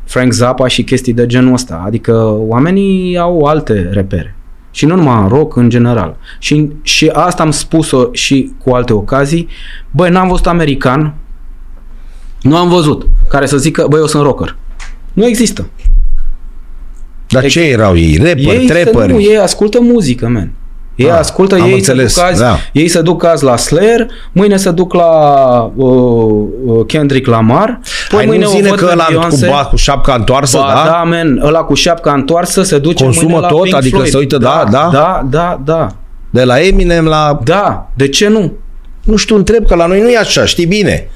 Frank Zappa și chestii de genul ăsta. Adică oamenii au alte repere. Și nu numai în rock, în general. Și, și asta am spus-o și cu alte ocazii. Băi, n-am văzut american, nu am văzut, care să zică, băi, eu sunt rocker. Nu există. Dar ce erau ei? Rapper, Ei, se, trapper? nu, ei ascultă muzică, man. Ei Ah, ascultă, am ei înțeles, se, duc azi, da. ei se duc azi la Slayer, mâine se duc la uh, uh, Kendrick Lamar, păi Hai mâine nu o zine văd că pe ăla cu, Beyoncé. ba, cu șapca întoarsă, Ba, da? da, man, ăla cu șapca întoarsă se duce Consumă mâine la tot? Pink Adică Floyd. se uită, da, da? Da, da, da. De la Eminem la... Da, de ce nu? Nu știu, întreb că la noi nu e așa, știi bine.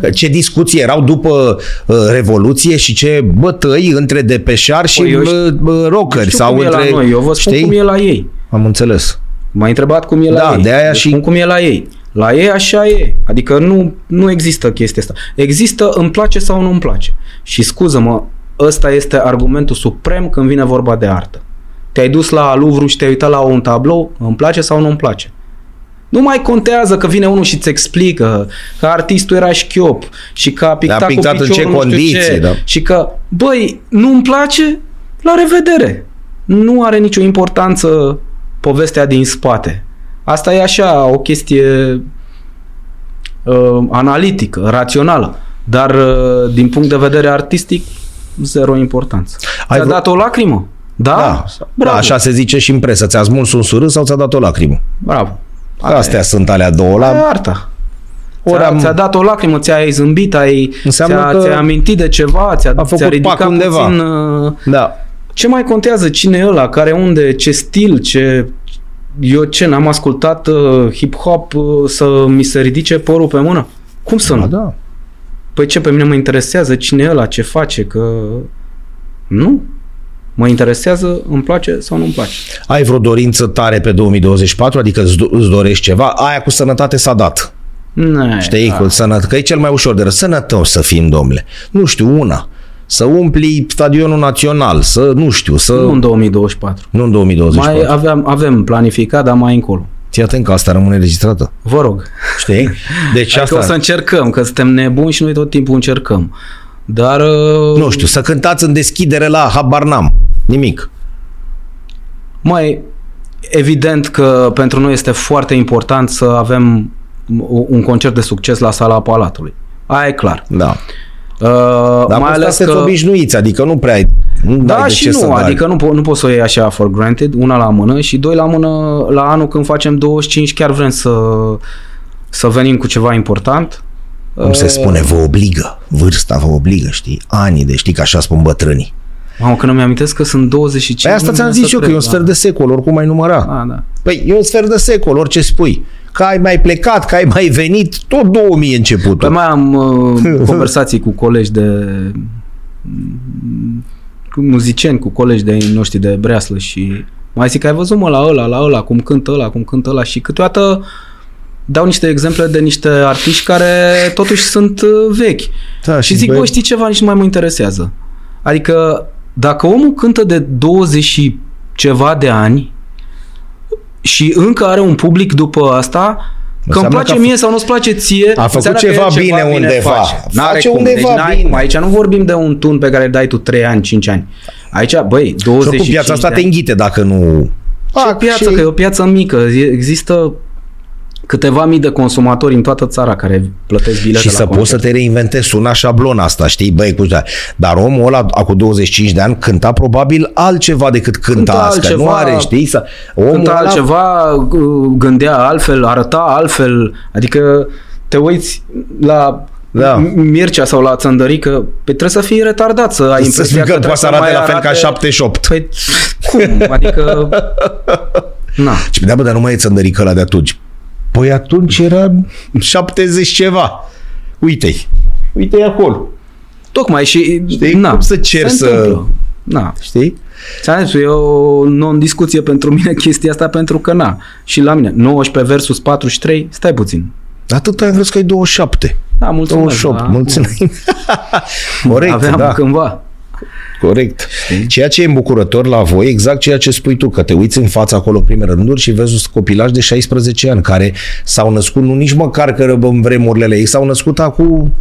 Că Ce discuții erau după uh, Revoluție și ce bătăi între depeșari și Păi eu uh, știu- uh, rockeri Știu sau cum e între... la noi, eu vă spun știi? cum e la ei. Am înțeles. M-ai întrebat cum e la Da, ei. de aia Vă și- spun cum e la ei. La ei așa e. Adică nu, nu există chestia asta. Există îmi place sau nu îmi place. Și scuză-mă, ăsta este argumentul suprem când vine vorba de artă. Te-ai dus la Louvre și te-ai uitat la un tablou, îmi place sau nu îmi place. Nu mai contează că vine unul și îți explică că artistul era șchiop și că a pictat, pictat cu în ce piciorul nu știu condiții, ce, da. și că, băi, nu îmi place, la revedere. Nu are nicio importanță povestea din spate. Asta e așa, o chestie uh, analitică, rațională. Dar uh, din punct de vedere artistic, zero importanță. Ai Ți-a vreo- dat o lacrimă? Da? Da, Bravo. da, așa se zice și în presă. Ți-a smuls un surâs sau ți-a dat o lacrimă? Bravo. Astea sunt alea două. La... La... e arta. Ori Ți-a, am- ți-a dat o lacrimă, ți-ai zâmbit, ai, Înseamnă ți-a, că ți-ai amintit de ceva, ți-a, a făcut ți-a ridicat pac undeva. puțin... Uh, Da. ce mai contează? Cine e ăla? Care unde? Ce stil? Ce... eu ce, n-am ascultat uh, hip-hop uh, să mi se ridice părul pe mână? Cum să Da, nu? da. Păi ce, pe mine mă interesează cine e ăla, ce face, că... Nu. Mă interesează, îmi place sau nu-mi place. Ai vreo dorință tare pe 2024? Adică îți, do- îți dorești ceva? Aia cu sănătate s-a dat. Ne, Știi, da. cu sănătate, că e cel mai ușor de răs. Sănătos să fim, domnule. Nu știu, una. Să umpli stadionul național, să, nu știu, să... Nu în 2024. nu în 2024. Mai aveam, avem planificat, dar mai încolo. Fii atent că asta rămâne registrată. Vă rog. Știi? Deci Adică asta... o să încercăm, că suntem nebuni și noi tot timpul încercăm. Dar... uh, Nu știu, să cântați în deschidere la habar n-am. Nimic. Mai evident că pentru noi este foarte important să avem un concert de succes la sala Palatului. Aia e clar. Da. Uh, Dar mai ales că... obișnuiți, adică nu prea ai... Nu Da ai de și ce nu, să dai. adică nu, po- nu poți să o iei așa for granted, una la mână și doi la mână, la anul când facem 25 chiar vrem să, să venim cu ceva important. Cum se Uh, spune, vă obligă. Vârsta vă obligă, știi? Anii de știi că așa spun bătrânii. Mamă, că nu mi-amintesc că sunt 25. Păi asta nu ți-am vine zis să eu, că e un cred, sfert de secol, oricum ai număra. da. Ah, da. Păi e un sfert de secol, orice spui. Că ai mai plecat, că ai mai venit, tot 2000 e începutul. Păi mai am uh, conversații cu colegi de mm, cu muzicieni, cu colegi de noștri de breaslă și mai zic, ai văzut mă la ăla, la ăla, cum cântă ăla, cum cântă ăla și câteodată dau niște exemple de niște artiști care totuși sunt uh, vechi. Da, Și zic, băi, bă, știi ceva, nici nu mai mă interesează. Adică, dacă omul cântă de 20 și ceva de ani și încă are un public după asta, că îmi Înseamnă place că a mie sau nu-ți place ție, a făcut înseamnă că ceva el bine undeva. face. N-are Face cum. undeva deci n-ai bine. cum. Aici nu vorbim de un tun pe care îl dai tu 3 ani, 5 ani. Aici, băi, 25 Și oricum piața asta de te ani. înghite dacă nu... Ce Fac piață, și- că e o piață mică. Există câteva mii de consumatori în toată țara care plătesc bilete Și la să poți să concert. te reinventezi, suna șablon asta, știi? Băi, cu Dar omul ăla, acum 25 de ani, cânta probabil altceva decât cânta, Cânta astea. Nu altceva, are, știi? Să... Omul Cânta ăla- altceva, gândea altfel, arăta altfel, adică te uiți la Da. Mircea sau la Țăndărică, pe trebuie să fii retardat, să ai Să impresia spui că trebuie poate să arate mai la fel ca arate- 78. Păi, cum? Adică, na. Și da, bă, dar nu mai e țăndărică ăla de atunci. Păi atunci era 70 ceva. Uite-i. Uite-i acolo. Tocmai și, Știi? na, Cum să cer se să- întâmplă. Na, Știi? Ți-am zis, e o non-discuție pentru mine chestia asta, pentru că na, și la mine, 19 versus 43, stai puțin. Atât am crezut că e 27. Da, mulțumesc. 28, da. mulțumim. Corect, Aveam da. cândva. Corect. Ceea ce e îmbucurător la voi, exact ceea ce spui tu, că te uiți în fața acolo în primele rânduri și vezi un copilaj de 16 ani care s-au născut nu nici măcar că în vremurile ei, s-au născut acum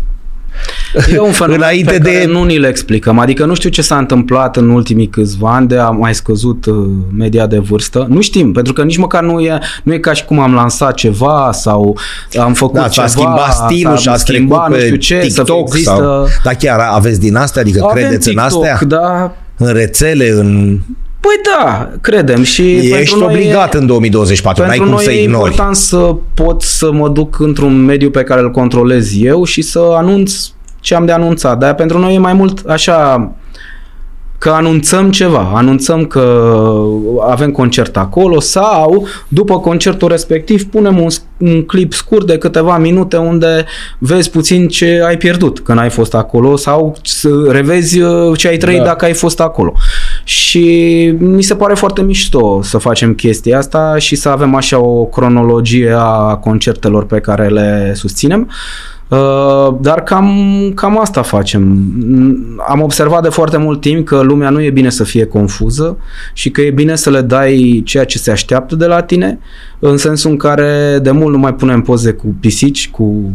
E un fenomen Înainte pe care de- nu ni le explicăm. Adică nu știu ce s-a întâmplat în ultimii câțiva ani de a mai scăzut uh, media de vârstă. Nu știm, pentru că nici măcar nu e, nu e ca și cum am lansat ceva sau am făcut da, ceva. s-a schimbat stilul și a schimbat, trecut nu pe știu ce, să TikTok există... sau... Da, chiar aveți din astea? Adică Avem credeți TikTok, în astea? Da, În rețele, în... Păi da, credem și Ești pentru noi obligat e, în 2024, n-ai pentru cum noi să e ignori. important să pot să mă duc într-un mediu pe care îl controlez eu și să anunț ce am de anunțat. Dar pentru noi e mai mult așa că anunțăm ceva, anunțăm că avem concert acolo sau după concertul respectiv punem un, un clip scurt de câteva minute unde vezi puțin ce ai pierdut când ai fost acolo sau să revezi uh, ce ai trăit Da. da. dacă ai fost acolo. Și mi se pare foarte mișto să facem chestia asta și să avem așa o cronologie a concertelor pe care le susținem. Uh, Dar cam, cam asta facem. Mm, Am observat de foarte mult timp că lumea nu e bine să fie confuză și că e bine să le dai ceea ce se așteaptă de la tine, în sensul în care de mult nu mai punem poze cu pisici, cu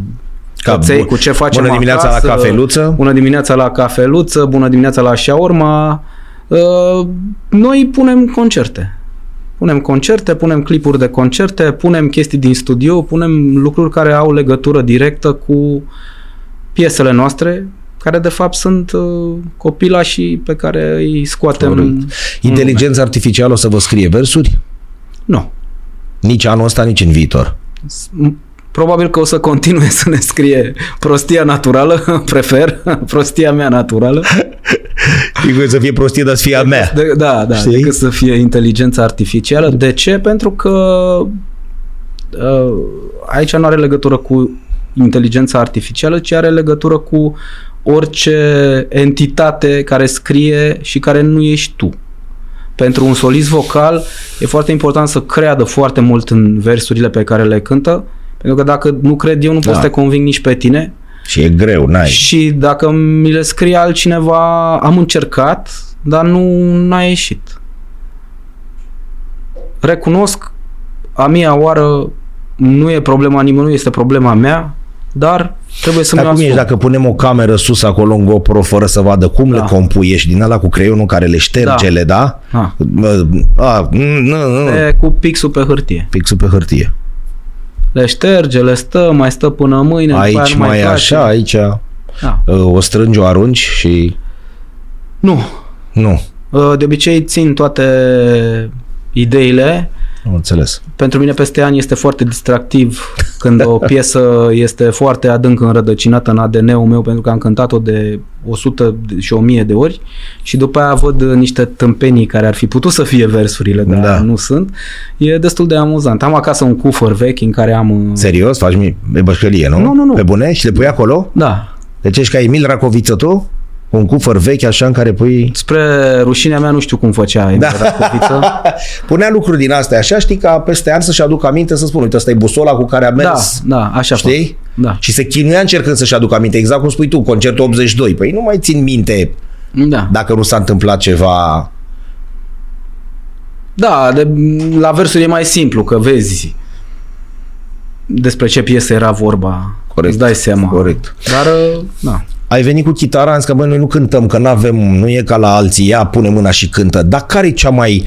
Ca căței, bun- cu ce facem bună dimineața la acasă, cafeluță. Bună dimineața la cafeluță, bună dimineața la șaurma. Uh, Noi punem concerte. Punem concerte, punem clipuri de concerte, punem chestii din studio, punem lucruri care au legătură directă cu piesele noastre, care de fapt sunt uh, copilașii pe care îi scoatem Corect. în Inteligența artificială o să vă scrie versuri? Nu. Nici anul ăsta, nici în viitor. Probabil că o să continue să ne scrie prostia naturală, prefer, prostia mea naturală. Decât să fie prostie, dar să fie a mea. De, da, da, Știi? decât să fie inteligența artificială. De ce? Pentru că uh, aici nu are legătură cu inteligența artificială, ci are legătură cu orice entitate care scrie și care nu ești tu. Pentru un solist vocal e foarte important să creadă foarte mult în versurile pe care le cântă, pentru că dacă nu cred eu, nu pot Da. să te conving nici pe tine. Și e greu, n-ai. Și dacă mi le scrie altcineva, am încercat, dar nu n-a ieșit. Recunosc, a mia oară nu e problema nimănui, este problema mea, dar trebuie să Dar mi-o cum ești asum. dacă punem o cameră sus acolo în GoPro fără să vadă cum Da. le compuiești din ăla cu creionul care le ștergele, da? Da. A, nu, nu, E cu pixul pe hârtie. pixul pe hârtie. Le șterge, le stă, mai stă până mâine. după aia Aici nu mai e place. așa, aici Da. o strângi, o arunci și Nu. nu, De obicei țin toate ideile nu înțeles. pentru mine peste ani este foarte distractiv când o piesă este foarte adânc înrădăcinată în ADN-ul meu pentru că am cântat-o de 100 și 1000 de ori și după aia văd niște tâmpenii care ar fi putut să fie versurile, dar Da. nu sunt. E destul de amuzant. Am acasă un cufăr vechi în care am... uh, Serios? Faci mi- e bășcălie, nu? Nu, nu, nu. Pe bune? Și le pui acolo? Da. Deci ești ca Emil Racoviță tu? Un cufăr vechi așa în care pui... Spre rușinea mea nu știu cum făcea Emil Da. Racoviță. Punea lucruri din astea așa, știi, ca peste ani să-și aducă aminte să spun, uite, asta e busola cu care a Da, mers. da, așa fac. Știi? Da. Și se chinuia încercând să-și aducă aminte, exact cum spui tu, concertul 82. Păi nu mai țin minte Da. dacă nu s-a întâmplat ceva... Da, de, la versuri e mai simplu, că vezi despre ce piesă era vorba. Corect. Îți dai seama. Corect. Dar, uh, da. Ai venit cu chitara, am zis că băi, noi nu cântăm, că nu avem, nu e ca la alții, ia, pune mâna și cântă. Dar care e cea mai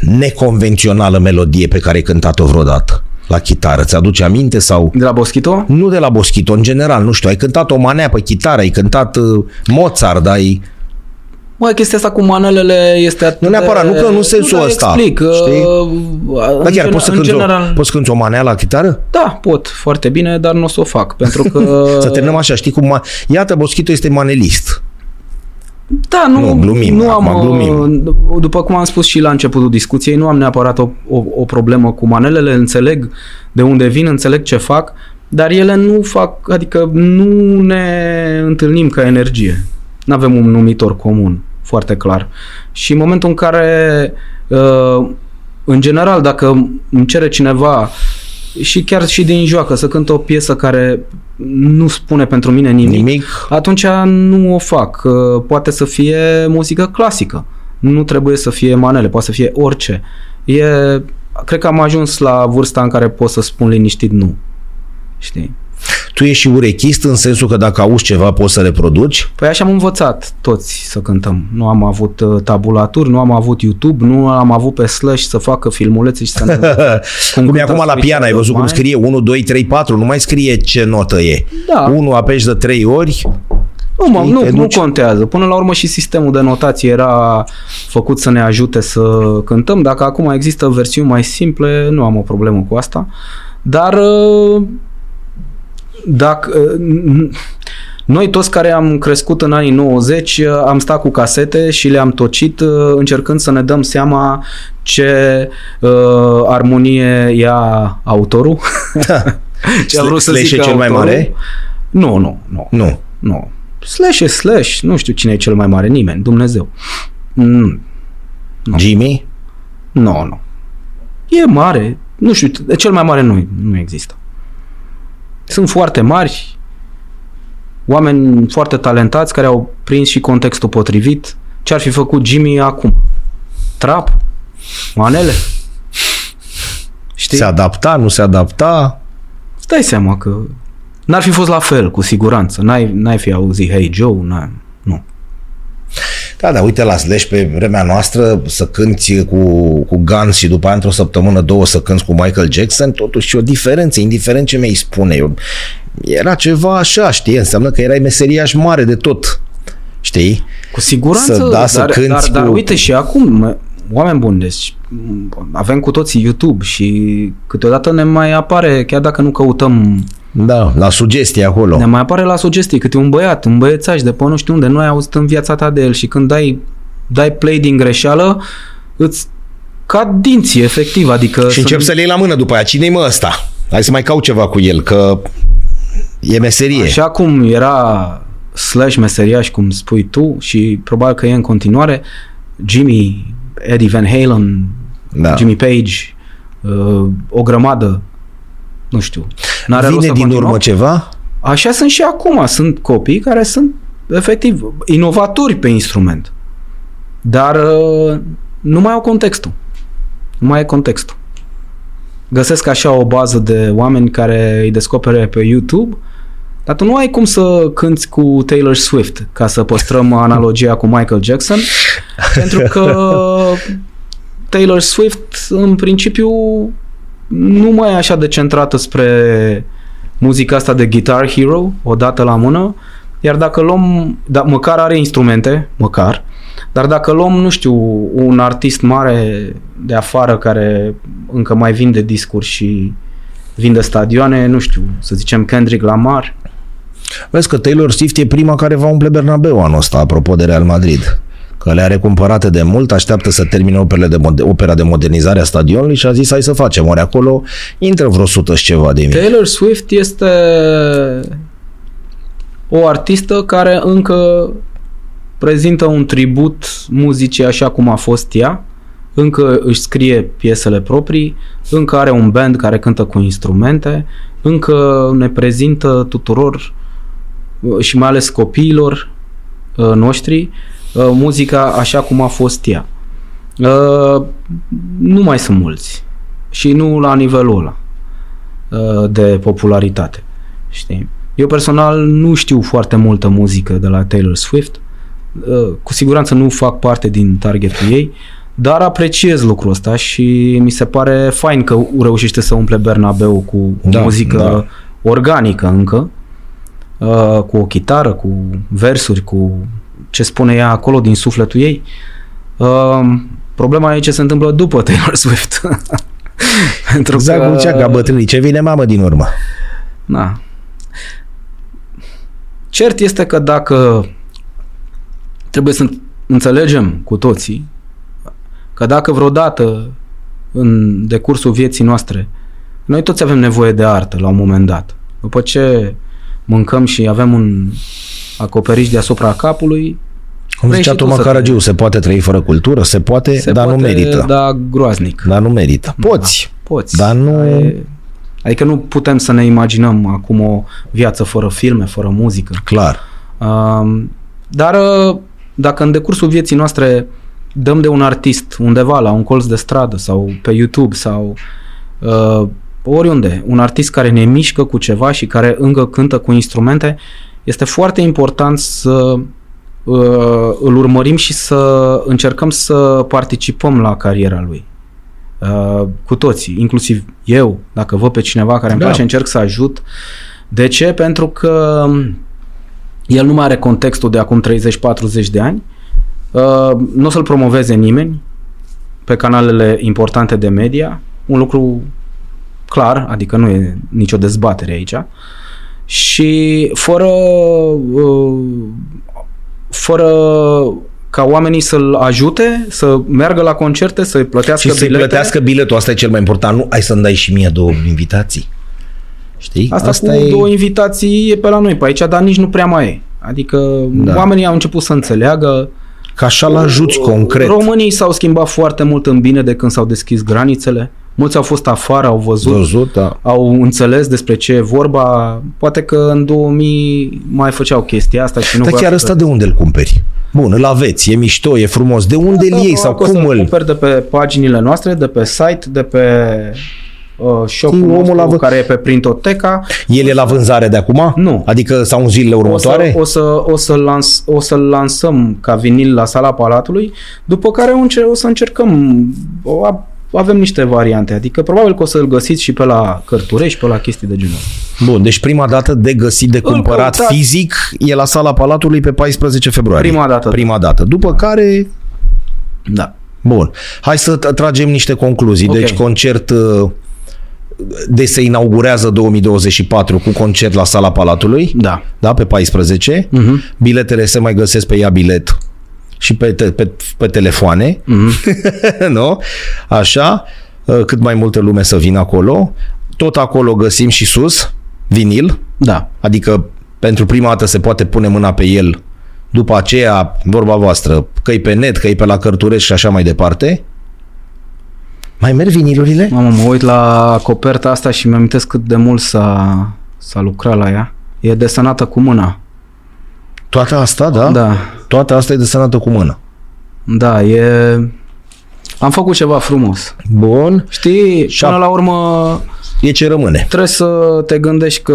neconvențională melodie pe care ai cântat-o vreodată la chitară? Ți-aduce aminte sau... De la Boschito? Nu de la Boschito, în general, nu știu, ai cântat o manea pe chitară, ai cântat uh, Mozart, ai... Mă, chestia asta cu manelele este atât Nu neapărat, de... nu că nu în sensul dar ăsta, Explic. știi? Uh, Dar în chiar gen- poți să, în cânti general, o, poți să cânti o manea la chitară? Da, pot, foarte bine, dar nu o să o fac, pentru că... Să terminăm așa, știi cum... Ma... Iată, Boschito este manelist. Da, nu, Nu, glumim, nu am, acum glumim. uh, după cum am spus și la începutul discuției, nu am neapărat o, o, o problemă cu manelele, înțeleg de unde vin, înțeleg ce fac, dar ele nu fac, adică nu ne întâlnim ca energie. Nu avem un numitor comun, foarte clar. Și în momentul în care, uh, în general, dacă îmi cere cineva și chiar și din joacă să cânt o piesă care nu spune pentru mine nimic, Nimic. atunci nu o fac. Uh, Poate să fie muzică clasică. Nu trebuie să fie manele, poate să fie orice. E, cred că am ajuns la vârsta în care pot să spun liniștit nu. Știi? Tu ești și urechist în sensul că dacă auzi ceva poți să reproduci? Păi așa am învățat toți să cântăm. Nu am avut uh, tabulaturi, nu am avut YouTube, nu am avut pe Slash să facă filmulețe și să ne... Cum, cum e cântă acum la Sweet pian, ai Child văzut of cum Mine. scrie 1, 2, 3, 4, nu mai scrie ce notă e. Da. 1 apeși de 3 ori, Nu, mă, Știi, nu, te nu duci. contează. Până la urmă și sistemul de notație era făcut să ne ajute să cântăm. Dacă acum există versiuni mai simple, nu am o problemă cu asta. Dar uh, dacă uh, noi toți care am crescut în anii 90 uh, am stat cu casete și le-am tocit uh, încercând să ne dăm seama ce uh, armonie ia autorul. ce a vrut să Slash e zică cel mai autorul. mare? Nu, nu, nu. nu. Nu. Slash e slash. Nu știu cine e cel mai mare. Nimeni. Dumnezeu. Mm. Jimmy? Nu, nu. E mare. Nu știu. Cel mai mare nu, nu există. Sunt foarte mari. Oameni foarte talentați care au prins și contextul potrivit. Ce ar fi făcut Jimmy acum? Trap? Manele? Știi? Se adapta, nu se adapta? Îți dai seama că n-ar fi fost la fel, cu siguranță. N-ai, n-ai fi auzit Hey Joe, n-ai, nu. Da, da, uite la Slash pe vremea noastră să cânti cu, cu Guns și după aia într-o săptămână, două să cânti cu Michael Jackson, totuși e o diferență, indiferent ce mi-ai spune. Eu, era ceva așa, știi, înseamnă că erai meseriaș mare de tot, știi? Cu siguranță, Să- da, să dar, cânti dar, dar cu- uite și acum, mă, oameni buni, deci m, avem cu toții YouTube și câteodată ne mai apare, chiar dacă nu căutăm Da, la sugestie acolo. Ne mai apare la sugestii câte un băiat, un băiețaș de pe nu știu unde, nu ai auzit în viața ta de el și când dai, dai play din greșeală, îți cad dinții, efectiv, adică... Și încep să le iei la mână după aia. Cine-i mă ăsta? Hai să mai caut ceva cu el, că e meserie. Așa cum era slash meseriaș, cum spui tu, și probabil că e în continuare, Jimmy, Eddie Van Halen, Da. Jimmy Page, uh, o grămadă, nu știu. N-are rost Vine să din continuăm. urmă ceva? Așa sunt și acum. Sunt copii care sunt efectiv inovatori pe instrument. Dar uh, nu mai au contextul. Nu mai e contextul. Găsesc așa o bază de oameni care îi descopere pe YouTube, dar tu nu ai cum să cânti cu Taylor Swift, ca să păstrăm analogia cu Michael Jackson, pentru că Taylor Swift, în principiu, nu mai e așa de centrată spre muzica asta de Guitar Hero, o dată la mână, iar dacă luăm, da, măcar are instrumente, măcar, dar dacă luăm, nu știu, un artist mare de afară care încă mai vinde discuri și vinde stadioane, nu știu, să zicem Kendrick Lamar, Vezi că Taylor Swift e prima care va umple Bernabeu anul ăsta, apropo de Real Madrid. Că le-a recumpărate de mult, așteaptă să termine operele de mod- opera de modernizare a stadionului și a zis hai să facem. Ori acolo intră vreo sută și ceva de mii. Taylor Swift este o artistă care încă prezintă un tribut muzicii așa cum a fost ea, încă își scrie piesele proprii, încă are un band care cântă cu instrumente, încă ne prezintă tuturor uh, și mai ales copiilor uh, noștri uh, muzica așa cum a fost ea. Uh, Nu mai sunt mulți și nu la nivelul ăla uh, de popularitate. Știi? Eu personal nu știu foarte multă muzică de la Taylor Swift. Uh, Cu siguranță nu fac parte din targetul ei, dar apreciez lucrul ăsta și mi se pare fain că reușește să umple Bernabeu cu Da, muzică da. organică încă, uh, cu o chitară, cu versuri, cu ce spune ea acolo din sufletul ei. Uh, Problema e ce se întâmplă după Taylor Swift. Pentru Exact cum zicea ca bătrânii. Ce vine mamă din urmă? Na. Cert este că dacă trebuie să înțelegem cu toții că dacă vreodată în decursul vieții noastre noi toți avem nevoie de artă la un moment dat. După ce mâncăm și avem un acoperiș deasupra capului, Cum Vrei zicea și tu Toma să Caragiu, se poate trăi fără cultură? Se poate, se dar poate nu merită. da groaznic. Dar nu merită. Poți. Poți. Dar nu- E- Adică nu putem să ne imaginăm acum o viață fără filme, fără muzică. Clar. Um, dar uh, dacă în decursul vieții noastre dăm de un artist undeva la un colț de stradă sau pe YouTube sau uh, oriunde, un artist care ne mișcă cu ceva și care încă cântă cu instrumente, este foarte important să uh, îl urmărim și să încercăm să participăm la cariera lui. Uh, cu toții, inclusiv eu, dacă văd pe cineva care îmi Da. place, încerc să ajut. De ce? Pentru că el nu mai are contextul de acum 30-40 de ani, uh, nu o să-l promoveze nimeni pe canalele importante de media, un lucru clar, adică nu e nicio dezbatere aici, și fără uh, fără ca oamenii să-l ajute, să meargă la concerte, să-i plătească Și să-i bilete. plătească biletul, asta e cel mai important. Nu, ai să-mi dai și mie două invitații. Știi? Asta, Asta cu e... două invitații e pe la noi pe aici, dar nici nu prea mai e. Adică Da. da. oamenii au început să înțeleagă. Ca așa l-ajuți concret. Românii s-au schimbat foarte mult în bine de când s-au deschis granițele. Mulți au fost afară, au văzut, Văzut, da. au înțeles despre ce e vorba. Poate că în 2000 mai făceau chestia asta și nu Dar voiau chiar să- ăsta de unde îl cumperi? Bun, îl aveți, e mișto, e frumos. De unde îl Da, iei da, sau că o să-l cum îl... cumperi de pe paginile noastre, de pe site, de pe uh, shop-ul Omul nostru, la vă- care e pe Printoteca. El e la vânzare de acum? Nu. Adică sau în zilele următoare? O să, o să, o să, lans, o să lansăm ca vinil la sala Palatului, după care o, încer- o să încercăm, o, a- avem niște variante, adică probabil că o să-l găsiți și pe la cărturești, pe la chestii de genul ăsta. Bun, deci prima dată de găsit, de cumpărat căutați. fizic e la sala Palatului pe 14 februarie. Prima dată, da. Prima dată. După care, Da. bun, hai să t- tragem niște concluzii. Ok. Deci concert uh, de se inaugurează 2024 cu concert la Sala Palatului. Da. Da, pe 14. Mhm. Biletele se mai găsesc pe ea bilet și pe, te, pe, pe telefoane. Mhm. nu? Așa, uh, cât mai multă lume să vină acolo. Tot acolo găsim și sus vinil, Da. adică pentru prima dată se poate pune mâna pe el. După aceea, vorba voastră, că pe net, că pe la cărturești și așa mai departe. Mai merg vinilurile? Mamă, mă uit la coperta asta și mi-am cât de mult s-a, s-a lucrat la ea. E desenată cu mâna. Toată asta, da? Da. Toată asta e desenată cu mână. Da, e... Am făcut ceva frumos. Bun. Știi, Și până a- la urmă E ce rămâne. trebuie să te gândești că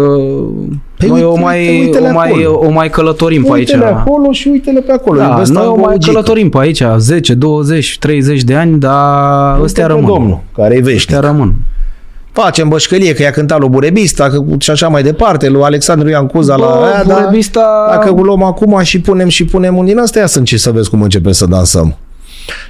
Păi noi o uite- mai, uite-le o, mai, acolo. o mai călătorim pe aici. Uite-le acolo și uite-le pe acolo. Da, Ăsta noi o e mai logică. călătorim pe aici 10, 20, 30 de ani, dar Uite ăstea pe rămân. Domnul, care e veșnic. Ăstea rămân. Facem bășcălie că i-a cântat lui Burebista că, și așa mai departe, lui Alexandru Ioan Cuza la Bă, aia, dar Burebista- dacă o luăm acum și punem și punem un din astea, ia să încerci să vezi cum începem să dansăm.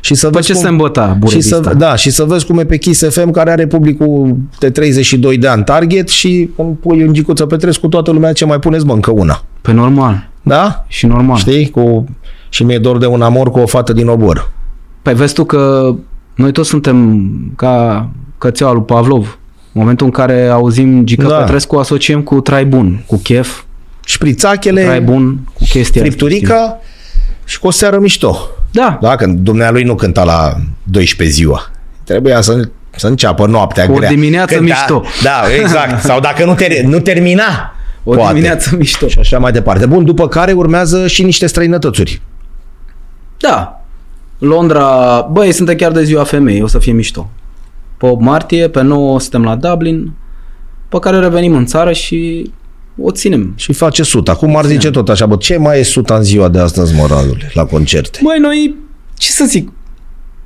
Și să Pe vezi ce cum... se îmbăta și Burebista? să, da, și să vezi cum e pe Kiss FM care are publicul de 32 de ani target și când pui un Gicuță Petrescu, toată lumea ce mai puneți, mă, încă una. Pe normal. Da? Și normal. Știi? Cu... Și mi-e dor de un amor cu o fată din obor. Păi vezi tu că noi toți suntem ca cățeaua lui Pavlov. În momentul în care auzim Gica Da. Petrescu, asociem cu trai bun, cu chef, Șprițachele, trai bun, cu chestia asta, fripturica și cu o seară mișto. știi? Da, Da, când dumnealui nu cânta la 12 ziua. Trebuia să, să înceapă noaptea O grea. dimineață Cânta- mișto. Da, exact. Sau dacă nu, ter- nu termina, o poate. dimineață mișto. Și așa mai departe. Bun, după care urmează și niște străinătățuri. Da. Londra, băi, suntem chiar de ziua femeii, o să fie mișto. Pe 8 martie, pe 9 suntem la Dublin, pe care revenim în țară și o ținem. Și face suta. Cum ar zice tot așa, bă, ce mai e suta în ziua de astăzi, mă, Radule, la concerte? Măi, noi, ce să zic,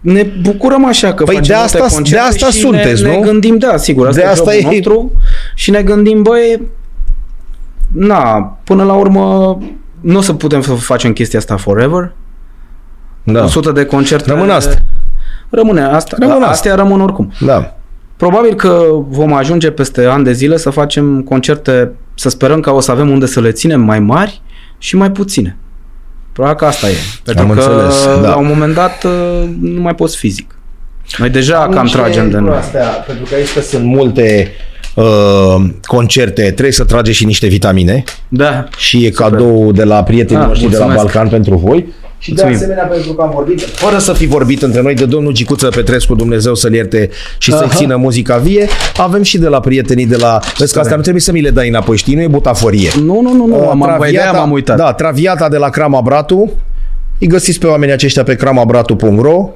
ne bucurăm așa că Păi facem de multe asta- concerte de asta și sunteți, ne, nu? ne gândim, da, sigur, asta De e asta jobul e- nostru și ne gândim, băi, na, până la urmă nu o să putem să facem chestia asta forever. Da. 100 de concerte. Rămân asta. Rămâne asta. Rămân Rămân asta. Astea rămân oricum. Da. Probabil că vom ajunge peste ani de zile să facem concerte, să sperăm că o să avem unde să le ținem mai mari și mai puține. Probabil că asta e. Pentru Am că înțeles, da. la un moment dat uh, nu mai poți fizic. Noi deja cam tragem de noi. Astea, pentru că aici că sunt multe uh, concerte, trebuie să trage și niște vitamine Da. și e cadou de la prietenii Ah, noștri de la mulțumesc. Balcan pentru voi. Și de Mulțumim. asemenea pentru că am vorbit, fără să fi vorbit între noi de domnul Gicuță Petrescu, Dumnezeu să-l ierte și să-i Aha. țină muzica vie, avem și de la prietenii de la... Vezi că astea nu trebuie să mi le dai înapoi, știi? Nu e butaforie. Nu, nu, nu, nu, Uh, am, am, de-aia m-am uitat. Da, Traviata de la Crama Bratu. Îi găsiți pe oamenii aceștia pe cramabratu.ro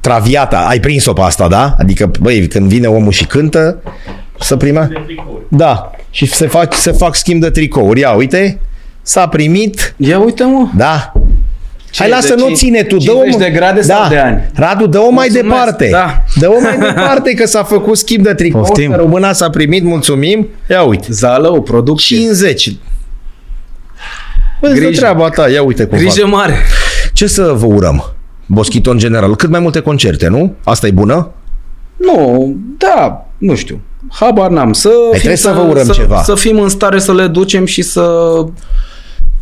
Traviata, ai prins-o pe asta, da? Adică, băi, când vine omul și cântă, să primea... de tricouri. Da, și se fac, se fac schimb de tricouri. Ia, uite, s-a primit, Ia uite mă. da. Ce, Hai, lasă, de nu ci- ține tu, dă-o... 50 de grade da. sau de ani? Radu, dă-o mai Mulțumesc, departe. da. Dă-o mai departe că s-a făcut schimb de tricou. Poftim. Româna s-a primit, mulțumim. Ia uite. Zalău, producție. 50. Vezi de Grijă. treaba ta, ia uite cum fac. Grijă mare. Ce să vă urăm? Boschito în general. Cât mai multe concerte, nu? Asta e bună? Nu, da, nu știu. Habar n-am. Să fim, trebuie să vă urăm să, ceva. Să fim în stare să le ducem și să...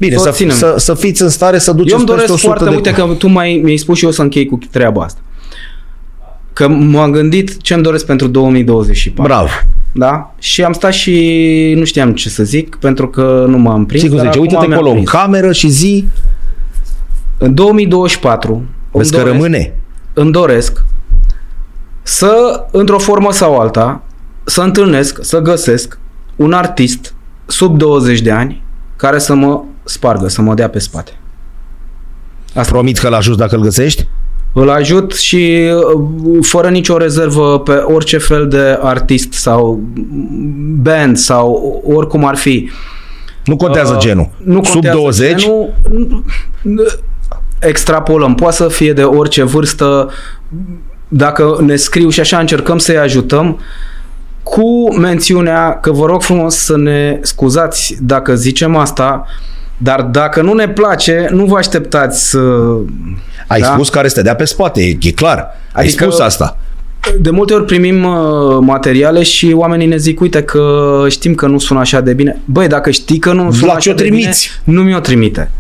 Bine, Să să, ținem. să, să fiți în stare să duceți Eu îmi peste doresc 100 foarte, de... uite că tu mai, mi-ai spus și eu să închei cu treaba asta. Că m-am gândit ce îmi doresc pentru 2024. Bravo. Da? Și am stat și nu știam ce să zic, pentru că nu m-am prins. Sigur, dar zice, acum uite-te mi-am acolo în prins. cameră și zi, În 2024 îmi vezi că doresc, rămâne. îmi doresc să, într-o formă sau alta, să întâlnesc, să găsesc un artist sub 20 de ani care să mă spargă, să mă dea pe spate. Promit că l-ajut dacă îl găsești? Îl ajut și uh, fără nicio rezervă pe orice fel de artist sau band sau oricum ar fi. Nu contează Uh, genul. Nu Sub contează 20? Genul, nu- nu- extrapolăm. Poate să fie de orice vârstă. Dacă ne scriu și așa încercăm să-i ajutăm cu mențiunea că vă rog frumos să ne scuzați dacă zicem asta, dar dacă nu ne place, nu vă așteptați să... Ai Da. spus care să te dea pe spate, e, e clar. Ai Adică- spus asta. De multe ori primim uh, materiale și oamenii ne zic, uite că știm că nu sună așa de bine. Băi, dacă știi că nu sună La așa ce o de bine, trimiți? nu mi-o trimite.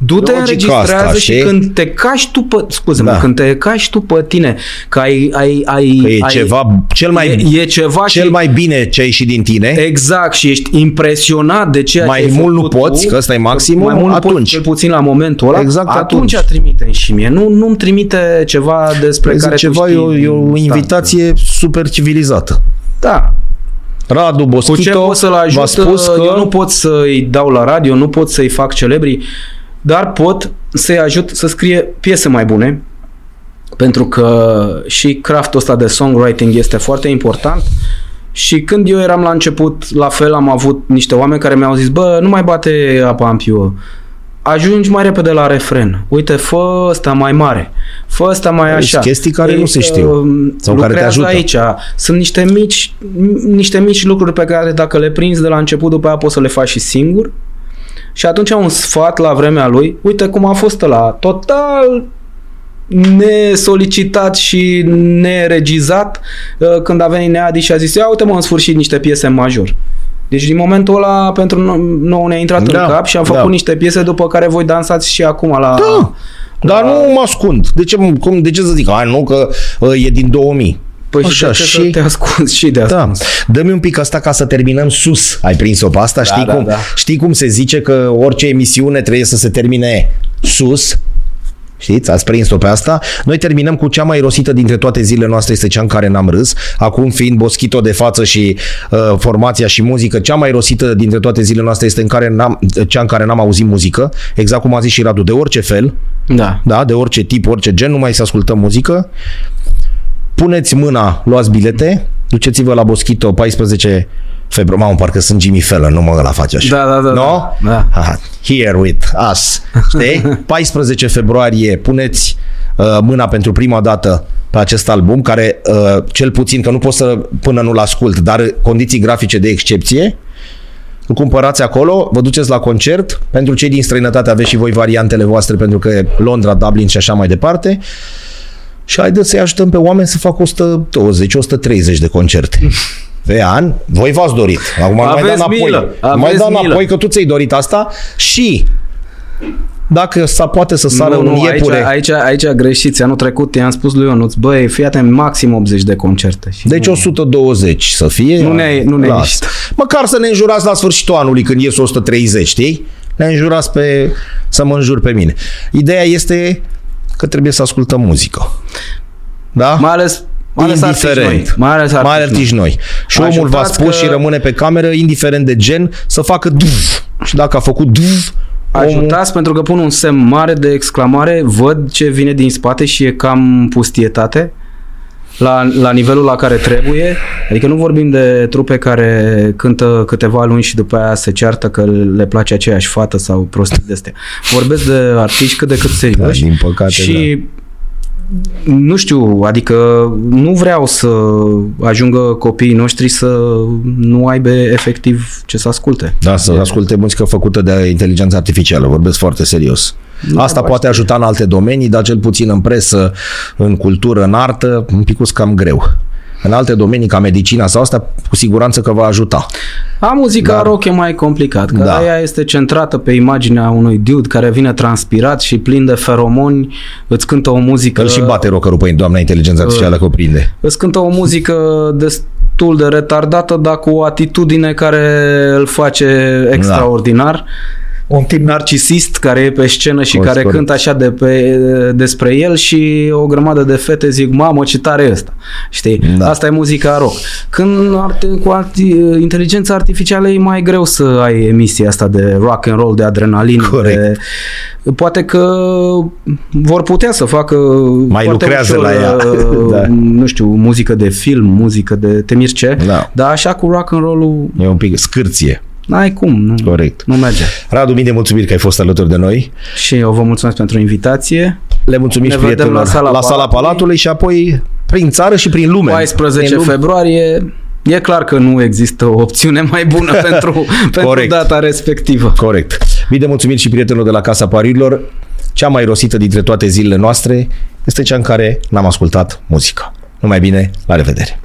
Du-te, Logic înregistrează asta, și știi? când te cași tu pe, scuze Da. când te cași tu pe tine, că ai, ai, ai, Că e ai ceva cel mai, e, e ceva cel și, mai bine ce ai ieșit din tine. Exact, și ești impresionat de ceea Mai ce ai mult nu făcut poți, tu, că ăsta e maximul, mai mult nu atunci. poți, cel puțin la momentul ăla, Exact atunci, atunci. trimite și mie. Nu, nu-mi trimite ceva despre Zic care ceva, tu e știi o, e o instant. invitație super civilizată. Da, Radu cu ce Boschito pot să-l v-a ajut, spus că... eu nu pot să-i dau la radio, nu pot să-i fac celebri, dar pot să-i ajut să scrie piese mai bune, pentru că și craftul ăsta de songwriting este foarte important și când eu eram la început, la fel am avut niște oameni care mi-au zis, bă, nu mai bate apa în piuă, ajungi mai repede la refren. Uite, fă ăsta mai mare, fă ăsta mai Sunt așa. chestii care nu se știu uh, sau care te lucrează ajută. aici. Sunt niște mici, niște mici lucruri pe care dacă le prinzi de la început, după aia poți să le faci și singur. Și atunci un sfat la vremea lui, uite cum a fost la total nesolicitat și neregizat uh, când a venit Neadi și a zis, ia uite mă în sfârșit niște piese în major. Deci din momentul ăla pentru no- nou ne-a intrat Da, în cap și am făcut da. niște piese după care voi dansați și acum la... Da, dar nu mă ascund. De ce, cum, de ce să zic? Hai, nu, că uh, e din 2000. Păi și Așa, de ce și- să te ascunzi și de Da. ascuns? Dă-mi un pic asta ca să terminăm sus. Ai prins-o pe asta? Da, știi, da, cum, da. știi cum se zice că orice emisiune trebuie să se termine sus? Știți? Ați prins-o pe asta? Noi terminăm cu cea mai rosită dintre toate zilele noastre, este cea în care n-am râs. Acum fiind Boschito de față și uh, formația și muzică, cea mai rosită dintre toate zilele noastre este în care n-am, cea în care n-am auzit muzică. Exact cum a zis și Radu, de orice fel Da. da, de orice tip, orice gen, numai să ascultăm muzică. Puneți mâna, luați bilete, duceți-vă la Boschito 14 februarie. Mamă, parcă sunt Jimmy Fallon, nu mă ăla face așa. Da, da, da, No? da. Aha, here with us. Știi? 14 februarie, puneți uh, mâna pentru prima dată pe acest album, care uh, cel puțin, că nu pot să până nu-l ascult, dar condiții grafice de excepție, îl cumpărați acolo, vă duceți la concert. Pentru cei din străinătate aveți și voi variantele voastre, pentru că e Londra, Dublin și așa mai departe. Și haideți să-i ajutăm pe oameni să facă 120-130 de concerte. Pe an, voi v-ați dorit. Acum nu mai da Aveți înapoi. milă, Nu mai aveți da milă. înapoi că tu ți-ai dorit asta și dacă sa poate să sară nu, un nu, aici, iepure. aici, aici greșiți. Anul trecut i-am spus lui Ionuț, băi, fii atent, maxim 80 de concerte. Și Deci nu, 120 să fie. Nu ne- nu ne Las. ieșit. Măcar să ne înjurați la sfârșitul anului când ies 130, știi? Ne înjurați pe, să mă înjur pe mine. Ideea este că trebuie să ascultăm muzică. Da? Mai ales, mai ales artiști noi. indiferent. Mai ales artiști, mai artiști noi. Și omul v-a Ajutați spus că- și rămâne pe cameră, indiferent de gen, să facă duv. Și dacă a făcut duv, omul... Ajutați pentru că pun un semn mare de exclamare, văd ce vine din spate și e cam pustietate la, la nivelul la care trebuie. Adică nu vorbim de trupe care cântă câteva luni și după aia se ceartă că le place aceeași fată sau prostii de astea. Vorbesc de artiști cât de cât serioși. Da, din păcate, și nu știu, adică nu vreau să ajungă copiii noștri să nu aibă efectiv ce să asculte. Da, să asculte muzică făcută de inteligență artificială, vorbesc foarte serios. Asta poate ajuta în alte domenii, dar cel puțin în presă, în cultură, în artă, un pic cam greu. În alte domenii, ca medicina sau asta, cu siguranță că va ajuta. A muzica Dar- rock e mai complicat, că Da. da. ea este centrată pe imaginea unui dude care vine transpirat și plin de feromoni, îți cântă o muzică... Că și bate rockerul pe doamna inteligență artificială că o prinde. Îți cântă o muzică destul de retardată, dar cu o atitudine care îl face extraordinar. Un tip narcisist care e pe scenă și Corect, care corect. cântă așa de pe, despre el și o grămadă de fete zic, mamă, ce tare e ăsta. Știi? Da. Asta e muzica rock. Când arte, cu arti, inteligența artificială e mai greu să ai emisia asta de rock and roll, de adrenalină. Corect. De, poate că vor putea să facă Mai foarte lucrează ușor, la ea. uh, Da. nu știu, muzică de film, muzică de temir ce, Da. dar așa cu rock and roll-ul E un pic scârție. N-ai cum, nu, Corect. nu merge. Radu, mii de mulțumiri că ai fost alături de noi. Și eu vă mulțumesc pentru invitație. Le mulțumim Ne și vedem prietenilor la Sala la sala Palatului. Palatului și apoi prin țară și prin lume. 14 Prin lume. februarie, e clar că nu există o opțiune mai bună pentru, pentru Corect. data respectivă. Corect. Mii de mulțumiri și prietenilor de la Casa Pariurilor. Cea mai rosită dintre toate zilele noastre este cea în care n-am ascultat muzică. Numai bine, la revedere!